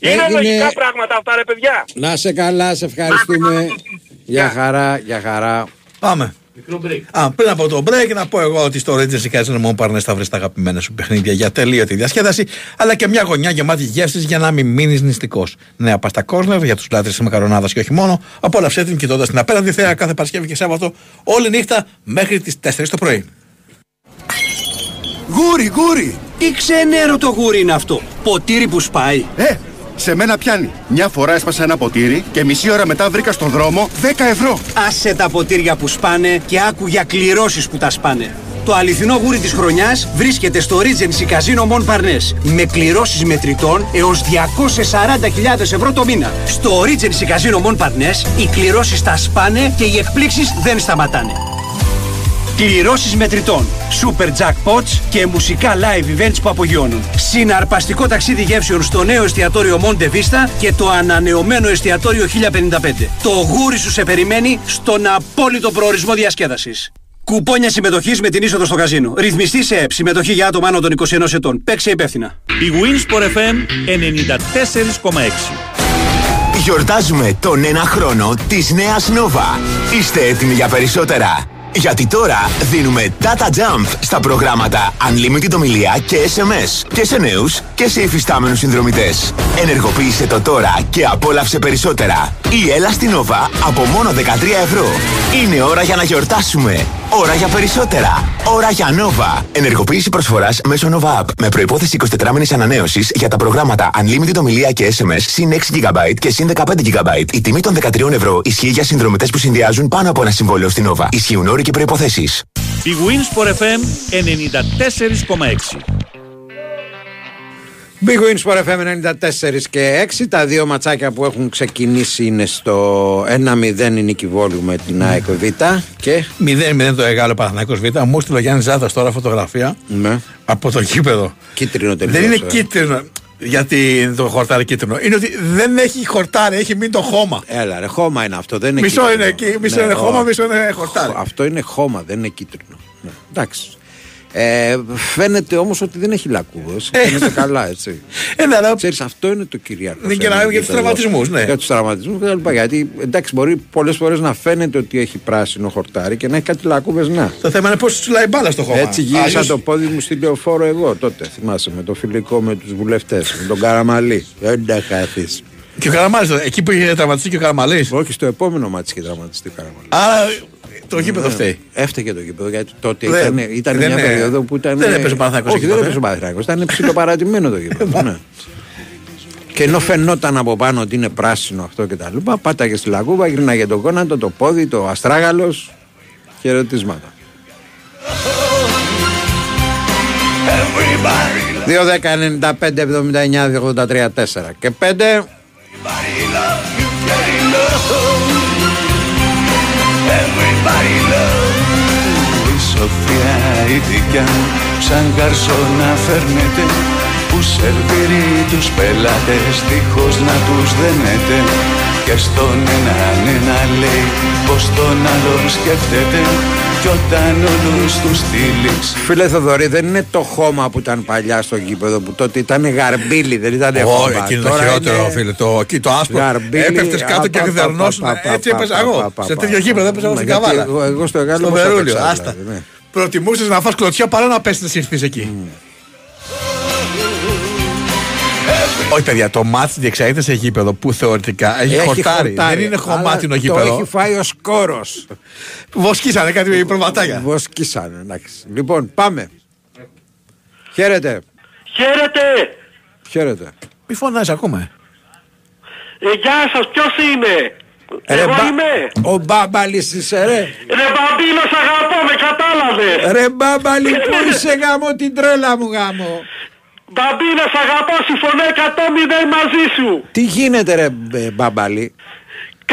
[SPEAKER 25] Είναι
[SPEAKER 2] είναι-
[SPEAKER 25] λογικά πράγματα αυτά ρε παιδιά.
[SPEAKER 2] Να σε καλά, σε ευχαριστούμε. Για χαρά, για χαρά.
[SPEAKER 4] Πάμε. Α, πριν από το break, να πω εγώ ότι στο Regency Casino μόνο πάρνε θα βρει τα αγαπημένα σου παιχνίδια για τελείωτη διασκέδαση, αλλά και μια γωνιά γεμάτη γεύσει για να μην μείνεις νηστικός. Νέα πάστα κόρνερ για τους λάτρες της μακαρονάδας και όχι μόνο. Απόλαυσέ την κοιτώντας την απέναντι θέα κάθε Παρασκευή και Σάββατο όλη νύχτα μέχρι τις 4 το πρωί.
[SPEAKER 26] Γούρι, γούρι! Τι ξενέρο το γούρι είναι αυτό. Ποτήρι που σπάει.
[SPEAKER 23] Ε, σε μένα πιάνει. Μια φορά έσπασα ένα ποτήρι και μισή ώρα μετά βρήκα στον δρόμο 10 ευρώ.
[SPEAKER 26] Άσε τα ποτήρια που σπάνε και άκου για κληρώσεις που τα σπάνε. Το αληθινό γούρι της χρονιάς βρίσκεται στο Regency Casino Mon Parnes με κληρώσεις μετρητών έως 240.000 ευρώ το μήνα. Στο Regency Casino Mon Parnes οι κληρώσεις τα σπάνε και οι εκπλήξεις δεν σταματάνε. Κληρώσεις μετρητών, super jackpots και μουσικά live events που απογειώνουν. Συναρπαστικό ταξίδι γεύσεων στο νέο εστιατόριο Monte Vista και το ανανεωμένο εστιατόριο 1055. Το γούρι σου σε περιμένει στον απόλυτο προορισμό διασκέδασης. Κουπόνια συμμετοχής με την είσοδο στο καζίνο. Ρυθμιστή σε ΕΠ. Συμμετοχή για άτομα άνω των 21 ετών. Παίξε υπεύθυνα.
[SPEAKER 6] Η Winsport FM 94,6.
[SPEAKER 27] Γιορτάζουμε τον ένα χρόνο της νέας Nova. Είστε έτοιμοι για περισσότερα. Γιατί τώρα δίνουμε Data Jump στα προγράμματα Unlimited ομιλία και SMS και σε νέους και σε υφιστάμενους συνδρομητές. Ενεργοποίησε το τώρα και απόλαυσε περισσότερα. Η έλα στην Nova από μόνο 13 ευρώ. Είναι ώρα για να γιορτάσουμε. Ώρα για περισσότερα. Ώρα για Nova. Ενεργοποίηση προσφοράς μέσω Nova App με προϋπόθεση 24 μήνες ανανέωσης για τα προγράμματα Unlimited ομιλία και SMS συν 6 GB και συν 15 GB. Η τιμή των 13 ευρώ ισχύει για συνδρομητές που συνδυάζουν πάνω από ένα συμβόλαιο στην Nova. Ισχύουν όροι και προϋποθέσεις.
[SPEAKER 6] Η Wins for FM 94,6.
[SPEAKER 2] Big Wins for FM 94 και 6. Τα δύο ματσάκια που έχουν ξεκινήσει είναι στο 1-0 η νίκη Βόλου με την ΑΕΚ Β. Και
[SPEAKER 4] 0-0 το Εγάλο Παναθηναϊκός Β. Μου έστειλε ο Γιάννης Ζάδα τώρα φωτογραφία
[SPEAKER 2] ναι.
[SPEAKER 4] από το γήπεδο.
[SPEAKER 2] κίτρινο τελείως.
[SPEAKER 4] Δεν είναι
[SPEAKER 2] ε.
[SPEAKER 4] κίτρινο. Γιατί είναι το χορτάρι κίτρινο. Είναι ότι δεν έχει χορτάρι, έχει μείνει το χώμα.
[SPEAKER 2] Έλα ρε, χώμα είναι αυτό. Δεν είναι
[SPEAKER 4] Μισό
[SPEAKER 2] κίτρινο.
[SPEAKER 4] είναι εκεί, μισό
[SPEAKER 2] Ναι,
[SPEAKER 4] είναι χώμα,
[SPEAKER 2] όχι.
[SPEAKER 4] μισό είναι χορτάρι.
[SPEAKER 2] Αυτό είναι χώμα, δεν είναι κίτρινο. Ναι. Εντάξει. Ε, φαίνεται όμως ότι δεν έχει λακκούβε. Φαίνεται καλά, έτσι.
[SPEAKER 4] Ε,
[SPEAKER 2] Ξέρεις, αυτό είναι το κυρίαρχο.
[SPEAKER 4] Ναι, και
[SPEAKER 2] θέμα
[SPEAKER 4] να- για τους
[SPEAKER 2] το λόγο.
[SPEAKER 4] τραυματισμούς, ναι.
[SPEAKER 2] Για τους τραυματισμούς και τα λοιπά. Γιατί εντάξει, μπορεί πολλές φορές να φαίνεται ότι έχει πράσινο χορτάρι και να έχει κάτι λακκούβε να.
[SPEAKER 4] Το θέμα είναι πώς τους λάει μπάλα στο χώμα.
[SPEAKER 2] Έτσι γύρισα
[SPEAKER 4] Αλλιώς-
[SPEAKER 2] το πόδι μου στην λεωφόρο εγώ τότε. Θυμάσαι με το φιλικό με τους βουλευτές, με τον Καραμαλή. Δεν τα χάθει.
[SPEAKER 4] Και ο Καραμαλή, εκεί που είχε τραυματιστεί και ο Καραμαλής.
[SPEAKER 2] Όχι, στο επόμενο μάτι είχε τραυματιστεί ο Καραμαλής.
[SPEAKER 4] Άρα το γήπεδο
[SPEAKER 2] Ναι.
[SPEAKER 4] φταίει.
[SPEAKER 2] Έφταιγε το γήπεδο γιατί τότε
[SPEAKER 4] Δεν-
[SPEAKER 2] ήταν, ήταν
[SPEAKER 4] δεν
[SPEAKER 2] μια
[SPEAKER 4] είναι-
[SPEAKER 2] περίοδο που ήταν.
[SPEAKER 4] δεν έπαιζε ο Παναθηναϊκός
[SPEAKER 2] Όχι,
[SPEAKER 4] εκεί
[SPEAKER 2] δεν
[SPEAKER 4] τότε.
[SPEAKER 2] έπαιζε ο Παναθηναϊκός, Ήταν ψιλοπαρατημένο το γήπεδο. ναι. Και ενώ φαινόταν από πάνω ότι είναι πράσινο αυτό και τα λοιπά, πάταγε στη λαγούβα, γυρνάγε το γόνατο, το πόδι, το αστράγαλος. Χαιρετίσματα. 2, 10, 95, 79, 83, 4 και 5.
[SPEAKER 20] Η Σοφία η δικιά μου σαν καρσόνα φέρνεται που σερβίρει τους πελάτες δίχως να τους δένεται. Και στον έναν ένα λέει πως τον άλλον σκέφτεται κι όταν όλους τους στείλεις
[SPEAKER 2] Φίλε Θοδωρή, δεν είναι το χώμα που ήταν παλιά στο γήπεδο που τότε ήταν γαρμπίλι, δεν ήταν
[SPEAKER 4] Όχι,
[SPEAKER 2] χώμα.
[SPEAKER 4] εκείνο το
[SPEAKER 2] Τώρα
[SPEAKER 4] χειρότερο,
[SPEAKER 2] είναι
[SPEAKER 4] φίλε. Το, εκεί το άσπρο.
[SPEAKER 2] γαρμπίλι,
[SPEAKER 4] Έπεφτες κάτω και
[SPEAKER 2] α, πα,
[SPEAKER 4] γδερνώσουν.
[SPEAKER 2] πα, πα,
[SPEAKER 4] Έτσι
[SPEAKER 2] πα,
[SPEAKER 4] έπαιζα
[SPEAKER 2] πα,
[SPEAKER 4] εγώ.
[SPEAKER 2] πα, πα,
[SPEAKER 4] Σε
[SPEAKER 2] πα.
[SPEAKER 4] τέτοιο γήπεδο έπαιζα εγώ
[SPEAKER 2] Μα,
[SPEAKER 4] στην
[SPEAKER 2] γιατί
[SPEAKER 4] Καβάλα.
[SPEAKER 2] εγώ- εγώ στο Εγάλο
[SPEAKER 4] Στο
[SPEAKER 2] όμως
[SPEAKER 4] Βερούλιο.
[SPEAKER 2] έπαιξα,
[SPEAKER 4] Άστα.
[SPEAKER 2] δηλαδή, ναι.
[SPEAKER 4] Προτιμούσες να φας κλωτσιά παρά να πέσει να συρθείς εκεί. Όχι, παιδιά, το μάτς διεξάγεται σε γήπεδο που θεωρητικά έχει, χορτάρι. Δεν είναι χωμάτινο
[SPEAKER 2] αλλά
[SPEAKER 4] γήπεδο.
[SPEAKER 2] Το έχει φάει ο σκόρος.
[SPEAKER 4] Βοσκήσανε κάτι προβατάκια.
[SPEAKER 2] Βοσκήσανε, εντάξει. Λοιπόν, πάμε. Χαίρετε.
[SPEAKER 28] Χαίρετε!
[SPEAKER 2] Χαίρετε.
[SPEAKER 4] Μη φωνάζεις ακόμα.
[SPEAKER 28] Ε, γεια σας, ποιος είναι;
[SPEAKER 2] Ρε,
[SPEAKER 28] Εγώ
[SPEAKER 2] μπα-
[SPEAKER 28] είμαι.
[SPEAKER 2] Ο Μπάμπαλης είσαι ρε.
[SPEAKER 28] Ρε μπαμπίνο, σ' αγαπώ, με κατάλαβες.
[SPEAKER 2] Ρε Μπάμπαλη που είσαι γάμο την τρέλα μου γάμο.
[SPEAKER 28] Μπαμπίνο, σ' αγαπώ, συμφωνώ 100 μαζί σου.
[SPEAKER 2] Τι γίνεται ρε ε, Μπάμπαλη.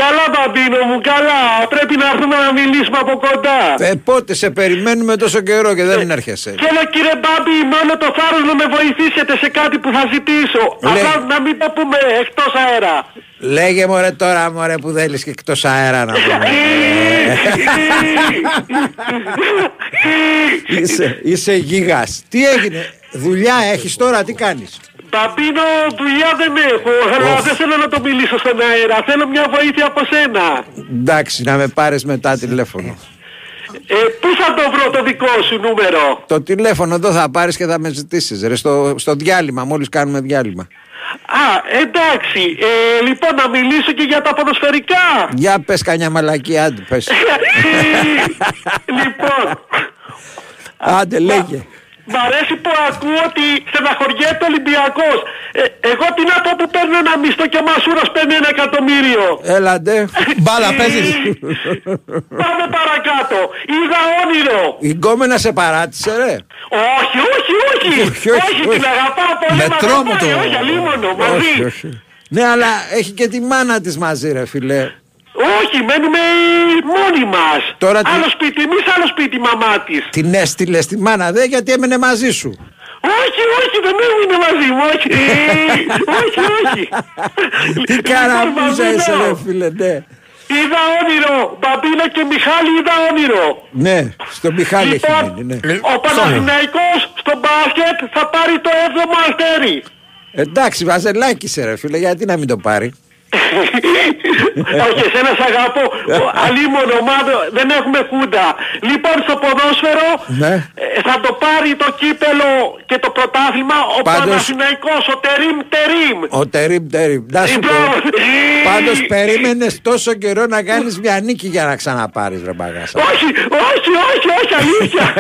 [SPEAKER 28] Καλά μπαμπίνο μου, καλά. Πρέπει να έρθουμε να μιλήσουμε από κοντά.
[SPEAKER 2] Ε, πότε σε περιμένουμε τόσο καιρό και δεν έρχεσαι.
[SPEAKER 28] Θέλω κύριε Μπάμπη μόνο το θάρρος να με βοηθήσετε σε κάτι που θα ζητήσω.
[SPEAKER 2] Λέει.
[SPEAKER 28] Αλλά να μην το πούμε εκτός αέρα.
[SPEAKER 2] Λέγε μωρέ τώρα μωρέ που θέλεις και εκτός αέρα να πούμε. είσαι, είσαι γίγας. Τι έγινε; Δουλειά έχεις τώρα, τι κάνεις;
[SPEAKER 28] Μπαμπίνο δουλειά δεν έχω, αλλά δεν θέλω να το μιλήσω στον αέρα. Θέλω μια βοήθεια από σένα.
[SPEAKER 2] Εντάξει, να με πάρεις μετά τηλέφωνο.
[SPEAKER 28] Ε, πού θα το βρω το δικό σου νούμερο;
[SPEAKER 2] Το τηλέφωνο εδώ θα πάρεις και θα με ζητήσεις ρε, στο, στο διάλειμμα, μόλις κάνουμε διάλειμμα.
[SPEAKER 28] Α, εντάξει. Ε, λοιπόν, να μιλήσω και για τα ποδοσφαιρικά.
[SPEAKER 2] Για πες κανιά μαλακή, άντε πες.
[SPEAKER 28] λοιπόν,
[SPEAKER 2] Άντε λέγε.
[SPEAKER 28] Μ' αρέσει που ακούω ότι στεναχωριέται ο Ολυμπιακός. Ε, εγώ τι να πω που παίρνω ένα μισθό και ο Μασούρας παίρνει ένα εκατομμύριο.
[SPEAKER 2] Έλαντε.
[SPEAKER 4] Μπάλα παίζεις.
[SPEAKER 28] Πάμε παρακάτω. Είδα όνειρο.
[SPEAKER 2] Η γκόμενα σε παράτησε ρε.
[SPEAKER 28] Όχι, όχι, όχι.
[SPEAKER 2] Όχι, όχι,
[SPEAKER 28] όχι,
[SPEAKER 2] όχι.
[SPEAKER 28] την αγαπάω πολύ.
[SPEAKER 2] Με
[SPEAKER 28] μ'
[SPEAKER 2] τρόμο
[SPEAKER 28] αγαπάει,
[SPEAKER 2] το-
[SPEAKER 28] Όχι, αλίμονο, μαζί.
[SPEAKER 2] Όχι, όχι. Ναι, αλλά έχει και τη μάνα της μαζί ρε φίλε.
[SPEAKER 28] Όχι, μένουμε μόνοι μας.
[SPEAKER 2] Τώρα τι-
[SPEAKER 28] Άλλο σπίτι εμείς, άλλο σπίτι η μαμά της.
[SPEAKER 2] Την έστειλες στη μάνα δε γιατί έμενε μαζί σου.
[SPEAKER 28] Όχι, όχι, δεν έμεινε μαζί μου, όχι. όχι, όχι.
[SPEAKER 2] Τι
[SPEAKER 28] Λοιπόν,
[SPEAKER 2] καραμούζα
[SPEAKER 28] Μπαμπίνο,
[SPEAKER 2] είσαι ρε φίλε, ναι.
[SPEAKER 28] Είδα όνειρο. Μπαμπίνο και Μιχάλη είδα όνειρο.
[SPEAKER 2] Ναι, στο Μιχάλη έχει
[SPEAKER 28] Λοιπόν,
[SPEAKER 2] μείνει, ναι.
[SPEAKER 28] ο Παναθηναϊκός στο μπάσκετ θα πάρει το 7ο αστέρι.
[SPEAKER 2] Εντάξει, βαζελάκι σε ρε φίλε, γιατί να μην το πάρει.
[SPEAKER 28] Όχι, εσένα σ' αγαπώ. Αλλήμον ομάδα δεν έχουμε χούντα. Λοιπόν, στο ποδόσφαιρο
[SPEAKER 2] Ναι.
[SPEAKER 28] ε, θα το πάρει το κύπελο και το πρωτάθλημα ο
[SPEAKER 2] Πάντως-
[SPEAKER 28] Παναθηναϊκός, ο Τερίμ Τερίμ.
[SPEAKER 2] Ο Τερίμ Τερίμ. Να σου πω.
[SPEAKER 28] Λοιπόν,
[SPEAKER 2] Πάντως περίμενες τόσο καιρό να κάνεις μια νίκη για να ξαναπάρεις ρε μπαγάσα.
[SPEAKER 28] Όχι, όχι, όχι, όχι, αλήθεια.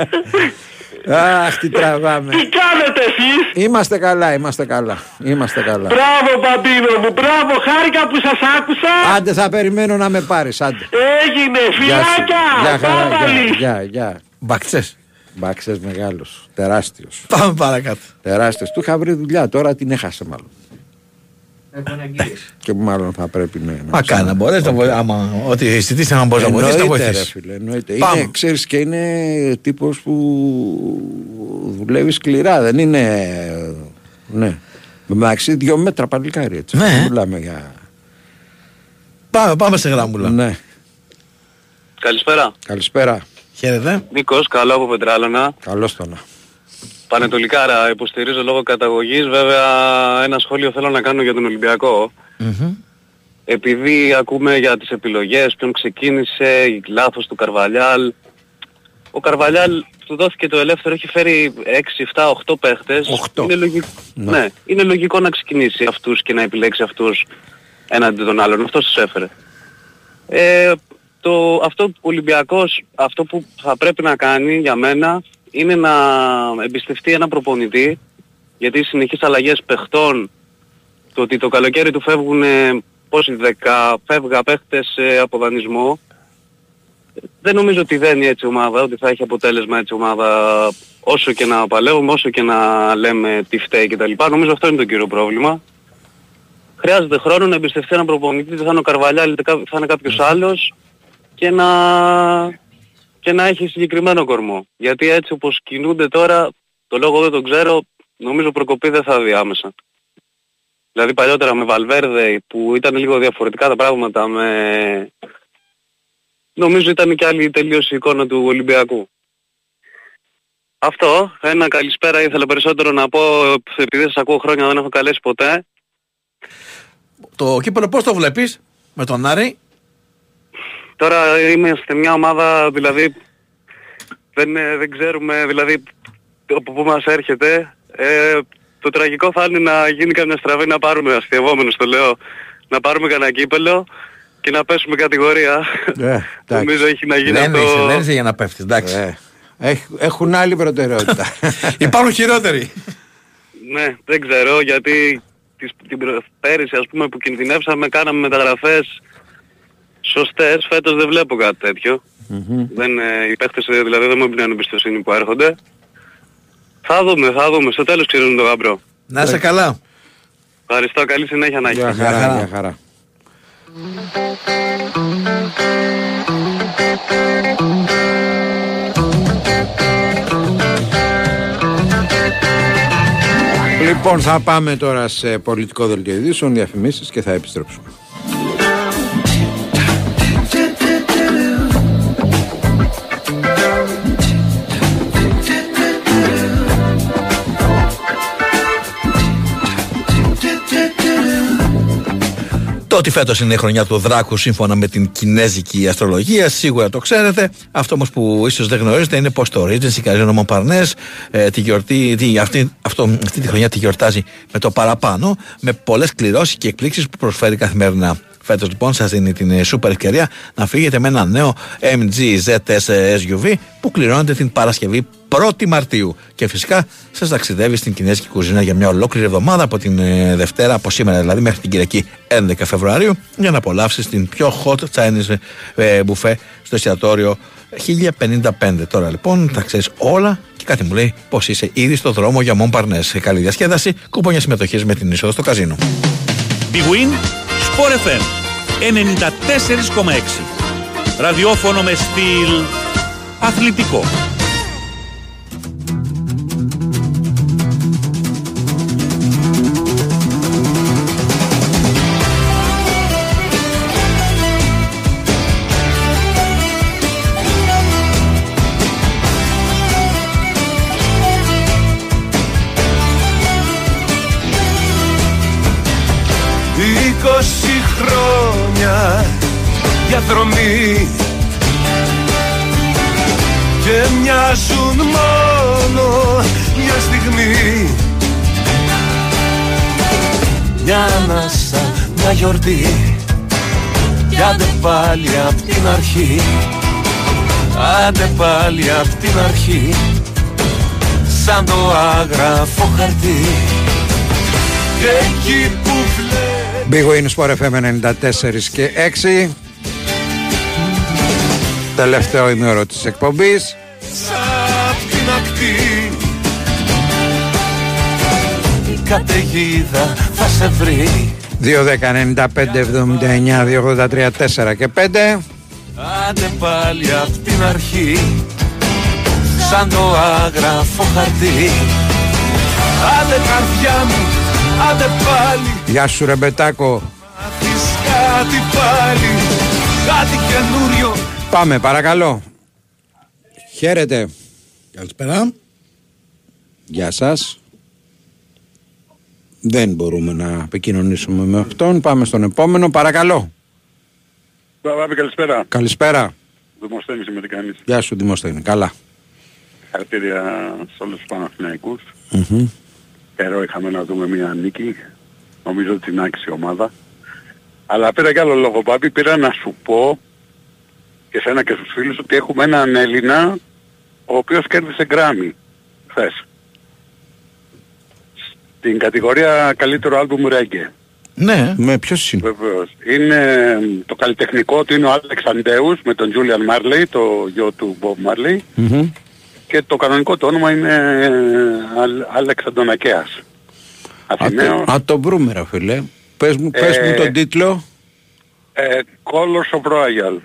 [SPEAKER 2] Αχ, τι τραβάμε.
[SPEAKER 28] Τι κάνετε εσείς;
[SPEAKER 2] Είμαστε καλά, είμαστε καλά. Είμαστε καλά.
[SPEAKER 28] Μπράβο μπαμπίνο μου, μπράβο, χάρηκα που σας άκουσα.
[SPEAKER 2] Άντε θα περιμένω να με πάρεις, άντε.
[SPEAKER 28] Έγινε,
[SPEAKER 2] Γεια σου.
[SPEAKER 28] φιλάκια,
[SPEAKER 2] Γεια χαρά, γεια,
[SPEAKER 28] Πάπαλης.
[SPEAKER 2] γεια, γεια.
[SPEAKER 4] Μπαξές.
[SPEAKER 2] Μπαξές μεγάλος, τεράστιος.
[SPEAKER 4] Πάμε παρακάτω.
[SPEAKER 2] Τεράστιος. Του είχα βρει δουλειά, τώρα την έχασε μάλλον. Και μάλλον θα πρέπει ναι, να
[SPEAKER 4] Μα κάνει να μπορέσει να βοηθήσεις. Άμα ό,τι αισθητήσει να μπορείς να βοηθήσεις, να
[SPEAKER 2] Εννοείται, ρε
[SPEAKER 4] βοηθήσεις.
[SPEAKER 2] φίλε, εννοείται.
[SPEAKER 4] Πάμε.
[SPEAKER 2] Είναι, ξέρεις και είναι τύπος που δουλεύει σκληρά, δεν είναι... Ναι. Εντάξει, δύο μέτρα παλικάρι έτσι.
[SPEAKER 4] Ναι.
[SPEAKER 2] Δεν Μιλάμε για...
[SPEAKER 4] Πάμε, πάμε σε γράμμουλα.
[SPEAKER 2] Ναι.
[SPEAKER 29] Καλησπέρα.
[SPEAKER 2] Καλησπέρα.
[SPEAKER 4] Χαίρετε.
[SPEAKER 29] Νίκος, καλό από Πετράλωνα.
[SPEAKER 2] Καλώς το να.
[SPEAKER 29] Πανετολικάρα υποστηρίζω λόγω καταγωγής. Βέβαια ένα σχόλιο θέλω να κάνω για τον Ολυμπιακό. Επειδή ακούμε για τις επιλογές, ποιον ξεκίνησε, η λάθος του Καρβαλιάλ. Ο Καρβαλιάλ του δόθηκε το ελεύθερο, έχει φέρει 6, 7, 8 παίχτες. Είναι λογικό,
[SPEAKER 2] Ναι.
[SPEAKER 29] ναι. είναι λογικό να ξεκινήσει αυτούς και να επιλέξει αυτούς έναντι των άλλων. Αυτός τους έφερε. Ε, το, αυτό που ο Ολυμπιακός, αυτό που θα πρέπει να κάνει για μένα είναι να εμπιστευτεί ένα προπονητή γιατί οι συνεχείς αλλαγές παιχτών το ότι το καλοκαίρι του φεύγουν πόσοι δέκα φεύγα παίχτες ε, από δανεισμό δεν νομίζω ότι δένει έτσι ομάδα, ότι θα έχει αποτέλεσμα έτσι ομάδα όσο και να παλεύουμε, όσο και να λέμε τι φταίει κτλ. Νομίζω αυτό είναι το κύριο πρόβλημα. Χρειάζεται χρόνο να εμπιστευτεί έναν προπονητή, είτε θα είναι ο Καρβαλιάλ, είτε κα- θα είναι κάποιος άλλος και να, και να έχει συγκεκριμένο κορμό. Γιατί έτσι όπως κινούνται τώρα, το λόγο δεν τον ξέρω, νομίζω προκοπή δεν θα δει άμεσα. Δηλαδή παλιότερα με Βαλβέρδε που ήταν λίγο διαφορετικά τα πράγματα με... Νομίζω ήταν και άλλη τελείως η εικόνα του Ολυμπιακού. Αυτό, ένα καλησπέρα ήθελα περισσότερο να πω, επειδή σας ακούω χρόνια δεν έχω καλέσει ποτέ.
[SPEAKER 4] Το κύπελο πώς το βλέπεις με τον Άρη;
[SPEAKER 29] Τώρα είμαστε μια ομάδα, δηλαδή δεν, ε, δεν ξέρουμε, δηλαδή από πού μας έρχεται. Ε, το τραγικό θα είναι να γίνει καμιά στραβή να πάρουμε, αστειευόμενος το λέω, να πάρουμε κανένα κύπελο και να πέσουμε κατηγορία.
[SPEAKER 2] Ε,
[SPEAKER 29] Νομίζω έχει να γίνει
[SPEAKER 4] Δεν
[SPEAKER 29] αυτό.
[SPEAKER 4] είσαι, δεν είσαι για να πέφτεις, εντάξει.
[SPEAKER 2] Ε, έχ- έχουν άλλη προτεραιότητα.
[SPEAKER 4] Υπάρχουν χειρότεροι.
[SPEAKER 29] Ναι, δεν ξέρω γιατί τις, την προ- πέρυσι ας πούμε που κινδυνεύσαμε κάναμε μεταγραφές σωστές, φέτος δεν βλέπω κάτι τέτοιο. Δεν, ε, οι παίχτες ε, δηλαδή δεν μου εμπνέουν εμπιστοσύνη που έρχονται. Θα δούμε, θα δούμε. Στο τέλος ξέρουν το γαμπρό.
[SPEAKER 4] Να είσαι καλά.
[SPEAKER 29] Ευχαριστώ, καλή συνέχεια να
[SPEAKER 2] Γεια
[SPEAKER 29] έχετε.
[SPEAKER 2] χαρά, γεια χαρά. Λοιπόν, θα πάμε τώρα σε πολιτικό δελτίο ειδήσεων, διαφημίσεις και θα επιστρέψουμε.
[SPEAKER 4] Ότι φέτος είναι η χρονιά του Δράκου σύμφωνα με την κινέζικη αστρολογία, σίγουρα το ξέρετε. Αυτό όμως που ίσως δεν γνωρίζετε είναι πω το Regency Casino Montparnasse ε, τη γιορτή, τη, αυτή, αυτό, αυτή τη χρονιά τη γιορτάζει με το παραπάνω, με πολλές κληρώσεις και εκπλήξεις που προσφέρει καθημερινά. Φέτος λοιπόν σας δίνει την ε, σούπερ ευκαιρία να φύγετε με ένα νέο MG ZS SUV που κληρώνεται την Παρασκευή 1η Μαρτίου. Και φυσικά σας ταξιδεύει στην Κινέζικη κουζίνα για μια ολόκληρη εβδομάδα από την ε, Δευτέρα, από σήμερα δηλαδή, μέχρι την Κυριακή 11 Φεβρουαρίου, για να απολαύσεις την πιο hot Chinese ε, buffet στο εστιατόριο 1055. Τώρα λοιπόν τα ξέρεις όλα και κάτι μου λέει πως είσαι ήδη στο δρόμο για Montparnasse. Καλή διασκέδαση, κουπόνια συμμετοχής με την είσοδο στο καζίνο.
[SPEAKER 6] Big Win, Sport FM 94,6. Ραδιόφωνο με στυλ αθλητικό.
[SPEAKER 20] Διαδρομή. Και μοιάζουν μόνο μια στιγμή. Μια ανάσα, μια γιορτή. Κι άντε πάλι απ' την αρχή. Άντε πάλι απ' την αρχή. Σαν το άγραφο χαρτί. Και εκεί που βλέπει
[SPEAKER 2] Big Win Sport FM 94 και 6 Τελευταίο ημέωρο της εκπομπής.
[SPEAKER 20] Απ' την ακτή. Η καταιγίδα θα σε βρει.
[SPEAKER 2] 2, 10, 95, 79, 283, 4 και 5
[SPEAKER 20] Άντε πάλι απ' την αρχή. Σαν το άγραφο χαρτί. Άντε καρδιά μου, άντε πάλι.
[SPEAKER 2] Γεια σου Ρεμπετάκο
[SPEAKER 20] Μάθεις κάτι πάλι. Κάτι καινούριο
[SPEAKER 2] Πάμε παρακαλώ Χαίρετε
[SPEAKER 4] Καλησπέρα
[SPEAKER 2] Γεια σας Δεν μπορούμε να επικοινωνήσουμε με αυτόν Πάμε στον επόμενο παρακαλώ
[SPEAKER 30] Παπάπη, καλησπέρα.
[SPEAKER 2] Καλησπέρα
[SPEAKER 30] Δημοσθένης είμαι τι κάνεις;
[SPEAKER 2] Γεια σου Δημοσθένη Καλά
[SPEAKER 30] Χαρακτήρια σε όλους τους Παναθηναϊκούς.
[SPEAKER 2] Μμμ.
[SPEAKER 30] Καιρό είχαμε να δούμε μια νίκη. Νομίζω ότι την άξιζε η ομάδα. Αλλά πήρα κι άλλο λόγο, Πάπη. Πήρα να σου πω και σένα και στους φίλους ότι έχουμε έναν Έλληνα ο οποίος κέρδισε γκράμι χθες. Στην κατηγορία καλύτερο άλμπουμ ρέγγε.
[SPEAKER 4] Ναι.
[SPEAKER 2] Με ποιος είναι;
[SPEAKER 30] Βεβαίως. Είναι το καλλιτεχνικό του είναι ο Άλεξ Αντέους με τον Τζούλιαν Μάρλεϊ, το γιο του Μπομπ Μάρλεϊ.
[SPEAKER 2] Μμμ.
[SPEAKER 30] Και το κανονικό του όνομα είναι ε, Αλ- Άλεξ Αντωνακέας. Αθηναίος.
[SPEAKER 2] Α το βρούμε ρε φίλε Πες μου, πες
[SPEAKER 30] Ε,
[SPEAKER 2] μου τον τίτλο
[SPEAKER 30] Ε, Colors of Royal.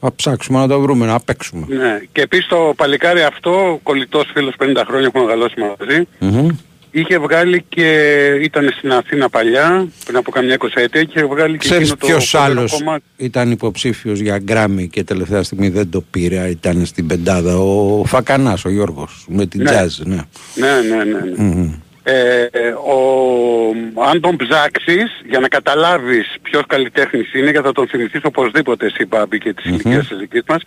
[SPEAKER 2] Θα ψάξουμε να το βρούμε να παίξουμε
[SPEAKER 30] Ναι. Και επίσης το παλικάρι αυτό, κολλητός φίλος 50 χρόνια έχουμε μεγαλώσει μαζί,
[SPEAKER 2] Μμμ.
[SPEAKER 30] είχε βγάλει και ήταν στην Αθήνα παλιά, πριν από καμιά 20 ετία, είχε βγάλει και
[SPEAKER 2] Ξέρεις
[SPEAKER 30] εκείνο το
[SPEAKER 2] ποιος
[SPEAKER 30] φοβερό
[SPEAKER 2] άλλος
[SPEAKER 30] κομμάτι.
[SPEAKER 2] ήταν υποψήφιος για γκράμι και τελευταία στιγμή δεν το πήρε, ήταν στην πεντάδα ο Φακανάς, ο Γιώργος, με την
[SPEAKER 30] Ναι.
[SPEAKER 2] jazz, ναι.
[SPEAKER 30] Ναι, ναι, ναι. ναι.
[SPEAKER 2] Μμμ.
[SPEAKER 30] Ε, ο, αν τον ψάξεις για να καταλάβεις ποιος καλλιτέχνης είναι και θα τον θυμηθείς οπωσδήποτε εσύ Μπάμπη και της
[SPEAKER 2] Μμμ.
[SPEAKER 30] ηλικίας της δικής μας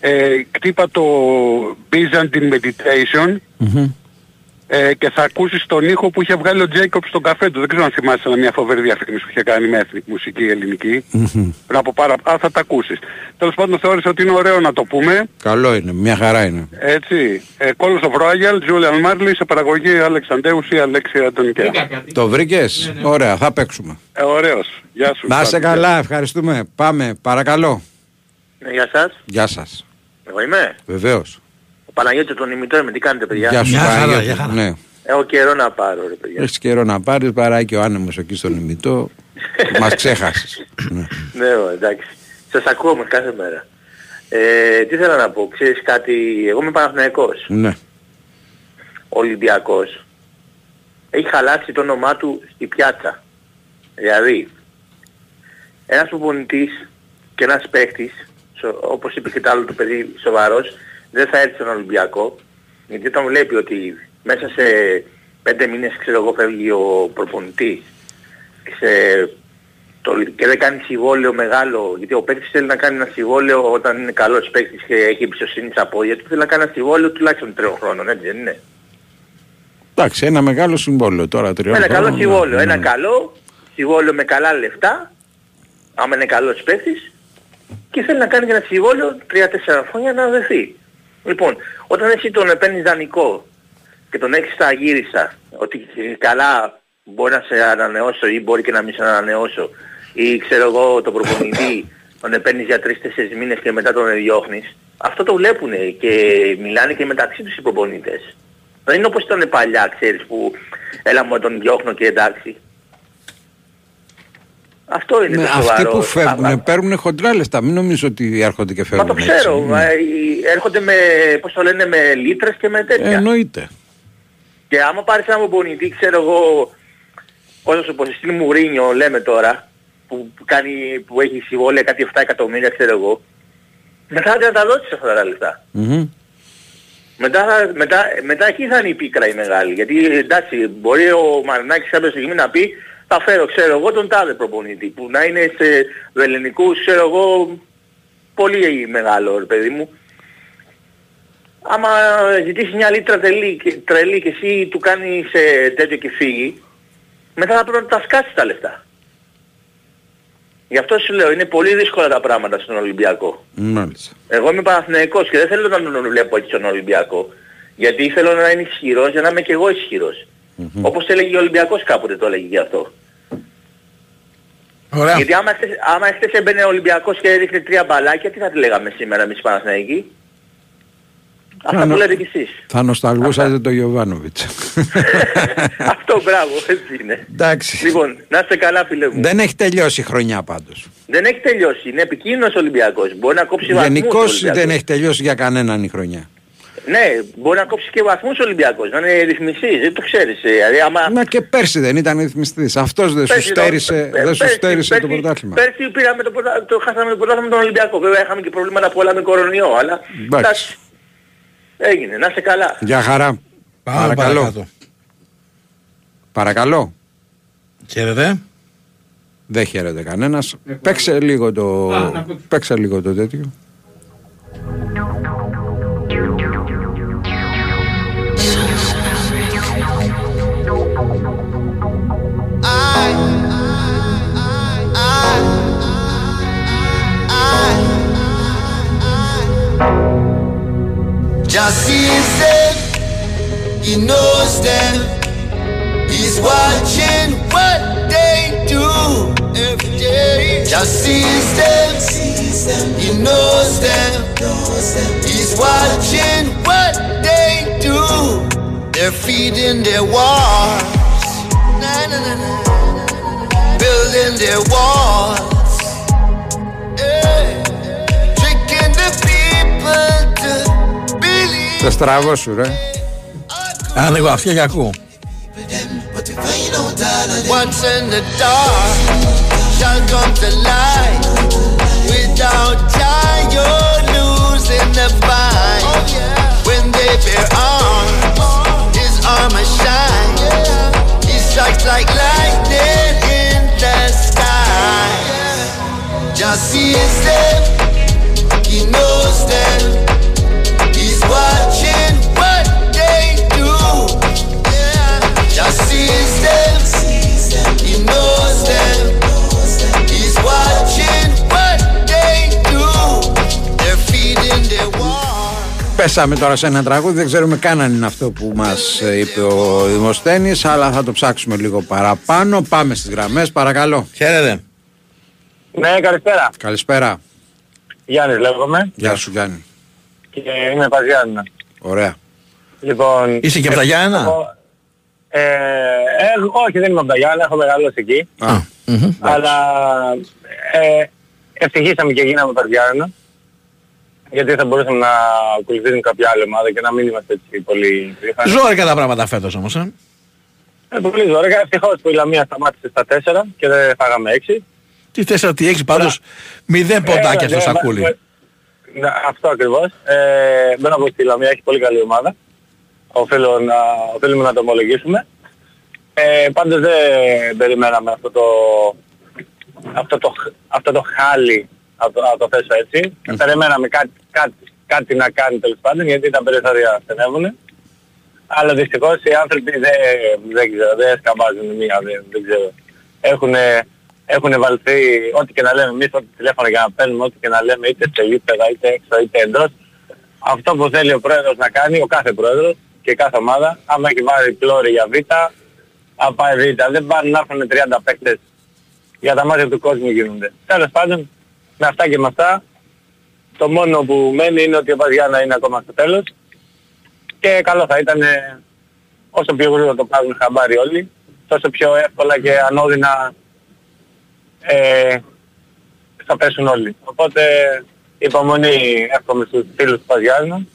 [SPEAKER 30] ε, κτύπα το Byzantine Meditation
[SPEAKER 2] Μμμ.
[SPEAKER 30] Ε, και θα ακούσεις τον ήχο που είχε βγάλει ο Τζέικοπ στον καφέ του. Δεν ξέρω αν θυμάσαι αλλά μια φοβερή διαφήμιση που είχε κάνει με ethnic μουσική ελληνική.
[SPEAKER 2] Μμμ.
[SPEAKER 30] Πριν από πάρα... Α, θα τα ακούσεις. Τέλος πάντων θεώρησα ότι είναι ωραίο να το πούμε.
[SPEAKER 2] Καλό είναι, μια χαρά είναι.
[SPEAKER 30] Έτσι. Ε, Calls of Royal, Julian Marley, σε παραγωγή Αλεξανδέους ή Αλέξη Αντωνικέα.
[SPEAKER 2] Το βρήκες, ωραία, θα παίξουμε.
[SPEAKER 30] Ε, ωραίος. Γεια σου.
[SPEAKER 2] Να είσαι
[SPEAKER 30] Πάπη.
[SPEAKER 2] καλά, ευχαριστούμε. Πάμε, παρακαλώ.
[SPEAKER 31] Ναι, γεια σας.
[SPEAKER 2] Γεια σας.
[SPEAKER 31] Εγώ είμαι;
[SPEAKER 2] Βεβαίως.
[SPEAKER 31] Ο Παναγιώτης τον ημιτό με τι κάνετε παιδιά;
[SPEAKER 2] Γεια σου,
[SPEAKER 4] Μια χαρά,
[SPEAKER 2] Παναγιώτη.
[SPEAKER 4] μια χαρά.
[SPEAKER 2] Ναι.
[SPEAKER 31] Έχω καιρό να πάρω ρε παιδιά.
[SPEAKER 2] Έχεις καιρό να πάρεις παρά και ο άνεμος εκεί στον ημιτό. Μας ξέχασες. Ναι.
[SPEAKER 31] ναι, ω, εντάξει. Σας ακούω όμως κάθε μέρα. Ε, τι θέλω να πω, ξέρεις κάτι, εγώ είμαι Παναθηναϊκός.
[SPEAKER 2] ναι.
[SPEAKER 31] Ο Ολυμπιακός έχει χαλάσει το όνομά του στη πιάτσα. Δηλαδή, ένας προπονητής και ένας παίχτης, σο- όπως είπε και το άλλο το παιδί σοβαρός, δεν θα έρθει στον Ολυμπιακό, γιατί όταν βλέπει ότι μέσα σε πέντε μήνες, ξέρω εγώ, φεύγει ο προπονητής και, σε, το, και δεν κάνει συμβόλαιο μεγάλο, γιατί ο παίκτης θέλει να κάνει ένα συμβόλαιο όταν είναι καλός παίκτης και έχει εμπιστοσύνη στα πόδια του, θέλει να κάνει ένα συμβόλαιο τουλάχιστον τριών χρόνων, έτσι δεν είναι.
[SPEAKER 2] Εντάξει, ένα μεγάλο συμβόλαιο τώρα τριών
[SPEAKER 31] Ένα καλό
[SPEAKER 2] χρόνων, ναι,
[SPEAKER 31] συμβόλαιο,
[SPEAKER 2] ναι.
[SPEAKER 31] ένα καλό συμβόλαιο με καλά λεφτά, άμα είναι καλός παίκτης, και θέλει να κάνει και ένα συμβόλαιο 3-4 χρόνια να δεθεί. Λοιπόν, όταν εσύ τον παίρνεις δανεικό και τον έχεις στα γύρισα, ότι καλά μπορεί να σε ανανεώσω ή μπορεί και να μην σε ανανεώσω, ή ξέρω εγώ τον προπονητή τον παίρνεις για 3-4 μήνες και μετά τον διώχνεις, αυτό το βλέπουν και μιλάνε και μεταξύ τους οι προπονητές. Δεν είναι όπως ήταν παλιά, ξέρεις, που έλα μου τον διώχνω και εντάξει. Αυτό είναι
[SPEAKER 2] Ναι,
[SPEAKER 31] το
[SPEAKER 2] αυτοί
[SPEAKER 31] σοβαρό.
[SPEAKER 2] που
[SPEAKER 31] Α-
[SPEAKER 2] φεύγουν
[SPEAKER 31] α-
[SPEAKER 2] παίρνουν χοντρά λεφτά. Μην νομίζω ότι έρχονται και
[SPEAKER 31] Μα
[SPEAKER 2] φεύγουν.
[SPEAKER 31] το ξέρω.
[SPEAKER 2] έτσι.
[SPEAKER 31] μα,
[SPEAKER 2] Ναι.
[SPEAKER 31] οι- έρχονται με, πώς το λένε, με λίτρες και με τέτοια.
[SPEAKER 2] Ε, εννοείται.
[SPEAKER 31] Και άμα πάρεις ένα προπονητή, ξέρω εγώ, όσο σου πω, στην Μουρίνιο λέμε τώρα, που, που, κάνει, που έχει συμβόλαια κάτι 7 εκατομμύρια, ξέρω εγώ, μετά θα τα δώσεις αυτά τα λεφτά.
[SPEAKER 2] Μμμ.
[SPEAKER 31] Μετά, θα- μετά, μετά εκεί θα είναι η πίκρα η μεγάλη. Γιατί εντάξει, μπορεί ο Μαρινάκης κάποια στιγμή να πει θα θα φέρω, ξέρω εγώ, τον τάδε προπονητή που να είναι σε ελληνικούς, ξέρω εγώ, πολύ μεγάλο ρε παιδί μου. Άμα ζητήσεις μια λίτρα τρελή, και- τρελή και εσύ του κάνεις ε, τέτοιο και φύγει, μετά θα πρέπει να τα σκάσεις τα λεφτά. Γι' αυτό σου λέω, είναι πολύ δύσκολα τα πράγματα στον Ολυμπιακό.
[SPEAKER 2] Μάλιστα.
[SPEAKER 31] Εγώ είμαι Παναθηναϊκός και δεν θέλω να τον βλέπω έτσι στον Ολυμπιακό. Γιατί θέλω να είναι ισχυρός για να είμαι και εγώ ισχυρός. Όπως έλεγε ο Ολυμπιακός κάποτε το έλεγε γι' αυτό.
[SPEAKER 4] Ωραία.
[SPEAKER 31] Γιατί άμα χθες, άμα χθες έμπαινε ο Ολυμπιακός και έδειχνε τρία μπαλάκια, τι θα τη λέγαμε σήμερα εμείς οι Παναθηναϊκοί. Αυτά
[SPEAKER 2] Άνω-
[SPEAKER 31] που λέτε κι εσείς.
[SPEAKER 2] Θα νοσταλγούσατε το Γιωβάνοβιτς.
[SPEAKER 31] Αυτό μπράβο, έτσι είναι.
[SPEAKER 2] Εντάξει.
[SPEAKER 31] Λοιπόν, να είστε καλά φίλε μου.
[SPEAKER 2] Δεν έχει τελειώσει η χρονιά πάντως.
[SPEAKER 31] Δεν έχει τελειώσει. Είναι επικίνδυνος ο Ολυμπιακός. Μπορεί να κόψει βαθμούς ο
[SPEAKER 2] Γενικώ
[SPEAKER 31] Ολυμπιακός.
[SPEAKER 2] δεν έχει τελειώσει για κανέναν η χρονιά.
[SPEAKER 31] Ναι, μπορεί να κόψει και βαθμούς ο Ολυμπιακός. Να είναι ρυθμιστής. Δεν το ξέρεις. ε. Δηλαδή, άμα...
[SPEAKER 2] Μα και πέρσι δεν ήταν ρυθμιστής. Αυτός δεν σου
[SPEAKER 31] Πέρσι,
[SPEAKER 2] στέρισε,
[SPEAKER 31] ε,
[SPEAKER 2] δεν σου
[SPEAKER 31] πέρσι,
[SPEAKER 2] στέρισε το
[SPEAKER 31] πέρσι,
[SPEAKER 2] πρωτάθλημα.
[SPEAKER 31] Πέρσι πήραμε το, πρωτα- το, χάσαμε το πρωτάθλημα με τον Ολυμπιακό. Βέβαια είχαμε και προβλήματα πολλά με κορονοϊό, αλλά
[SPEAKER 2] Εντάξει.
[SPEAKER 31] εντάξει. Έγινε. Να είστε καλά.
[SPEAKER 2] Για χαρά.
[SPEAKER 4] Πάμε
[SPEAKER 2] Παρακαλώ.
[SPEAKER 4] παρακάτω.
[SPEAKER 2] Παρακαλώ.
[SPEAKER 4] Χαίρετε.
[SPEAKER 2] Δεν χαίρεται κανένας. Παίξε λίγο το, παίξε λίγο το τέτοιο.
[SPEAKER 32] Just sees them, he knows them. He's watching what they do every day. Just sees them, he knows them. He's watching what they do. They're feeding their na. building their walls, believe.
[SPEAKER 2] Σε στραβό σου ρε.
[SPEAKER 4] Άνοιγω αυτιά και ακούω.
[SPEAKER 32] What's in the dark shall come to light. Without Jah, you're losing the fight. When they bear arms, his armor shine. He strikes like lightning in the sky. Just sees them, he knows them. He's watching Sees them, he knows them. He's watching what they do. They're feeding their war.
[SPEAKER 2] Πέσαμε τώρα σε ένα τραγούδι, δεν ξέρουμε καν αν είναι αυτό που μας ε, είπε ο Δημοσθένης, αλλά θα το ψάξουμε λίγο παραπάνω. Πάμε στις γραμμές, παρακαλώ.
[SPEAKER 4] Χαίρετε.
[SPEAKER 33] Ναι, καλησπέρα.
[SPEAKER 2] Καλησπέρα.
[SPEAKER 33] Γιάννης λέγομαι
[SPEAKER 2] Γεια σου Γιάννη.
[SPEAKER 33] και είμαι Παζιάννα.
[SPEAKER 2] Ωραία.
[SPEAKER 33] Λοιπόν,
[SPEAKER 4] Είσαι και από τα Γιάννα;
[SPEAKER 33] εγώ- Ε, έχω- όχι, δεν είμαι από τα Γιάννα, έχω μεγαλώσει εκεί.
[SPEAKER 2] Α,
[SPEAKER 33] Αλλά ε, ευτυχήσαμε και γίναμε Παζιάννα. Γιατί θα μπορούσαμε να ακολουθήσουμε κάποια άλλη ομάδα και να μην είμαστε έτσι πολύ περήφανοι.
[SPEAKER 4] Ζόρικα τα πράγματα φέτος όμως. Ε.
[SPEAKER 33] Ε, πολύ ζωρικά. Ευτυχώς που η Λαμία σταμάτησε στα 4 και δεν φάγαμε 6.
[SPEAKER 4] Τι 4, τι 6 πάντως. Μηδέν ποντάκια στο σακούλι.
[SPEAKER 33] Ναι, αυτό ακριβώς. Ε, δεν από τη Λαμία έχει πολύ καλή ομάδα. Οφείλω να, οφείλουμε να το ομολογήσουμε. Ε, πάντως δεν περιμέναμε αυτό το, αυτό το, χ- αυτό το χάλι, να το, να το θέσω έτσι. Περιμέναμε κάτι, κάτι, κάτι να κάνει τέλος πάντων γιατί τα περιθώρια στενεύουν. Αλλά δυστυχώς οι άνθρωποι δεν, δεν ξέρω, δεν σκαμπάζουν μία, δεν, δεν ξέρω. Έχουν, έχουν βαλθεί ό,τι και να λέμε εμείς, ό,τι τηλέφωνα για να παίρνουμε, ό,τι και να λέμε είτε σε γήπεδα, είτε έξω, είτε εντός. Αυτό που θέλει ο πρόεδρος να κάνει, ο κάθε πρόεδρος και κάθε ομάδα, άμα έχει βάλει πλώρη για β, θα πάει β. Δεν πάνε να έρθουν 30 παίκτες για τα μάτια του κόσμου γίνονται. Τέλος πάντων, με αυτά και με αυτά, το μόνο που μένει είναι ότι ο Παζιάννα είναι ακόμα στο τέλος και καλό θα ήταν ε, όσο πιο γρήγορα το πάρουν χαμπάρι όλοι, τόσο πιο εύκολα και ανώδυνα ε, θα πέσουν όλοι. Οπότε υπομονή εύχομαι στους φίλους του Παζιάννα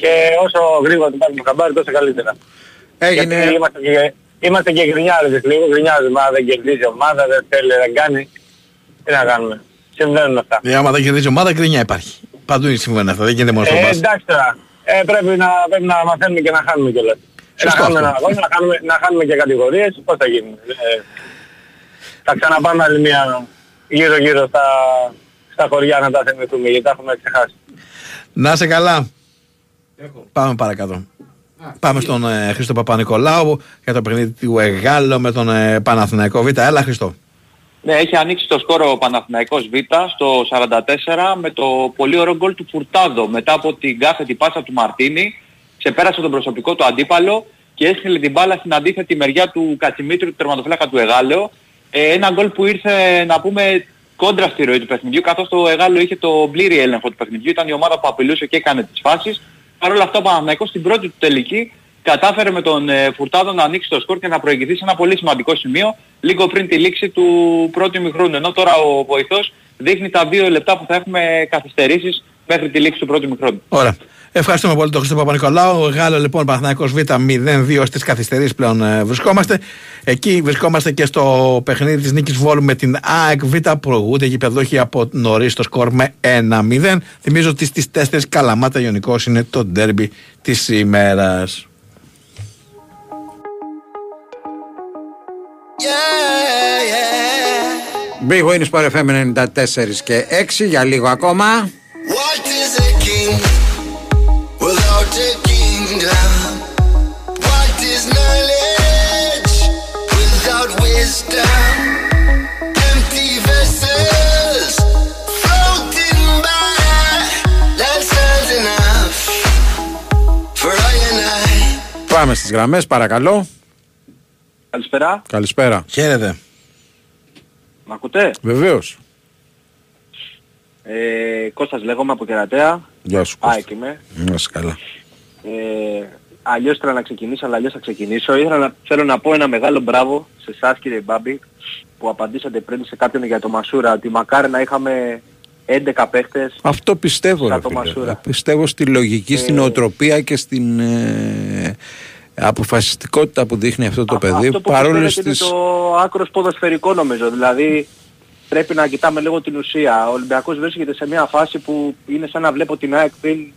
[SPEAKER 33] και όσο γρήγορα το πάρουμε χαμπάρι τόσο καλύτερα.
[SPEAKER 2] Έγινε.
[SPEAKER 33] Γιατί είμαστε και, είμαστε και γκρινιάριδες λίγο, γκρινιάζουμε, μα δεν κερδίζει η ομάδα, δεν θέλει, δεν κάνει. Τι να κάνουμε. Συμβαίνουν αυτά.
[SPEAKER 4] Ε, άμα δεν κερδίζει ομάδα, κρίνια υπάρχει. Παντού συμβαίνει αυτό, δεν γίνεται μόνο στον
[SPEAKER 33] Ε,
[SPEAKER 4] μπάσκετ.
[SPEAKER 33] εντάξει τώρα. Ε, πρέπει, να, πρέπει να μαθαίνουμε και να χάνουμε κιόλας.
[SPEAKER 15] να
[SPEAKER 4] Σωστό
[SPEAKER 15] χάνουμε
[SPEAKER 4] αυτό.
[SPEAKER 15] ένα αγώνα, να, χάνουμε, να χάνουμε και κατηγορίες, πώς θα γίνει. Ε, θα ξαναπάμε άλλη μια γύρω γύρω στα, στα χωριά να τα θυμηθούμε γιατί τα έχουμε ξεχάσει.
[SPEAKER 4] Να είσαι καλά. Πάμε παρακάτω. Πάμε στον ε, Χρήστο Παπα-Νικολάου για το παιχνίδι του Εγάλο με τον ε, Παναθηναϊκό Β. Έλα Χρήστο.
[SPEAKER 24] Ναι, έχει ανοίξει το σκόρο ο Παναθηναϊκός Β στο 44 με το πολύ ωραίο γκολ του Φουρτάδο μετά από την κάθετη πάσα του Μαρτίνη. Ξεπέρασε τον προσωπικό του αντίπαλο και έστειλε την μπάλα στην αντίθετη μεριά του Κατσιμήτρου του τερματοφύλακα του Εγάλεο. Ε, ένα γκολ που ήρθε να πούμε κόντρα στη ροή του παιχνιδιού καθώς το Εγάλεο είχε το πλήρη έλεγχο του παιχνιδιού. Ήταν η ομάδα που απειλούσε και έκανε τις φάσεις. Παρ' όλα αυτά ο Παναθηναϊκός στην πρώτη του τελική κατάφερε με τον ε, Φουρτάδο να ανοίξει το σκορ και να προηγηθεί σε ένα πολύ σημαντικό σημείο λίγο πριν τη λήξη του πρώτου ημιχρόνου. Ενώ τώρα ο βοηθός δείχνει τα δύο λεπτά που θα έχουμε καθυστερήσεις μέχρι τη λήξη του πρώτου ημιχρόνου.
[SPEAKER 4] Ωραία. Ευχαριστούμε πολύ τον Χρήστο Παπα-Νικολάου. Γάλλο λοιπόν Παναθηναϊκός Β 0-2 στις καθυστερήσεις πλέον ε, βρισκόμαστε. Εκεί βρισκόμαστε και στο παιχνίδι της νίκης Βόλου με την ΑΕΚ Β. Προηγούνται γηπεδόχοι από νωρίς το σκορ με 1-0. Θυμίζω ότι στις 4 Καλαμάτα Ιωνικός είναι το ντέρμπι της ημέρας.
[SPEAKER 2] Big Win Sport FM 94 και 6 για λίγο ακόμα.
[SPEAKER 5] What is a
[SPEAKER 2] Πάμε στις γραμμές παρακαλώ.
[SPEAKER 34] Καλησπέρα.
[SPEAKER 2] Καλησπέρα.
[SPEAKER 4] Χαίρετε.
[SPEAKER 34] Μ' ακούτε;
[SPEAKER 2] Βεβαίως.
[SPEAKER 34] Ε, Κώστας λέγομαι από Κερατέα.
[SPEAKER 2] Γεια σου.
[SPEAKER 34] ΑΕΚ είμαι.
[SPEAKER 2] Να είσαι καλά.
[SPEAKER 34] Ε, αλλιώς ήθελα να ξεκινήσω, αλλά αλλιώς θα ξεκινήσω. Ήθελα να, θέλω να πω ένα μεγάλο μπράβο σε εσάς κύριε Μπάμπη που απαντήσατε πριν σε κάποιον για το Μασούρα ότι μακάρι να είχαμε 11 παίχτες
[SPEAKER 2] Αυτό πιστεύω.
[SPEAKER 34] Σαν
[SPEAKER 2] Ρε,
[SPEAKER 34] το
[SPEAKER 2] φίλε.
[SPEAKER 34] Μασούρα.
[SPEAKER 2] Πιστεύω στη λογική, στην
[SPEAKER 34] Ε,
[SPEAKER 2] οτροπία και στην ε, αποφασιστικότητα που δείχνει αυτό το παιδί.
[SPEAKER 34] Αυτό που
[SPEAKER 2] Παρόλες
[SPEAKER 34] φαίνεται
[SPEAKER 2] τις...
[SPEAKER 34] είναι το άκρος ποδοσφαιρικό νομίζω. Δηλαδή πρέπει να κοιτάμε λίγο την ουσία. Ο Ολυμπιακός βρίσκεται σε μια φάση που είναι σαν να βλέπω την ΑΕΚ πριν,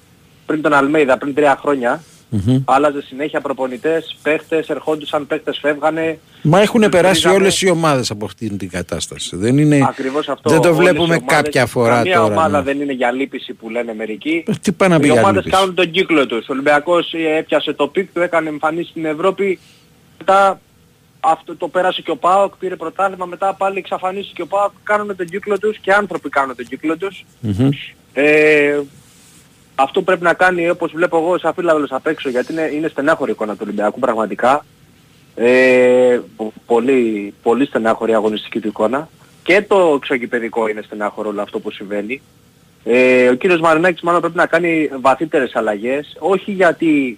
[SPEAKER 34] πριν τον Αλμέιδα, πριν τρία χρόνια.
[SPEAKER 2] Μμμ.
[SPEAKER 34] Άλλαζε συνέχεια προπονητές, παίχτες, ερχόντουσαν παίχτες, φεύγανε.
[SPEAKER 2] Μα έχουν
[SPEAKER 34] Τους
[SPEAKER 2] περάσει
[SPEAKER 34] βρίζαμε.
[SPEAKER 2] όλες οι ομάδες από αυτήν την κατάσταση. Δεν, είναι...
[SPEAKER 34] Ακριβώς αυτό.
[SPEAKER 2] δεν το
[SPEAKER 34] Όλες οι
[SPEAKER 2] βλέπουμε
[SPEAKER 34] ομάδες,
[SPEAKER 2] κάποια φορά
[SPEAKER 34] καμία
[SPEAKER 2] τώρα.
[SPEAKER 34] ομάδα
[SPEAKER 2] ναι.
[SPEAKER 34] δεν είναι για λύπηση που λένε μερικοί.
[SPEAKER 2] Τι πάει να πει
[SPEAKER 34] Οι
[SPEAKER 2] για
[SPEAKER 34] ομάδες
[SPEAKER 2] λύπηση;
[SPEAKER 34] κάνουν τον κύκλο τους. Ο Ολυμπιακός ε, έπιασε το peak του, έκανε εμφανίσεις στην Ευρώπη. Μετά αυτό το πέρασε και ο ΠΑΟΚ, πήρε πρωτάθλημα, μετά πάλι εξαφανίστηκε και ο ΠΑΟΚ. Κάνουν τον κύκλο τους και άνθρωποι κάνουν τον κύκλο τους.
[SPEAKER 2] Μμμ.
[SPEAKER 34] Ε, αυτό που πρέπει να κάνει όπως βλέπω εγώ σαν φίλαθλος απ' έξω γιατί είναι, είναι στενάχωρη η εικόνα του Ολυμπιακού πραγματικά. Ε, πο- πολύ, πολύ στενάχωρη αγωνιστική του εικόνα. Και το εξωγηπεδικό είναι στενάχωρο όλο αυτό που συμβαίνει. Ε, ο κύριος Μαρινάκης μάλλον πρέπει να κάνει βαθύτερες αλλαγές. Όχι γιατί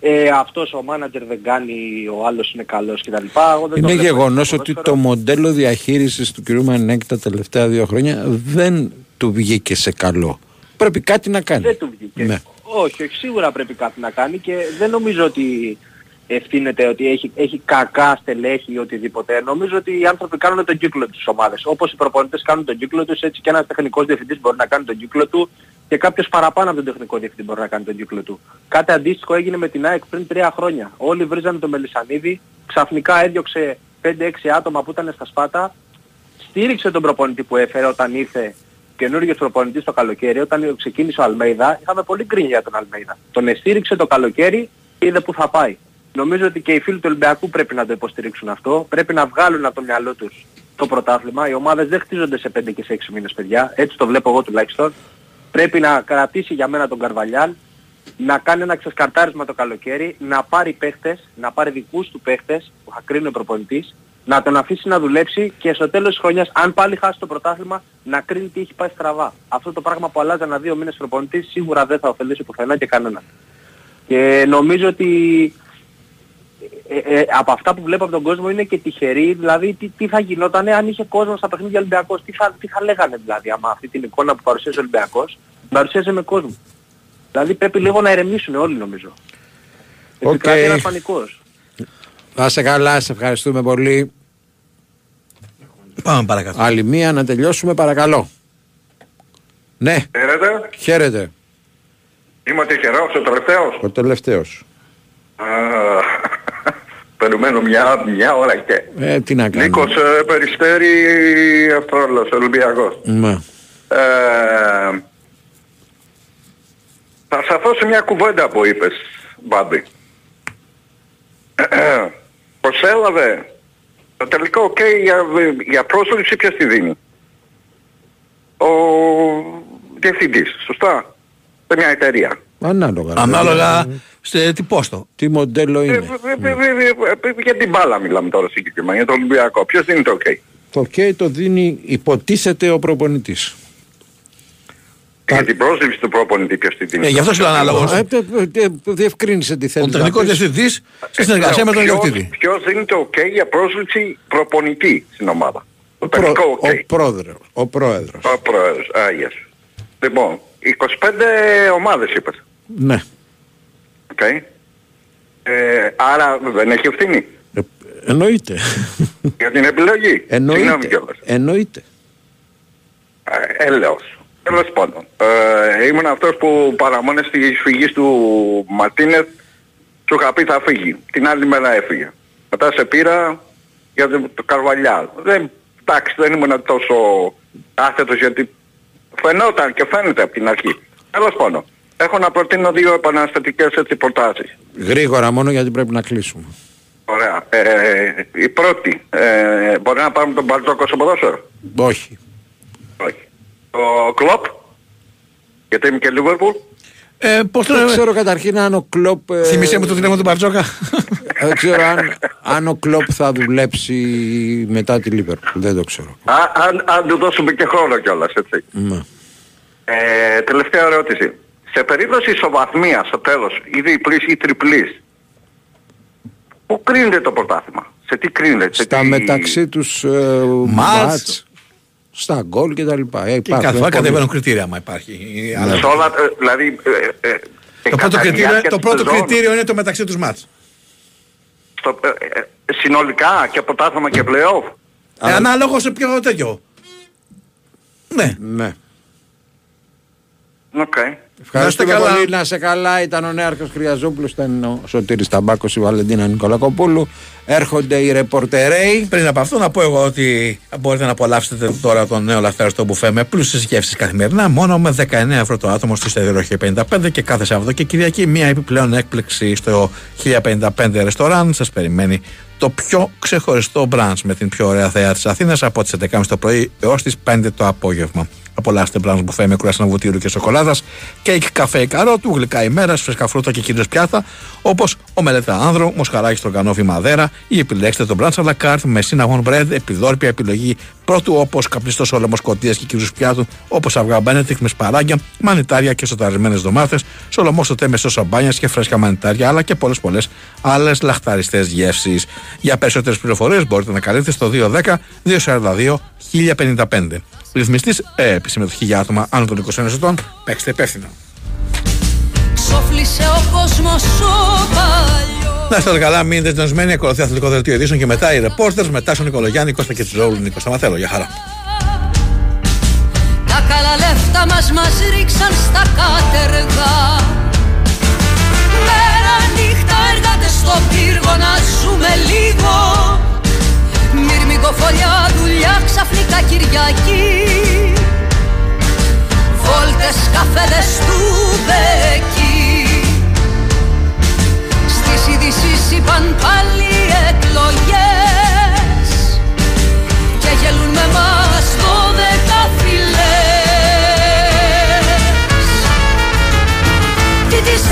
[SPEAKER 34] ε, αυτός ο μάνατζερ δεν κάνει, ο άλλος είναι καλός κτλ. Εγώ δεν το
[SPEAKER 2] Είναι
[SPEAKER 34] βλέπω
[SPEAKER 2] γεγονός
[SPEAKER 34] έτσι στο
[SPEAKER 2] ότι
[SPEAKER 34] ποδόσφαιρο.
[SPEAKER 2] το μοντέλο διαχείρισης του κ. Μανέκη τα τελευταία δύο χρόνια δεν του βγήκε σε καλό. Πρέπει κάτι να κάνει.
[SPEAKER 34] Δεν του βγήκε.
[SPEAKER 2] Ναι.
[SPEAKER 34] Όχι, όχι, σίγουρα πρέπει κάτι να κάνει και δεν νομίζω ότι ευθύνεται ότι έχει, έχει κακά στελέχη ή οτιδήποτε. Νομίζω ότι οι άνθρωποι κάνουν τον κύκλο της ομάδες. Όπως οι προπονητές κάνουν τον κύκλο τους, έτσι και ένας τεχνικός διευθυντής μπορεί να κάνει τον κύκλο του και κάποιος παραπάνω από τον τεχνικό διευθυντή μπορεί να κάνει τον κύκλο του. Κάτι αντίστοιχο έγινε με την ΑΕΚ πριν τρία χρόνια. Όλοι βρίζανε τον Μελισανίδη, ξαφνικά έδιωξε 5-6 άτομα που ήταν στα σπάτα, στήριξε τον προπονητή που έφερε όταν ήρθε καινούριος προπονητής το καλοκαίρι, όταν ξεκίνησε ο Αλμέιδα, είχαμε πολύ γκρίνια για τον Αλμέιδα. Τον εστήριξε το καλοκαίρι και είδε που θα πάει. Νομίζω ότι και οι φίλοι του Ολυμπιακού πρέπει να το υποστηρίξουν αυτό. Πρέπει να βγάλουν από το μυαλό τους το πρωτάθλημα. Οι ομάδες δεν χτίζονται σε 5 και σε 6 μήνες, παιδιά. Έτσι το βλέπω εγώ τουλάχιστον. Πρέπει να κρατήσει για μένα τον Καρβαλιάλ, να κάνει ένα ξεσκαρτάρισμα το καλοκαίρι, να πάρει παίχτες, να πάρει δικούς του παίχτες που θα κρίνει ο προπονητής, να τον αφήσει να δουλέψει και στο τέλος της χρονιάς, αν πάλι χάσει το πρωτάθλημα, να κρίνει τι έχει πάει στραβά. Αυτό το πράγμα που αλλάζει ένα δύο μήνες προπονητής σίγουρα δεν θα ωφελήσει πουθενά και κανέναν. Και νομίζω ότι ε, ε, από αυτά που βλέπω από τον κόσμο είναι και τυχεροί, δηλαδή τι, τι θα γινόταν αν είχε κόσμο στα παιχνίδια Ολυμπιακός, τι θα, τι θα λέγανε δηλαδή άμα αυτή την εικόνα που παρουσίασε ο Ολυμπιακός, παρουσίασε με κόσμο. Δηλαδή πρέπει λίγο να ηρεμήσουν όλοι νομίζω.
[SPEAKER 2] Οκ.
[SPEAKER 34] Επικρατεί ένας πανικός.
[SPEAKER 2] Να είσαι καλά, σε ευχαριστούμε πολύ.
[SPEAKER 4] Πάμε παρακάτω.
[SPEAKER 2] Άλλη μία να τελειώσουμε παρακαλώ. Ναι,
[SPEAKER 35] Χαίρετε.
[SPEAKER 2] χαίρετε.
[SPEAKER 35] Είμαι ο τυχερός, ο τελευταίος.
[SPEAKER 2] Ο τελευταίος.
[SPEAKER 35] Α, Περιμένω μια, μια ώρα και.
[SPEAKER 2] Ε, τι να κάνω.
[SPEAKER 35] Νίκος ε, Περιστέρη Αυστράλος, Ολυμπιακός.
[SPEAKER 2] Ναι.
[SPEAKER 35] Ε, θα σταθώ σε μια κουβέντα που είπες, Μπάμπη. Προσέλαβε το τελικό ok για, για πρόσληψη ποιος τη δίνει; Ο διευθυντής, σωστά; Σε μια εταιρεία.
[SPEAKER 2] Ανάλογα.
[SPEAKER 4] Ανάλογα σε τι πόστο.
[SPEAKER 2] Τι μοντέλο είναι.
[SPEAKER 35] Ε, ε, ε, ε, Για την μπάλα μιλάμε τώρα συγκεκριμένα, για το Ολυμπιακό. Ποιος δίνει το ok.
[SPEAKER 2] Το OK το δίνει, υποτίθεται ο προπονητής.
[SPEAKER 35] Για την πρόσληψη του προπονητή ποιος τη δίνει.
[SPEAKER 4] Ε, γι' αυτό σου λέω ανάλογος.
[SPEAKER 2] Ε, ε, ε, Διευκρίνησε τι θέλεις.
[SPEAKER 4] Ο τεχνικός διευθυντής στη συνεργασία με τον
[SPEAKER 35] Ποιος-
[SPEAKER 4] ιδιοκτήτη.
[SPEAKER 35] Ποιος δίνει το ok για πρόσληψη προπονητή στην ομάδα. Το
[SPEAKER 2] Ο, προ,
[SPEAKER 35] τελικό ok.
[SPEAKER 2] ο πρόεδρος. Ο πρόεδρος.
[SPEAKER 35] Ο πρόεδρος. Α, yes. Λοιπόν, 25 ομάδες είπες.
[SPEAKER 2] Ναι.
[SPEAKER 35] Οκ. Ε, άρα δεν έχει ευθύνη
[SPEAKER 2] Εννοείται.
[SPEAKER 35] για την επιλογή. Συγγνώμη
[SPEAKER 2] Εννοείται.
[SPEAKER 35] κιόλας.
[SPEAKER 2] Εννοείται.
[SPEAKER 35] Ε, Έλεος. Τέλος πάντων. Ε, ήμουν αυτός που παραμονές στη φυγή του Μαρτίνεθ σου είχα πει θα φύγει. Την άλλη μέρα έφυγε. Μετά σε πήρα για το, το Καρβαλιάλ. Δεν, εντάξει, δεν ήμουν τόσο άσχετος γιατί φαινόταν και φαίνεται από την αρχή. Τέλος πάντων. Έχω να προτείνω δύο επαναστατικές έτσι προτάσεις.
[SPEAKER 2] Γρήγορα μόνο γιατί πρέπει να κλείσουμε.
[SPEAKER 35] Ωραία. Ε, η πρώτη. Ε, μπορεί να πάρουμε τον Μπαρτζόκο στο ποδόσφαιρο;
[SPEAKER 2] Όχι.
[SPEAKER 35] Όχι. Το Κλόπ. Γιατί είμαι και Λίβερπουλ.
[SPEAKER 4] Ε, πώς το
[SPEAKER 2] Δεν
[SPEAKER 4] λέμε;
[SPEAKER 2] ξέρω καταρχήν αν ο Κλόπ... ε,
[SPEAKER 4] Θυμήσέ μου το τηλέφωνο του Μπαρτζόκα.
[SPEAKER 2] Δεν ξέρω αν, αν ο Κλόπ θα δουλέψει μετά τη Λίβερπουλ. Δεν το ξέρω.
[SPEAKER 35] Α, αν, αν του δώσουμε και χρόνο κιόλας, έτσι.
[SPEAKER 2] Ναι.
[SPEAKER 35] Ε, τελευταία ερώτηση. Σε περίπτωση ισοβαθμίας στο τέλος, ή διπλής ή τριπλής, πού κρίνεται το πρωτάθλημα; Σε τι κρίνεται. Σε
[SPEAKER 2] Στα
[SPEAKER 35] τι...
[SPEAKER 2] μεταξύ τους ε, μάτς, στα γκολ και τα λοιπά. Ε,
[SPEAKER 4] Και
[SPEAKER 2] υπάρχουν
[SPEAKER 4] κάθε φορά
[SPEAKER 2] πολύ-
[SPEAKER 4] κατεβαίνουν κριτήρια άμα υπάρχει. Αλλά
[SPEAKER 35] Σε όλα, ε, δηλαδή... ε, ε,
[SPEAKER 4] Το πρώτο,
[SPEAKER 35] κατά
[SPEAKER 4] κριτήριο,
[SPEAKER 35] διάρκεια
[SPEAKER 4] το
[SPEAKER 35] της
[SPEAKER 4] πρώτο
[SPEAKER 35] σεζόν,
[SPEAKER 4] κριτήριο είναι το μεταξύ τους μάτς.
[SPEAKER 35] στο- ε, ε, συνολικά και πρωτάθλημα και play-off.
[SPEAKER 4] Ε, ανάλογος σε ποιο τέτοιο. Ναι.
[SPEAKER 2] Ναι.
[SPEAKER 35] Οκ.
[SPEAKER 2] Ευχαριστούμε
[SPEAKER 4] καλά.
[SPEAKER 2] πολύ. Να σε καλά. Ήταν ο Νέαρχος Χρυαζόπουλος, ήταν ο Σωτήρης Ταμπάκος, η Βαλεντίνα Νικολακοπούλου. Έρχονται οι ρεπορτερέοι.
[SPEAKER 4] Πριν από αυτό να πω εγώ ότι μπορείτε να απολαύσετε τώρα τον νέο λαθρέο στο μπουφέ με πλούσιες γεύσεις καθημερινά μόνο με 19 ευρώ το άτομο στο Σταδιρόχιο 55 και κάθε Σάββατο και Κυριακή μια επιπλέον έκπληξη στο 1055 ρεστοράν σας περιμένει το πιο ξεχωριστό μπραντς με την πιο ωραία θέα της Αθήνας από τις 11.30 το πρωί έως τις 5 το απόγευμα. Απολαύστε μπραντς μπουφέ με κουράσινα βουτύρου και σοκολάτας, κέικ, καφέ, καρότου, γλυκά ημέρας, φρέσκα φρούτα και κυρίως πιάτα, όπως ο μελέτα άνδρο, μοσχαράκι στρογγανόφι μαδέρα ή επιλέξτε το μπραντς à la carte με cinnamon bread, επιδόρπια επιλογή πρώτου όπως καπνιστός όλεμος κοτίας και κυρίως πιάτου, όπως αυγά μπένετικ με σπαράγγια, μανιτάρια και σοταρισμένες ντομάτες, σολομό στο τέ με σώσα μπάνιας και φρέσκα μανιτάρια, αλλά και πολλές πολλές άλλες λαχταριστές γεύσεις. Για περισσότερες πληροφορίες μπορείτε να καλείτε στο 210 242 1055. Ρυθμιστής ε, συμμετοχή για άτομα άνω των 21 ετών. Παίξτε υπεύθυνα.
[SPEAKER 36] Ξόφλησε ο κόσμος ο παλιός
[SPEAKER 4] Να είστε καλά, μείνετε συντονισμένοι. Ακολουθεί αθλητικό δελτίο ειδήσεων και μετά οι ρεπόρτερ. Μετά στον Νικολογιάννη, Κώστα και Τσιζόλου, Νίκος Σταματέλο. Για χαρά.
[SPEAKER 36] Τα καλά λεφτά μας μας ρίξαν στα κάτεργα Μέρα νύχτα εργάτες στο πύργο να ζούμε λίγο Μυρμικοφοριά δουλειά ξαφνικά Κυριακή Βόλτες καφέδες του Μπεκί Στις ειδήσεις είπαν πάλι εκλογές Και γελούν με μας δώδεκα φυλές Τι τις